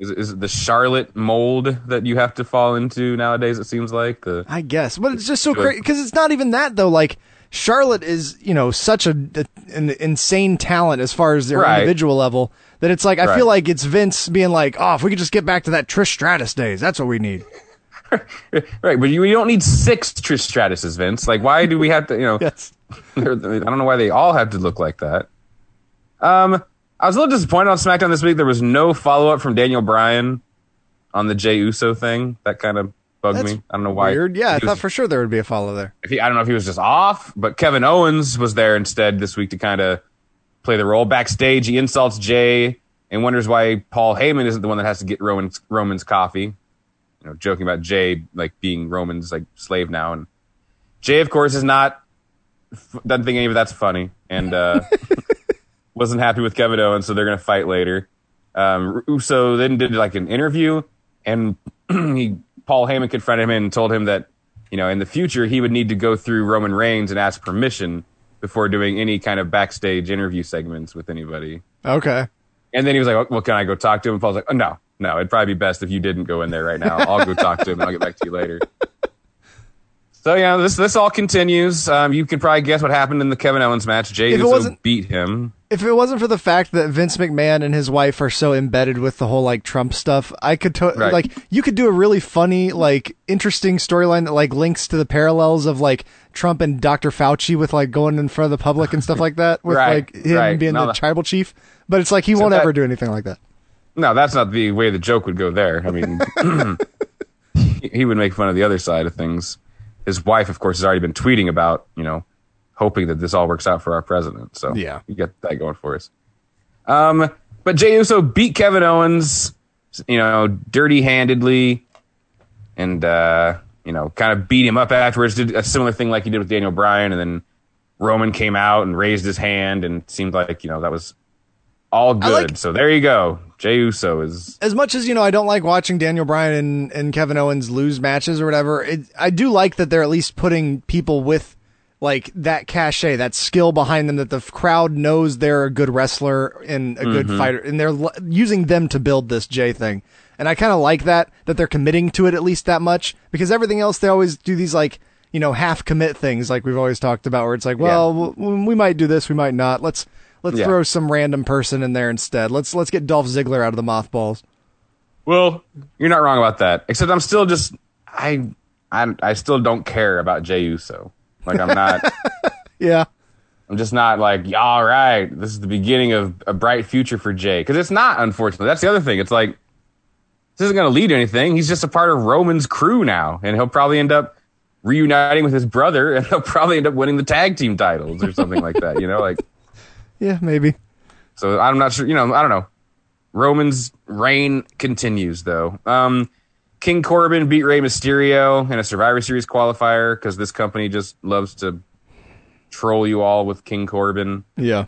Is, it- is it the Charlotte mold that you have to fall into nowadays? It seems like the I guess, but it's just so crazy because it's not even that though. Like Charlotte is, you know, such a, a- an insane talent as far as their Right. individual level that it's like I feel like it's Vince being like, oh, if we could just get back to that Trish Stratus days, that's what we need. right, but you, you don't need six Trish Stratuses, Vince. Like, why do we have to? You know, yes. I don't know why they all have to look like that. Um, I was a little disappointed on SmackDown this week. There was no follow up from Daniel Bryan on the Jey Uso thing. That kind of bugged That's me. I don't know why. Weird. Yeah, I was- thought for sure there would be a follow there. if he, I don't know if he was just off, but Kevin Owens was there instead this week to kind of play the role. Backstage, he insults Jey and wonders why Paul Heyman isn't the one that has to get Roman's Roman's coffee. You know, joking about Jey like being Roman's like slave now, and Jey, of course, is not doesn't think any of that's funny, and uh, wasn't happy with Kevin Owens, so they're gonna fight later. Um, Uso then did like an interview, and he Paul Heyman confronted him and told him that you know in the future he would need to go through Roman Reigns and ask permission before doing any kind of backstage interview segments with anybody. Okay. And then he was like, "Well, can I go talk to him?" And Paul's like, "Oh no, no, it'd probably be best if you didn't go in there right now. I'll go talk to him and I'll get back to you later." So yeah, this this all continues. Um, you can probably guess what happened in the Kevin Owens match. Jey If Uso beat him. If it wasn't for the fact that Vince McMahon and his wife are so embedded with the whole like Trump stuff, I could to- Right. like you could do a really funny, like interesting storyline that like links to the parallels of like Trump and Dr. Fauci with like going in front of the public and stuff like that with Right, like him right. being No, the that- tribal chief. But it's like he won't that- ever do anything like that. No, that's not the way the joke would go there. I mean, he would make fun of the other side of things. His wife, of course, has already been tweeting about, you know, hoping that this all works out for our president. So Yeah. you get that going for us. Um, but Jey Uso beat Kevin Owens, you know, dirty handedly, and uh, you know, kind of beat him up afterwards. Did a similar thing like he did with Daniel Bryan, and then Roman came out and raised his hand, and seemed like you know that was all good. like- so there you go. Jey Uso is As much as you know, I don't like watching Daniel Bryan and, and Kevin Owens lose matches or whatever. It, I do like that they're at least putting people with like that cachet, that skill behind them, that the crowd knows they're a good wrestler and a good Mhm. fighter, and they're l- using them to build this Jey thing. And I kind of like that that they're committing to it at least that much because everything else they always do these like you know half commit things like we've always talked about where it's like well w- we might do this we might not let's let's Yeah. throw some random person in there instead let's let's get Dolph Ziggler out of the mothballs. Well, you're not wrong about that. Except I'm still just I I I still don't care about Jey Uso. Like I'm not. Yeah. I'm just not like, all right, this is the beginning of a bright future for Jey. Because it's not, unfortunately. That's the other thing. It's like, this isn't going to lead to anything. He's just a part of Roman's crew now. And he'll probably end up reuniting with his brother and he'll probably end up winning the tag team titles or something like that, you know? Like, Yeah, maybe. so I'm not sure, you know, I don't know. Roman's reign continues, though. Um, King Corbin beat Rey Mysterio in a Survivor Series qualifier because this company just loves to troll you all with King Corbin. Yeah.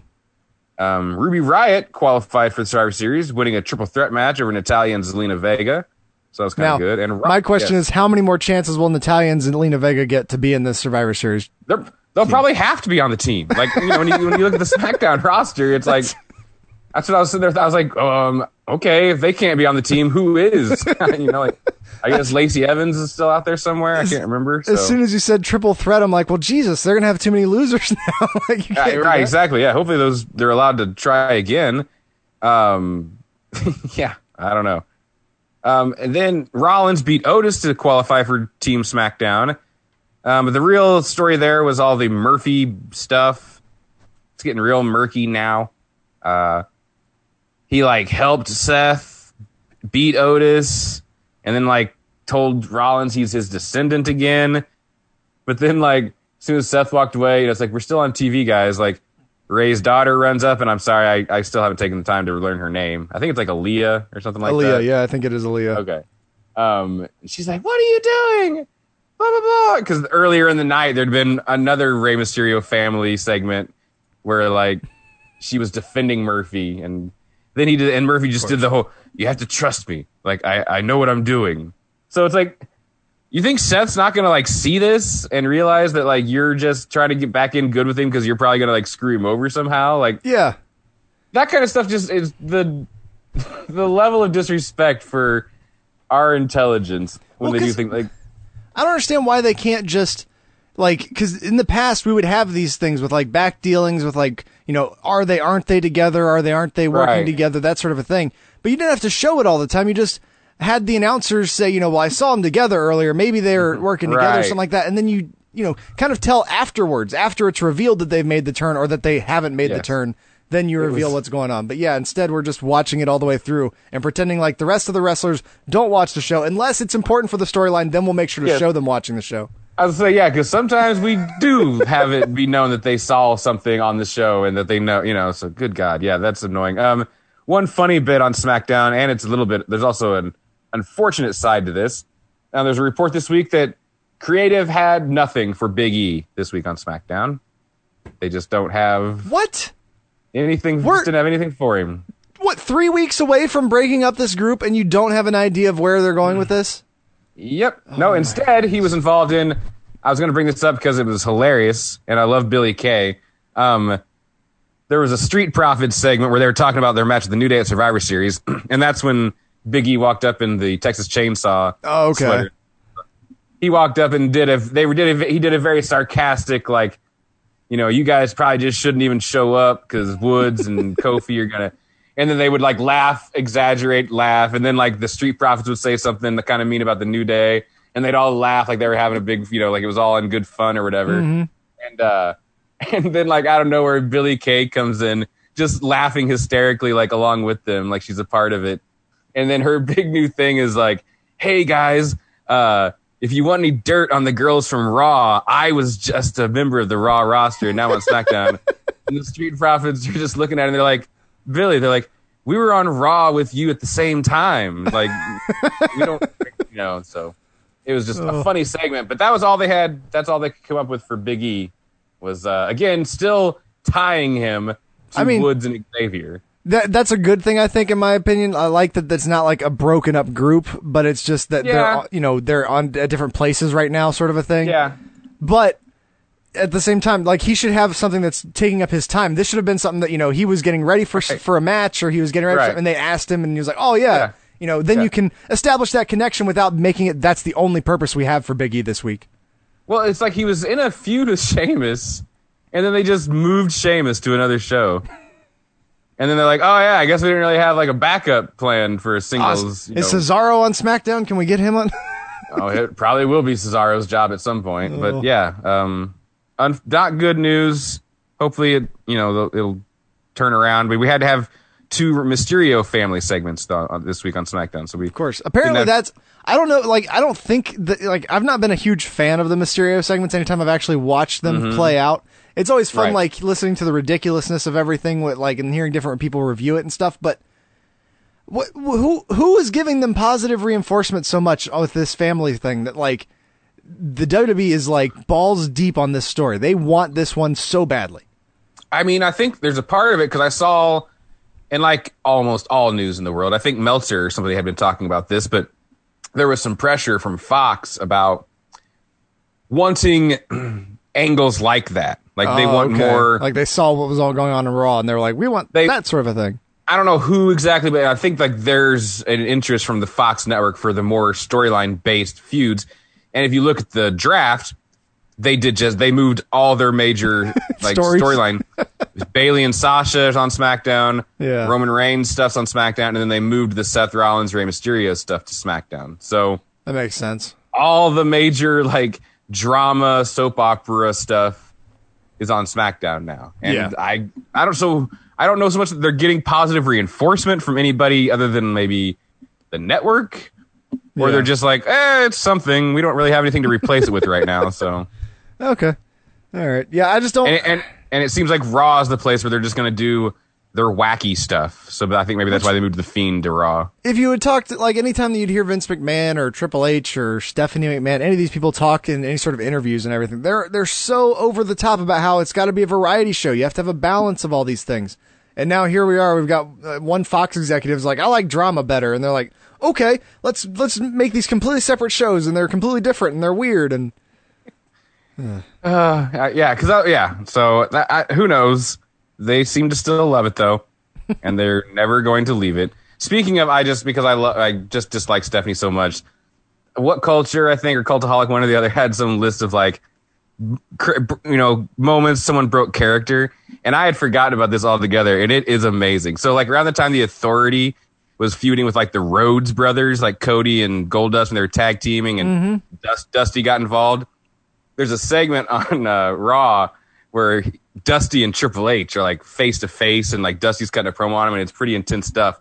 Um, Ruby Riott qualified for the Survivor Series, winning a triple threat match over Natalya and Zelina Vega. So that was kind of good. And my question yeah. is, how many more chances will Natalians and Zelina Vega get to be in this Survivor Series? They're, they'll probably have to be on the team. Like you know, when you when you look at the SmackDown roster, it's like that's what I was sitting there. I was like, um, okay, if they can't be on the team, who is? you know, like I guess Lacey Evans is still out there somewhere. I can't remember. So. As soon as you said triple threat, I'm like, well, Jesus, they're gonna have too many losers now. like, Yeah, right, exactly. Yeah, hopefully those they're allowed to try again. Um, yeah, I don't know. Um, and then Rollins beat Otis to qualify for Team SmackDown. Um, but the real story there was all the Murphy stuff. It's getting real murky now. Uh, he like helped Seth beat Otis, and then like told Rollins he's his descendant again. But then, like, as soon as Seth walked away, it's like, we're still on TV, guys. Like, Rey's daughter runs up, and I'm sorry, I, I still haven't taken the time to learn her name. I think it's like Aalyah or something like Aalyah, that. yeah, I think it is Aalyah. Okay. Um, she's like, what are you doing? Blah, blah, blah. Because earlier in the night, there'd been another Rey Mysterio family segment where, like, she was defending Murphy, and then he did, and Murphy just did the whole, you have to trust me. Like, I, I know what I'm doing. So it's like, you think Seth's not gonna like see this and realize that like you're just trying to get back in good with him because you're probably gonna like screw him over somehow? Like Yeah. that kind of stuff just is the the level of disrespect for our intelligence when Well, they do things like I don't understand why they can't just like because in the past we would have these things with like back dealings with like you know are they aren't they together? Are they aren't they working Right. together? That sort of a thing. But you didn't have to show it all the time. You just had the announcers say you know well I saw them together earlier. Maybe they're working together or Mm-hmm. Right. something like that. And then you you know kind of tell afterwards after it's revealed that they've made the turn or that they haven't made the turn then you reveal was- what's going on. But yeah instead we're just watching it all the way through and pretending like the rest of the wrestlers don't watch the show. Unless it's important for the storyline then we'll make sure to Yeah. show them watching the show I was say yeah, because sometimes we do have it be known that they saw something on the show and that they know, you know. So good God, yeah, that's annoying. Um, one funny bit on SmackDown, and it's a little bit. There's also an unfortunate side to this. Now, there's a report this week that creative had nothing for Big E this week on SmackDown. They just don't have what anything. We're- just didn't have anything for him. what three weeks away from breaking up this group and you don't have an idea of where they're going with this Yep. No, instead, he was involved in. I was going to bring this up because it was hilarious, and I love Billie Kay. Um, there was a Street Profits segment where they were talking about their match at the New Day at Survivor Series, and that's when Big E walked up in the Texas Chainsaw. Oh, okay. sweater. He walked up and did a. They did a, he did a very sarcastic like, you know, you guys probably just shouldn't even show up because Woods and Kofi are gonna. And then they would like laugh, exaggerate, laugh, and then like the Street Profits would say something that kind of mean about the New Day, and they'd all laugh like they were having a big, you know, like it was all in good fun or whatever. Mhm. And uh, and then like out of nowhere, Billie Kay comes in, just laughing hysterically, like along with them, like she's a part of it. And then her big new thing is like, "Hey guys, uh, if you want any dirt on the girls from Raw, I was just a member of the Raw roster, and now I'm on SmackDown." and the Street Profits are just looking at it, and they're like, "Billie," they're like, "We were on Raw with you at the same time, like we don't, you know." So it was just a Oh. funny segment, but that was all they had. That's all they could come up with for Big E. Was uh, again still tying him to I mean- Woods and Xavier. that that's a good thing i think in my opinion i like that that's not like a broken up group but it's just that Yeah. they're you know they're on at different places right now sort of a thing Yeah. but at the same time like he should have something that's taking up his time this should have been something that you know he was getting ready for for a match or he was getting ready Right. for, and they asked him and he was like oh yeah, You know, then you can establish that connection without making it that's the only purpose we have for Big E this week. Well, it's like he was in a feud with Sheamus, and then they just moved Sheamus to another show. And then they're like, "Oh yeah, I guess we didn't really have like a backup plan for a singles." you Is know. Cesaro on SmackDown? Can we get him on? oh, it probably will be Cesaro's job at some point. But yeah, um, un- not good news. Hopefully, it you know it'll, turn around. But we had to have two Mysterio family segments though, on, this week on SmackDown. So we, of course, Apparently, have- that's I don't know. Like, I don't think that like I've not been a huge fan of the Mysterio segments. Anytime I've actually watched them Mhm. play out, it's always fun, Right. like listening to the ridiculousness of everything, with like and hearing different people review it and stuff. But what, who who is giving them positive reinforcement so much with this family thing that like the WWE is like balls deep on this story. They want this one so badly. I mean, I think there's a part of it because I saw, and like almost all news in the world, I think Meltzer or somebody had been talking about this, but there was some pressure from Fox about wanting angles like that. Like they Oh, want okay. more. Like they saw what was all going on in Raw, and they were like, "We want that sort of a thing." I don't know who exactly, but I think like there's an interest from the Fox network for the more storyline based feuds. And if you look at the draft, they did just they moved all their major like storyline. Bayley and Sasha is on SmackDown. Yeah. Roman Reigns stuff's on SmackDown, and then they moved the Seth Rollins, Rey Mysterio stuff to SmackDown. So That makes sense. all the major like drama soap opera stuff is on SmackDown now. And Yeah. I I don't so I don't know so much that they're getting positive reinforcement from anybody other than maybe the network. Or Yeah. they're just like, eh, it's something. We don't really have anything to replace it with right now. So Okay, all right. Yeah, I just don't. and, and and it seems like Raw is the place where they're just gonna do their wacky stuff. So I think maybe that's why they moved the Fiend to Raw. if you would talk to like anytime that you'd hear Vince McMahon or Triple H or Stephanie McMahon, any of these people talk in any sort of interviews and everything, they're they're so over the top about how it's got to be a variety show. You have to have a balance of all these things. And now here we are. We've got uh, one Fox executive's like, I like drama better, and they're like, okay, let's let's make these completely separate shows, and they're completely different and they're weird and. Uh, yeah, because yeah. So that, I, who knows? They seem to still love it though, and they're never going to leave it. Speaking of, I just because I love, I just dislike Stephanie so much. WhatCulture I think or Cultaholic one or the other had some list of like, you know, moments someone broke character, and I had forgotten about this altogether, and it is amazing. So like around the time the Authority was feuding with like the Rhodes brothers, like Cody and Goldust, and they were tag teaming, and Dust, Dusty got involved there's a segment on uh, Raw where Dusty and Triple H are like face to face, and like Dusty's cutting a promo on him, and it's pretty intense stuff.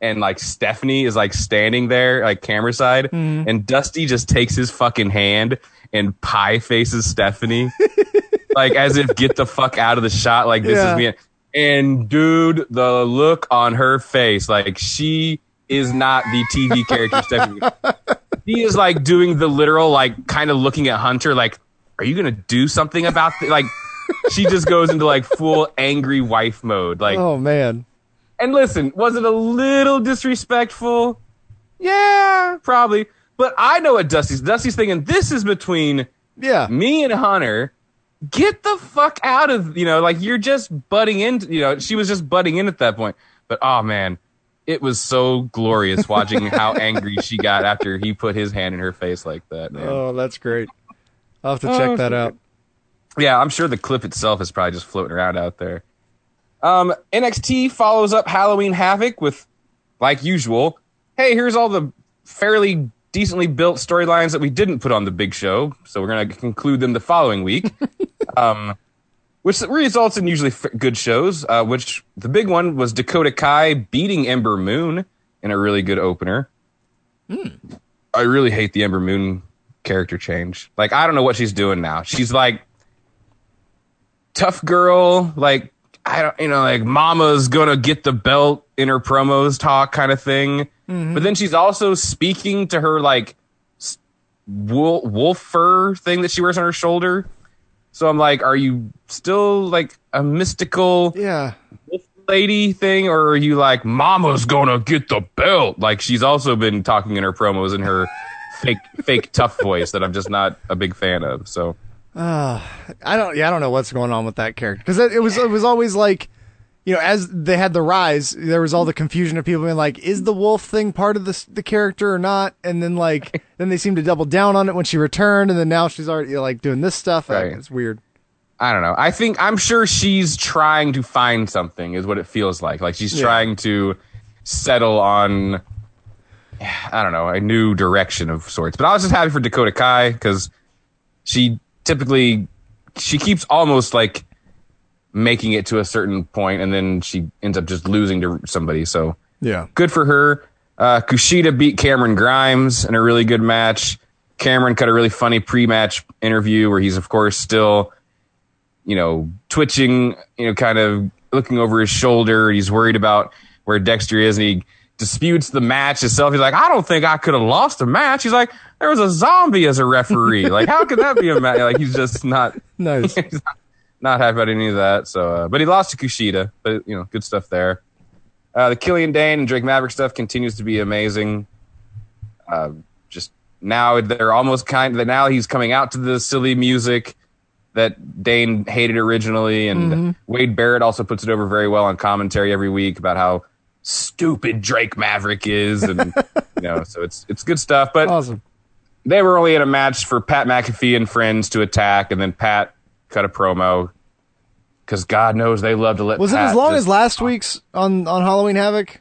And like Stephanie is like standing there, like camera side, and Dusty just takes his fucking hand and pie faces Stephanie, like as if get the fuck out of the shot, like this Yeah. is me. And dude, the look on her face, like she is not the TV character Stephanie. He is like doing the literal, like kind of looking at Hunter, like, are you gonna do something about th-? like? She just goes into like full angry wife mode, like. Oh man. And listen, was it a little disrespectful? Yeah, probably. But I know what Dusty's. Dusty's thinking this is between yeah me and Hunter. Get the fuck out of you know like you're just butting in. You know she was just butting in at that point. But oh man, it was so glorious watching how angry she got after he put his hand in her face like that. Man. Oh, that's great. I'll have to Oh, check that out. Yeah, I'm sure the clip itself is probably just floating around out there. Um, NXT follows up Halloween Havoc with, like usual, hey, here's all the fairly decently built storylines that we didn't put on the big show, so we're going to conclude them the following week. um, which results in usually f- good shows, uh, which the big one was Dakota Kai beating Ember Moon in a really good opener. I really hate the Ember Moon character change. Like, I don't know what she's doing now. She's like tough girl, like I don't, you know, like Mama's gonna get the belt in her promos talk kind of thing. But then she's also speaking to her like wool, wolf fur thing that she wears on her shoulder. So I'm like, are you still like a mystical yeah wolf lady thing, or are you like Mama's gonna get the belt? Like she's also been talking in her promos in her fake fake tough voice that I'm just not a big fan of. So Uh, I don't. Yeah, I don't know what's going on with that character because it, it was it was always like you know, as they had the rise, there was all the confusion of people being like, "Is the wolf thing part of the the character or not?" And then like, then they seemed to double down on it when she returned, and then now she's already you know, like doing this stuff. Like, it's weird. I don't know. I think I'm sure she's trying to find something, is what it feels like. Like she's Yeah. trying to settle on, I don't know, a new direction of sorts. But I was just happy for Dakota Kai because she typically she keeps almost like making it to a certain point, and then she ends up just losing to somebody. So Yeah. good for her. Uh, Kushida beat Cameron Grimes in a really good match. Cameron cut a really funny pre-match interview where he's, of course, still, you know, twitching, you know, kind of looking over his shoulder. He's worried about where Dexter is, and he disputes the match itself. He's like, I don't think I could have lost a match. He's like, there was a zombie as a referee. like, how could that be a match? Like, he's just not Nice. he's not, not happy about any of that. So, uh, but he lost to Kushida. But you know, good stuff there. Uh, the Killian Dain and Drake Maverick stuff continues to be amazing. Uh, just now they're almost kind of now he's coming out to the silly music that Dane hated originally, and Mhm. Wade Barrett also puts it over very well on commentary every week about how stupid Drake Maverick is, and you know, so it's it's good stuff. But awesome. They were only in a match for Pat McAfee and friends to attack, and then Pat cut a promo because God knows they love to let. Was it as long just- as last week's on on Halloween Havoc?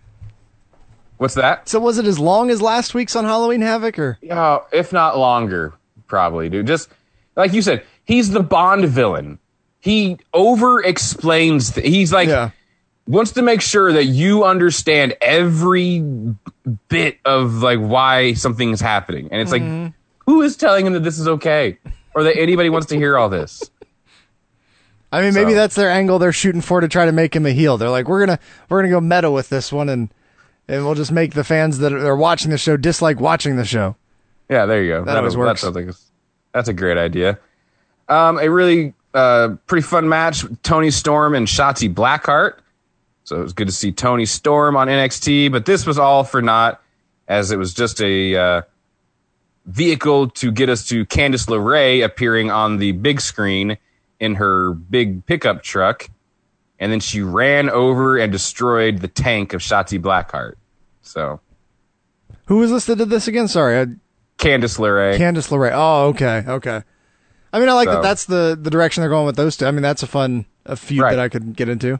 What's that? So was it as long as last week's on Halloween Havoc, or Yeah, if not longer, probably, dude. Just like you said, he's the Bond villain. He over explains. Th- he's like wants to make sure that you understand every bit of like why something's happening, and it's like, Mhm. who is telling him that this is okay, or that anybody wants to hear all this? I mean, maybe So- that's their angle they're shooting for to try to make him a heel. They're like, we're gonna we're gonna go meta with this one, and and we'll just make the fans that are watching the show dislike watching the show. Yeah, there you go. That always works. like that's a great idea. Um, a really uh, pretty fun match: Toni Storm and Shotzi Blackheart. So it was good to see Toni Storm on NXT, but this was all for naught, as it was just a uh, vehicle to get us to Candice LeRae appearing on the big screen in her big pickup truck, and then she ran over and destroyed the tank of Shotzi Blackheart. So Who was listed to this again? Sorry, I, Candice LeRae. Candice LeRae. Oh, okay, okay. I mean, I like So- that. That's the the direction they're going with those two. I mean, that's a fun a feud that I could get into.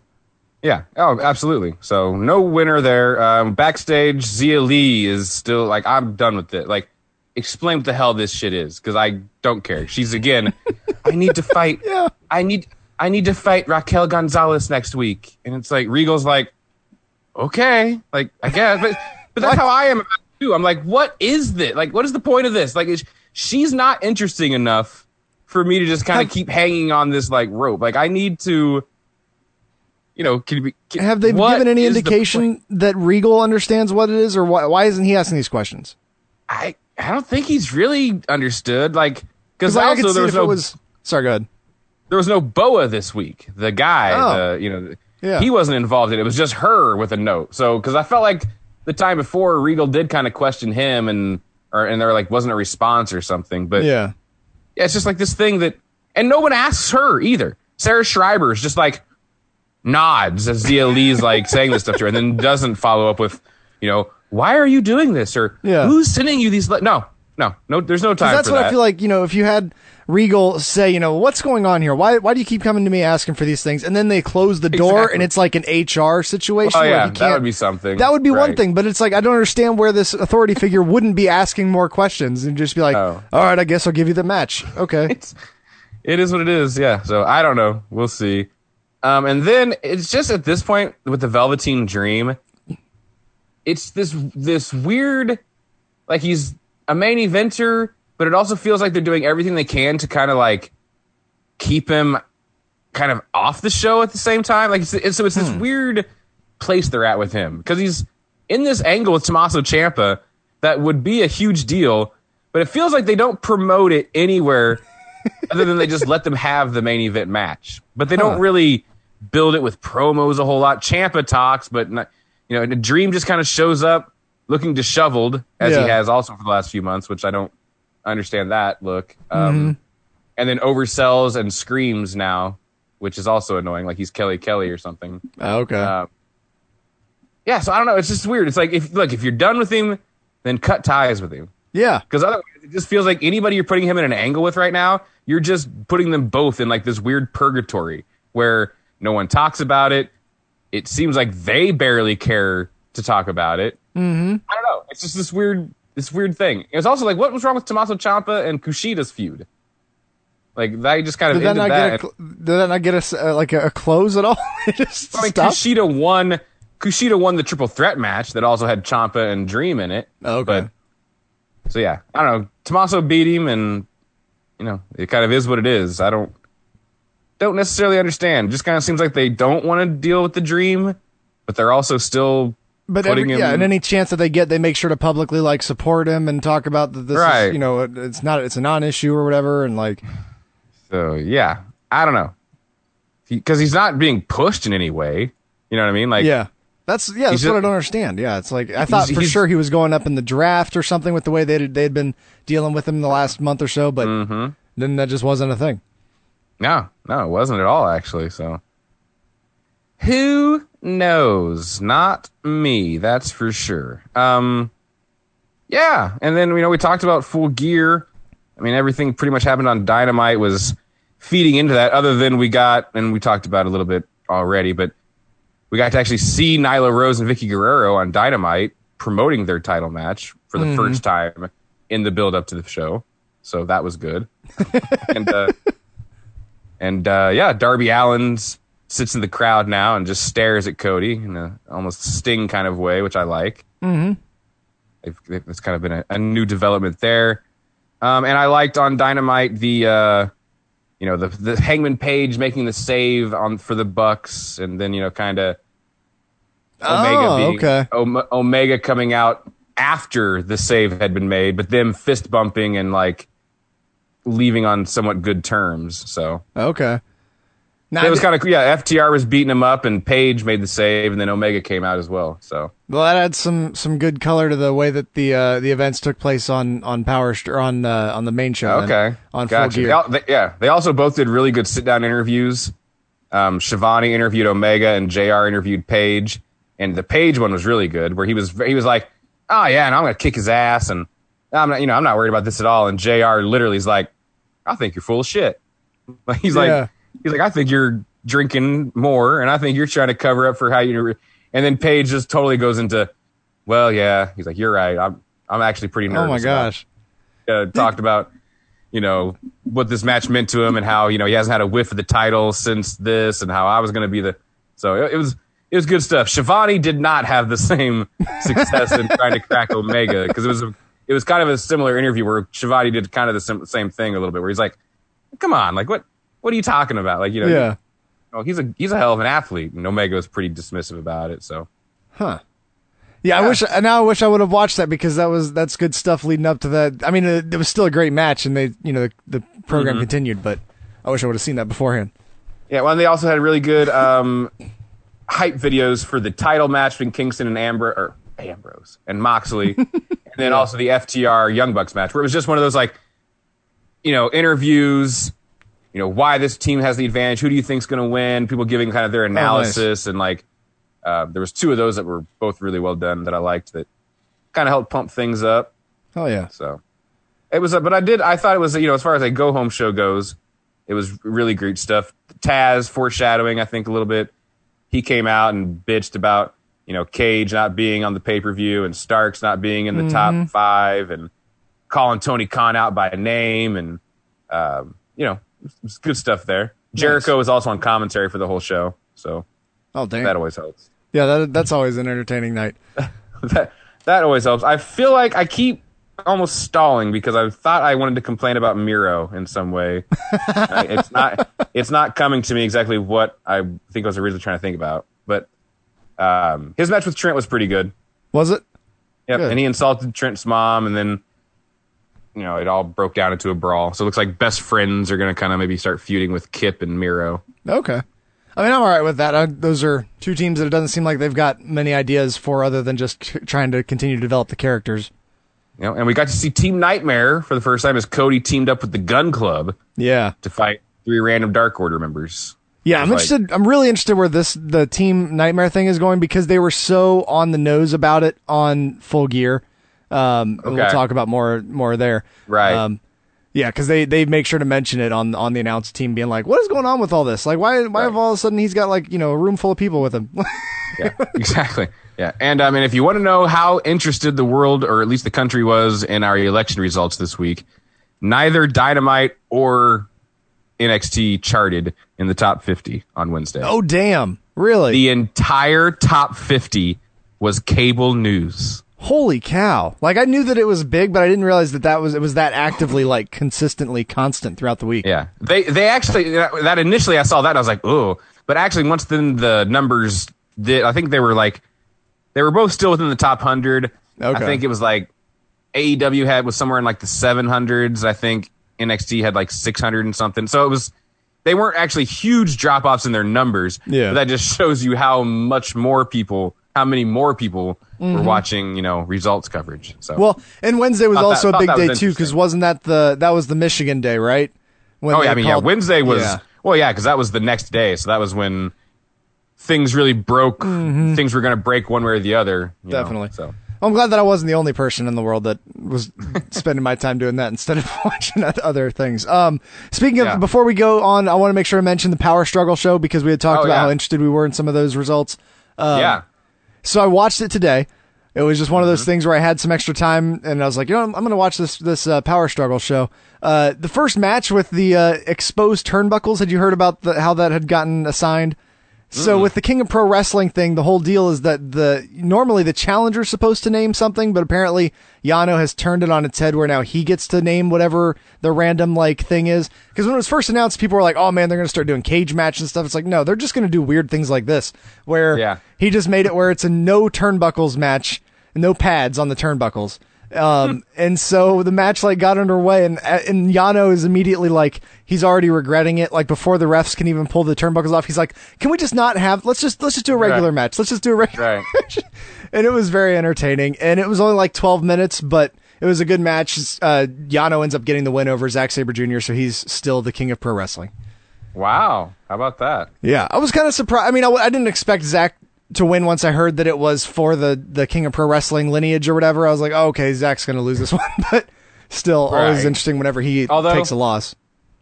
Yeah. Oh, absolutely. So no winner there. Um, backstage, Xia Li is still like, I'm done with it. Like, explain what the hell this shit is because I don't care. She's again, I need to fight. Yeah. I need, I need to fight Raquel Gonzalez next week, and it's like Regal's like, okay, like I guess, but but that's how I am too. I'm like, what is this? Like, what is the point of this? Like, she's not interesting enough for me to just kind of keep hanging on this like rope. Like, I need to. You know, can, we- can, Have they given any is the indication that Regal understands what it is, or why, why isn't he asking these questions? I I don't think he's really understood. Like because like, also there was no was. Sorry, go ahead. there was no Boa this week. The guy, Oh. the you know, Yeah. he wasn't involved in it. It was just her with a note. So because I felt like the time before Regal did kind of question him and or and there like wasn't a response or something. But yeah, yeah, it's just like this thing that and no one asks her either. Sarah Schreiber is just like nods as Xia Li's like saying this stuff to her and then doesn't follow up with, you know, why are you doing this? Or Yeah. who's sending you these le-? no, no, no, there's no time that's what that. I feel like. You know, if you had Regal say, you know, what's going on here? Why why do you keep coming to me asking for these things? And then they close the door, Exactly. and it's like an HR situation. Oh yeah, that would be something. That would be one thing, but it's like I don't understand where this authority figure wouldn't be asking more questions and just be like, Oh. "All right, I guess I'll give you the match." Okay. It is what it is. Yeah. So I don't know. We'll see. Um, and then it's just at this point with the Velveteen Dream, it's this this weird, like he's a main eventer, but it also feels like they're doing everything they can to kind of like keep him kind of off the show at the same time. Like it's, it's so it's this hmm. weird place they're at with him because he's in this angle with Tommaso Ciampa that would be a huge deal, but it feels like they don't promote it anywhere other than they just let them have the main event match. But they don't really build it with promos a whole lot. Ciampa talks, but not, you know, the Dream just kind of shows up looking disheveled as Yeah. he has also for the last few months, which I don't understand that look. Um, Mm-hmm. And then oversells and screams now which is also annoying. Like he's Kelly Kelly or something. Oh, okay. Uh, yeah, so I don't know. It's just weird. It's like if look, if you're done with him, then cut ties with him. Yeah. Because otherwise, it just feels like anybody you're putting him in an angle with right now, you're just putting them both in like this weird purgatory where no one talks about it. It seems like they barely care to talk about it. Mm-hmm. I don't know. It's just this weird, this weird thing. It's also like, what was wrong with Tommaso Ciampa and Kushida's feud? Like that just kind of Did that ended not that. get a, did that not get us uh, like a, a close at all? Just I mean, stopped? Kushida won. Kushida won the triple threat match that also had Ciampa and Dream in it. Okay. But, so yeah, I don't know. Tommaso beat him, and you know it kind of is what it is. I don't don't necessarily understand. Just kind of seems like they don't want to deal with the Dream, but they're also still But putting every, him. yeah, and any chance that they get, they make sure to publicly like support him and talk about that this Right. is, you know, it's not it's a non-issue or whatever, and like So yeah, I don't know because he's not being pushed in any way. You know what I mean? Like yeah, that's yeah, that's he's what I don't understand. Yeah, it's like I thought He's- for he's- sure he was going up in the draft or something with the way they they had been dealing with him the last month or so, but Mm-hmm. then that just wasn't a thing. No, no, it wasn't at all actually. So who knows? Not me, that's for sure. Um yeah, and then you know we talked about full gear. I mean everything pretty much happened on Dynamite was feeding into that other than we got and we talked about a little bit already, but we got to actually see Nyla Rose and Vickie Guerrero on Dynamite promoting their title match for the Mhm. first time in the build up to the show. So that was good. and uh and uh, yeah, Darby Allin sits in the crowd now and just stares at Cody in a almost Sting kind of way, which I like. Mm-hmm. It's kind of been a, a new development there. Um, and I liked on Dynamite the uh, you know the the Hangman Page making the save on for the Bucks, and then you know kind of Omega Oh, being okay. Om- Omega coming out after the save had been made, but them fist bumping and like leaving on somewhat good terms. So Okay. Now, it was kind of yeah. FTR was beating him up, and Page made the save, and then Omega came out as well. So well, that adds some some good color to the way that the uh, the events took place on on Power St- or on uh, on the main show. okay, on gotcha. Full They Gear. they- yeah, they also both did really good sit down interviews. Um, Schiavone interviewed Omega, and Jr. interviewed Page, and the Page one was really good, where he was he was like, "Oh yeah, and I'm gonna kick his ass," and I'm not you know I'm not worried about this at all. And Jr. literally is like, "I think you're full of shit." Like, he's Yeah. like he's like, "I think you're drinking more, and I think you're trying to cover up for how you." And then Page just totally goes into, "Well, yeah," he's like, "You're right. I'm I'm actually pretty nervous." oh my about gosh. uh, talked about you know what this match meant to him and how you know he hasn't had a whiff of the title since this and how I was going to be the so it, it was it was good stuff. Schiavone did not have the same success in trying to crack Omega because it was a, it was kind of a similar interview where Schiavone did kind of the sim- same thing a little bit where he's like, "Come on, like what what are you talking about? Like you know, Yeah. he's a he's a hell of an athlete." And Omega was pretty dismissive about it. So Huh. Yeah, I wish now I wish I would have watched that because that was that's good stuff leading up to that. I mean, it, it was still a great match, and they you know the, the program Mhm. continued, but I wish I would have seen that beforehand. Yeah, well, and they also had really good um, hype videos for the title match between Kingston and Amber or Ambrose and Moxley, and then also the FTR Young Bucks match, where it was just one of those like, you know, interviews. You know why this team has the advantage. Who do you think's going to win? People giving kind of their analysis and like, uh, there was two of those that were both really well done that I liked that kind of helped pump things up. Oh yeah. So it was, a, but I did, I thought it was, you know, as far as a go home show goes, it was really great stuff. Taz foreshadowing, I think, a little bit. He came out and bitched about, you know, Cage not being on the pay per view and Starks not being in the Mhm. top five and calling Tony Khan out by name. And, um, you know, it was good stuff there. Jericho was also on commentary for the whole show. So Oh dang. that always helps. Yeah, that, that's always an entertaining night. that that always helps. I feel like I keep almost stalling because I thought I wanted to complain about Miro in some way. It's not it's not coming to me exactly what I think was the reason I was originally trying to think about. But um, his match with Trent was pretty good. Was it? Yep, Good. and he insulted Trent's mom, and then you know it all broke down into a brawl. So it looks like best friends are going to kind of maybe start feuding with Kip and Miro. Okay. I mean, I'm all right with that. I, those are two teams that it doesn't seem like they've got many ideas for other than just c- trying to continue to develop the characters. You know, and we got to see Team Nightmare for the first time as Cody teamed up with the Gun Club. Yeah. to fight three random Dark Order members. Yeah, I'm Like- interested. I'm really interested where this the team nightmare thing is going because they were so on the nose about it on Full Gear. Um, and we'll talk about more more there. Right. Um, yeah, because they they make sure to mention it on on the announced team, being like, "What is going on with all this? Like, why why have all of a sudden he's got like you know a room full of people with him?" yeah, exactly. Yeah, and I mean, if you want to know how interested the world, or at least the country, was in our election results this week, neither Dynamite or NXT charted in the top 50 on Wednesday. oh damn! Really? The entire top 50 was cable news. Holy cow! Like I knew that it was big, but I didn't realize that that was it was that actively like consistently constant throughout the week. Yeah, they they actually that initially I saw that I was like, oh, but actually once then the numbers did, I think they were like they were both still within the top hundred. Okay. I think it was like AEW had was somewhere in like the seven hundreds. I think NXT had like six hundred and something. So it was they weren't actually huge drop offs in their numbers. Yeah. but that just shows you how much more people, how many more people were Mhm. watching, you know, results coverage. So Well, and Wednesday was Thought that- also a big day too because wasn't that the that was the Michigan day, right? When oh yeah, I mean, called- yeah. Wednesday was Yeah. well, yeah, because that was the next day, so that was when things really broke. Mhm. Things were going to break one way or the other. you know, Definitely. So I'm glad that I wasn't the only person in the world that was spending my time doing that instead of watching other things. Um, speaking of, Yeah. before we go on, I want to make sure I mention the Power Struggle show because we had talked Oh, about yeah. how interested we were in some of those results. Um, Yeah. So I watched it today. It was just one of Mm-hmm. those things where I had some extra time, and I was like, you know, I'm, I'm going to watch this this uh, Power Struggle show. Uh, the first match with the uh, exposed turnbuckles. Had you heard about the, how that had gotten assigned? So with the King of Pro Wrestling thing, the whole deal is that the normally the challenger's supposed to name something, but apparently Yano has turned it on its head where now he gets to name whatever the random like thing is. Because when it was first announced, people were like, "Oh man, they're going to start doing cage match and stuff." It's like, no, they're just going to do weird things like this, where Yeah. he just made it where it's a no turnbuckles match, no pads on the turnbuckles. Um, and so the match like got underway and, and Yano is immediately like, he's already regretting it. Like before the refs can even pull the turnbuckles off, he's like, can we just not have, let's just, let's just do a regular Right. match. Let's just do a regular right. match. And it was very entertaining and it was only like 12 minutes, but it was a good match. Uh, Yano ends up getting the win over Zack Sabre Jr., so he's still the king of pro wrestling. wow, how about that? Yeah, I was kind of surprised. I mean, I, I didn't expect Zack to win once I heard that it was for the the King of Pro Wrestling lineage or whatever. I was like, oh, okay, Zack's going to lose this one, but still, always interesting whenever he Although- takes a loss.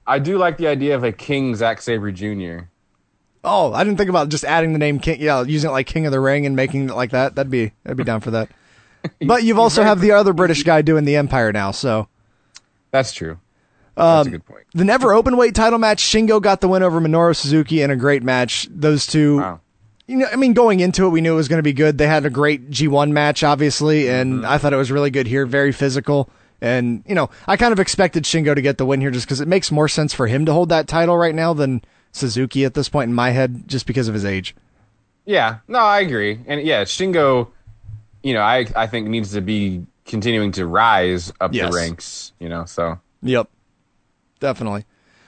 I do like the idea of a King Zack Sabre Jr. Oh, I didn't think about just adding the name King. Yeah, using it like King of the Ring and making it like that. That'd be that'd be down for that. But you've also have the other British guy doing the Empire now, so. That's true. Um, That's a good point. The never open weight title match, Shingo got the win over Minoru Suzuki in a great match. Those two, you know, I mean, going into it, we knew it was going to be good. They had a great G1 match, obviously, and I thought it was really good here, very physical. And, you know, I kind of expected Shingo to get the win here just because it makes more sense for him to hold that title right now than Suzuki at this point in my head, just because of his age. Yeah, no, I agree, and yeah, Shingo, you know, I I think needs to be continuing to rise up Yes. the ranks. You know, so Yep. Definitely.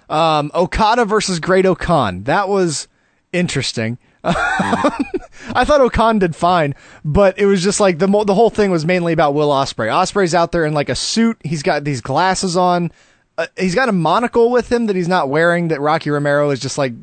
Um, Okada versus Great-O-Khan. That was interesting. I thought O-Khan did fine, but it was just like the mo- the whole thing was mainly about Will Ospreay. Ospreay's out there in like a suit. He's got these glasses on. Uh, he's got a monocle with him that he's not wearing. That Rocky Romero is just like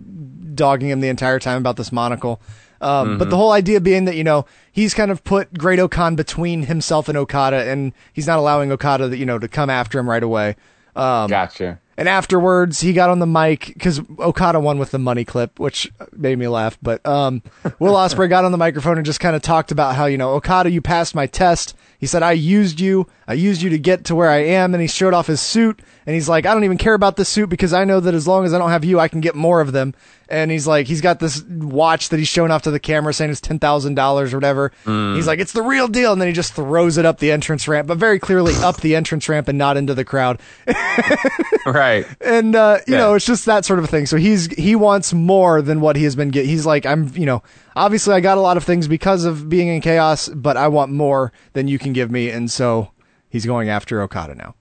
dogging him the entire time about this monocle. Um, But Mhm. the whole idea being that you know he's kind of put Great-O-Khan between himself and Okada, and he's not allowing Okada, that you know, to come after him right away. Um, gotcha. And afterwards, he got on the mic because Okada won with the money clip, which made me laugh. But um, Will Ospreay got on the microphone and just kind of talked about how you know Okada, you passed my test. He said I used you, I used you to get to where I am, and he showed off his suit. And he's like, I don't even care about this suit because I know that as long as I don't have you, I can get more of them. And he's like, he's got this watch that he's showing off to the camera saying it's ten thousand dollars or whatever. Mm. He's like, it's the real deal, and then he just throws it up the entrance ramp, but very clearly up the entrance ramp and not into the crowd. right. and uh, you Yeah. know it's just that sort of thing so he's he wants more than what he has been getting he's like i'm you know obviously i got a lot of things because of being in chaos but i want more than you can give me and so he's going after okada now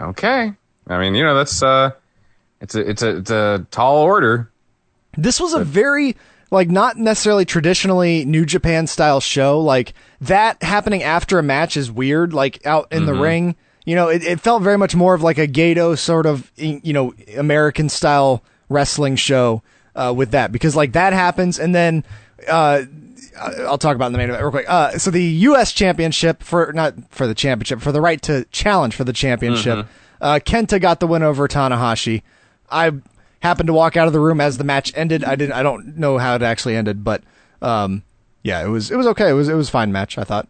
Okay. I mean, you know, that's uh, it's a it's a it's a tall order. this was a very like not necessarily traditionally new japan style show like that happening after a match is weird like out in the Mhm. ring you know it, it felt very much more of like a gato sort of you know american style wrestling show uh, with that because like that happens and then uh, I'll talk about in the main event real quick. Uh, so the U.S. championship for not for the championship for the right to challenge for the championship. Mhm. Uh, Kenta got the win over Tanahashi. I happened to walk out of the room as the match ended. I didn't. I don't know how it actually ended, but um, yeah, it was it was okay. It was it was a fine match. I thought.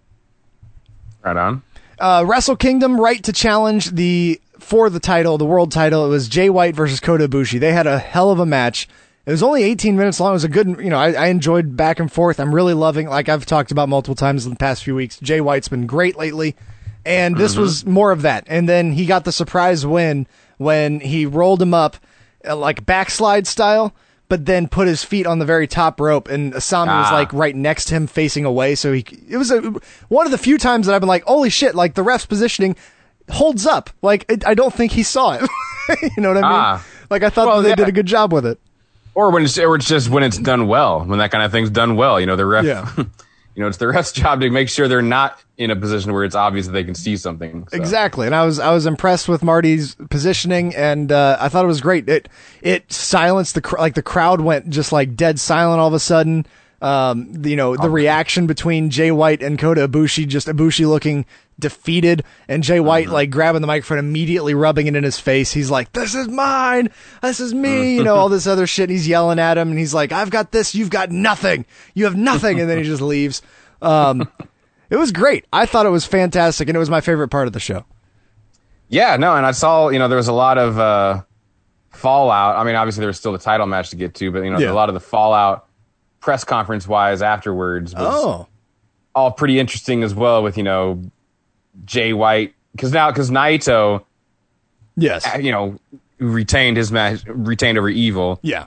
Right on. Uh, Wrestle Kingdom right to challenge the for the title, the world title. It was Jay White versus Kota Ibushi. They had a hell of a match. It was only 18 minutes long. It was a good, you know, I, I enjoyed back and forth. I'm really loving, like I've talked about multiple times in the past few weeks. Jay White's been great lately, and this Mhm. was more of that. And then he got the surprise win when he rolled him up, uh, like backslide style, but then put his feet on the very top rope, and Asami was Ah. like right next to him, facing away. So he, it was a, one of the few times that I've been like, holy shit! Like the ref's positioning holds up. Like it, I don't think he saw it. you know what I mean? Ah. Like I thought Well, they yeah. did a good job with it. Or when it's, or it's just when it's done well, when that kind of thing's done well. You know, the ref, Yeah. you know, it's the ref's job to make sure they're not in a position where it's obvious that they can see something. So. Exactly, and I was I was impressed with Marty's positioning, and uh, I thought it was great. It it silenced the cr- like the crowd went just like dead silent all of a sudden. Um, you know the reaction between Jay White and Kota Ibushi, just Ibushi looking defeated, and Jay White like grabbing the microphone, immediately rubbing it in his face. He's like, "This is mine, this is me," you know, all this other shit. And he's yelling at him, and he's like, "I've got this, you've got nothing, you have nothing," and then he just leaves. Um, it was great. I thought it was fantastic, and it was my favorite part of the show. Yeah, no, and I saw, you know, there was a lot of uh, fallout. I mean, obviously there was still the title match to get to, but you know, Yeah. a lot of the fallout press conference wise afterwards was Oh. all pretty interesting as well. With you know, Jay White because now because Naito, yes, you know, retained his match, retained over Evil. Yeah.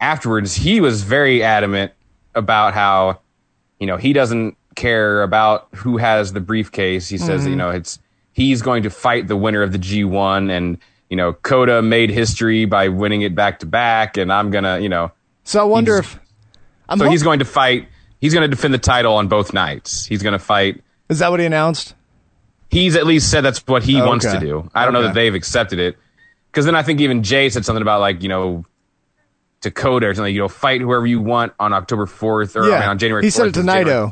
Afterwards, he was very adamant about how, you know, he doesn't care about who has the briefcase. He says, Mhm. you know, it's he's going to fight the winner of the G1 and you know, Kota made history by winning it back to back and I'm going to, you know, So I wonder if I'm so hop- he's going to fight he's going to defend the title on both nights. He's going to fight is that what he announced? He's at least said that's what he Okay. wants to do. I don't know that they've accepted it. Because then I think even Jay said something about like, you know, Dakota or something, you know, fight whoever you want on October 4th or I mean, on January 4th. He said it to Naito.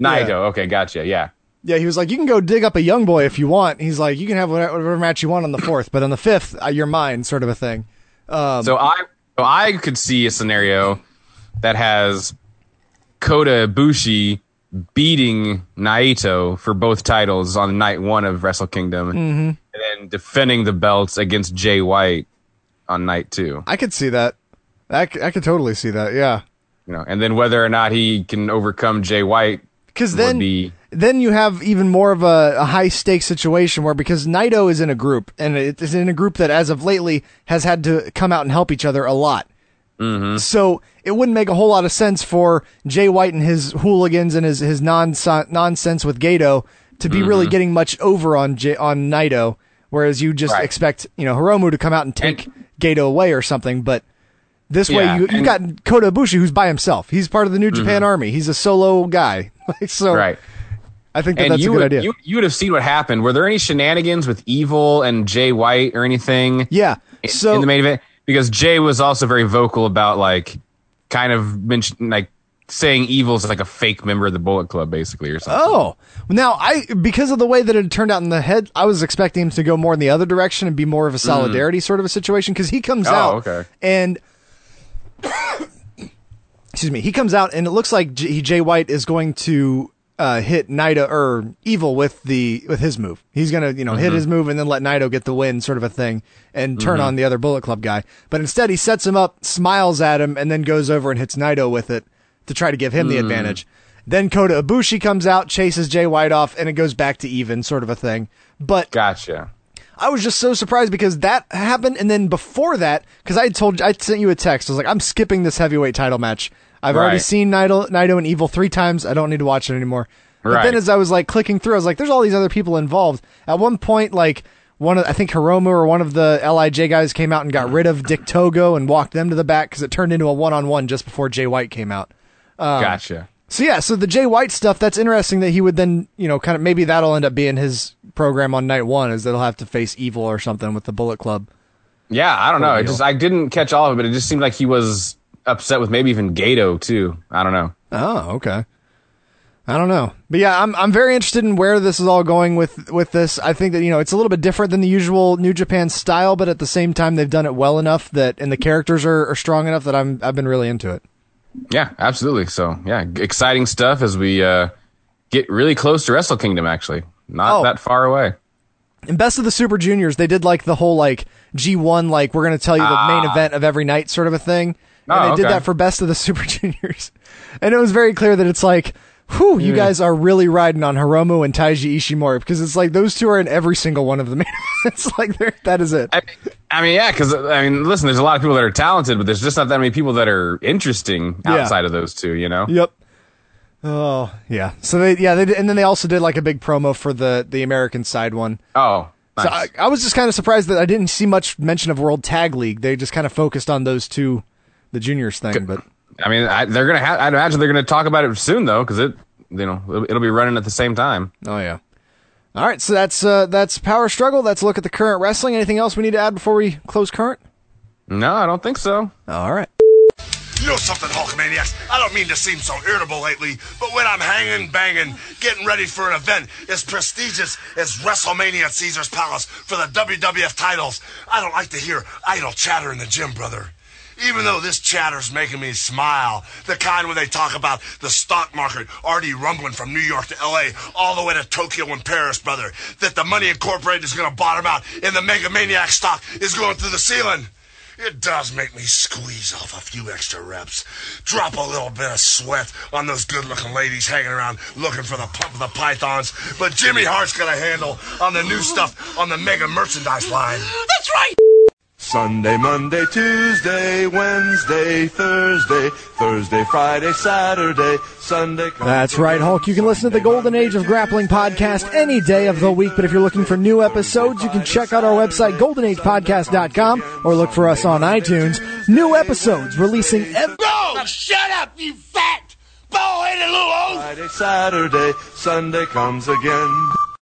Naito. Yeah. Okay. Gotcha. Yeah. Yeah, he was like, you can go dig up a young boy if you want. He's like, you can have whatever, whatever match you want on the fourth, but on the fifth, uh, you're mine, sort of a thing. Um, so I, so I could see a scenario that has Kota Ibushi beating Naito for both titles on night one of Wrestle Kingdom Mhm. and then defending the belts against Jay White on night two. I could see that. I, c- I could totally see that. Yeah, you know, and then whether or not he can overcome Jay White because then be then you have even more of a, a high stakes situation where because Naito is in a group and it is in a group that as of lately has had to come out and help each other a lot. Mm-hmm. So it wouldn't make a whole lot of sense for Jay White and his hooligans and his his nonsense nonsense with Gedo to be really Mhm. getting much over on J- on Naito, whereas you just Right. expect you know Hiromu to come out and take Gedo away or something. But this way Yeah, you you and- got Kota Ibushi who's by himself. He's part of the New Japan Mhm. Army. He's a solo guy. So right. I think that and that's a you good would, idea. You, you would have seen what happened. Were there any shenanigans with Evil and Jay White or anything? Yeah. in- So in the main event, because Jay was also very vocal about like, kind of mention like saying Evil's is like a fake member of the Bullet Club, basically, or something. Oh, now I because of the way that it turned out in the head, I was expecting him to go more in the other direction and be more of a solidarity sort of a situation because he comes Mm. Oh, out okay. and excuse me, he comes out and it looks like J- Jay White is going to uh, hit Naito or Evil with the with his move. He's gonna you know hit Mhm. his move and then let Naito get the win, sort of a thing, and turn Mhm. on the other Bullet Club guy. But instead, he sets him up, smiles at him, and then goes over and hits Naito with it to try to give him the Mm. advantage. Then Kota Ibushi comes out, chases Jay White off, and it goes back to even, sort of a thing. But gotcha. I was just so surprised because that happened, and then before that, because I told I sent you a text. I was like, I'm skipping this heavyweight title match. I've already seen Naito, Naito and Evil three times. I don't need to watch it anymore. But Right. then as I was like clicking through, I was like, there's all these other people involved. At one point, like one of I think Hiromu or one of the Lij guys came out and got rid of Dick Togo and walked them to the back because it turned into a one on one just before Jay White came out. Um, gotcha. so yeah, so the Jay White stuff, that's interesting that he would then, you know, kind of maybe that'll end up being his program on night one is that he'll have to face evil or something with the Bullet Club. Yeah, I don't know. It just I didn't catch all of it, but it just seemed like he was upset with maybe even Gedo too. I don't know. Oh, okay. I don't know, but yeah, I'm I'm very interested in where this is all going with with this. I think that you know it's a little bit different than the usual New Japan style, but at the same time they've done it well enough that and the characters are, are strong enough that I'm I've been really into it. Yeah, absolutely. So yeah, exciting stuff as we uh, get really close to Wrestle Kingdom. Actually, not Oh. that far away. In Best of the Super Juniors, they did like the whole like G1, like we're going to tell you the main Ah. event of every night sort of a thing. And Oh, they did that for Best of the Super Juniors. And it was very clear that it's like, whew, you mm. guys are really riding on Hiromu and Taiji Ishimori because it's like those two are in every single one of the main events. like they're- that is it. I, I mean, yeah, because I mean, listen, there's a lot of people that are talented, but there's just not that many people that are interesting Yeah. outside of those two. You know? Yep. Oh yeah. So they yeah they did, and then they also did like a big promo for the the American side one. Oh, So I, I was just kind of surprised that I didn't see much mention of World Tag League. They just kind of focused on those two, the juniors thing. But I mean, I, they're gonna. Ha- I'd imagine they're gonna talk about it soon though, because it, you know, it'll, it'll be running at the same time. Oh yeah. All right, so that's uh, that's Power Struggle. That's a look at the current wrestling. Anything else we need to add before we close current? No, I don't think so. All right. You know something, Hulkamaniacs? I don't mean to seem so irritable lately, but when I'm hanging, banging, getting ready for an event as prestigious as WrestleMania at Caesar's Palace for the WWF titles, I don't like to hear idle chatter in the gym, brother. Even though this chatter's making me smile, the kind where they talk about the stock market already rumbling from New York to LA all the way to Tokyo and Paris, brother, that the money incorporated is gonna bottom out and the Mega Maniac stock is going through the ceiling. It does make me squeeze off a few extra reps. Drop a little bit of sweat on those good looking ladies hanging around looking for the pump of the pythons. But Jimmy Hart's got a handle on the new stuff on the mega merchandise line. That's right. Sunday, Monday, Tuesday, Wednesday, Thursday, Thursday, Friday, Saturday, Sunday. That's right, Hulk. You can listen to the Golden Age of Grappling podcast any day of the week, but if you're looking for new episodes, you can check out our website, goldenagepodcast.com, or look for us on iTunes. New episodes releasing every. No, shut up, you fat, bald-headed little oaf. Friday, Saturday, Sunday comes again.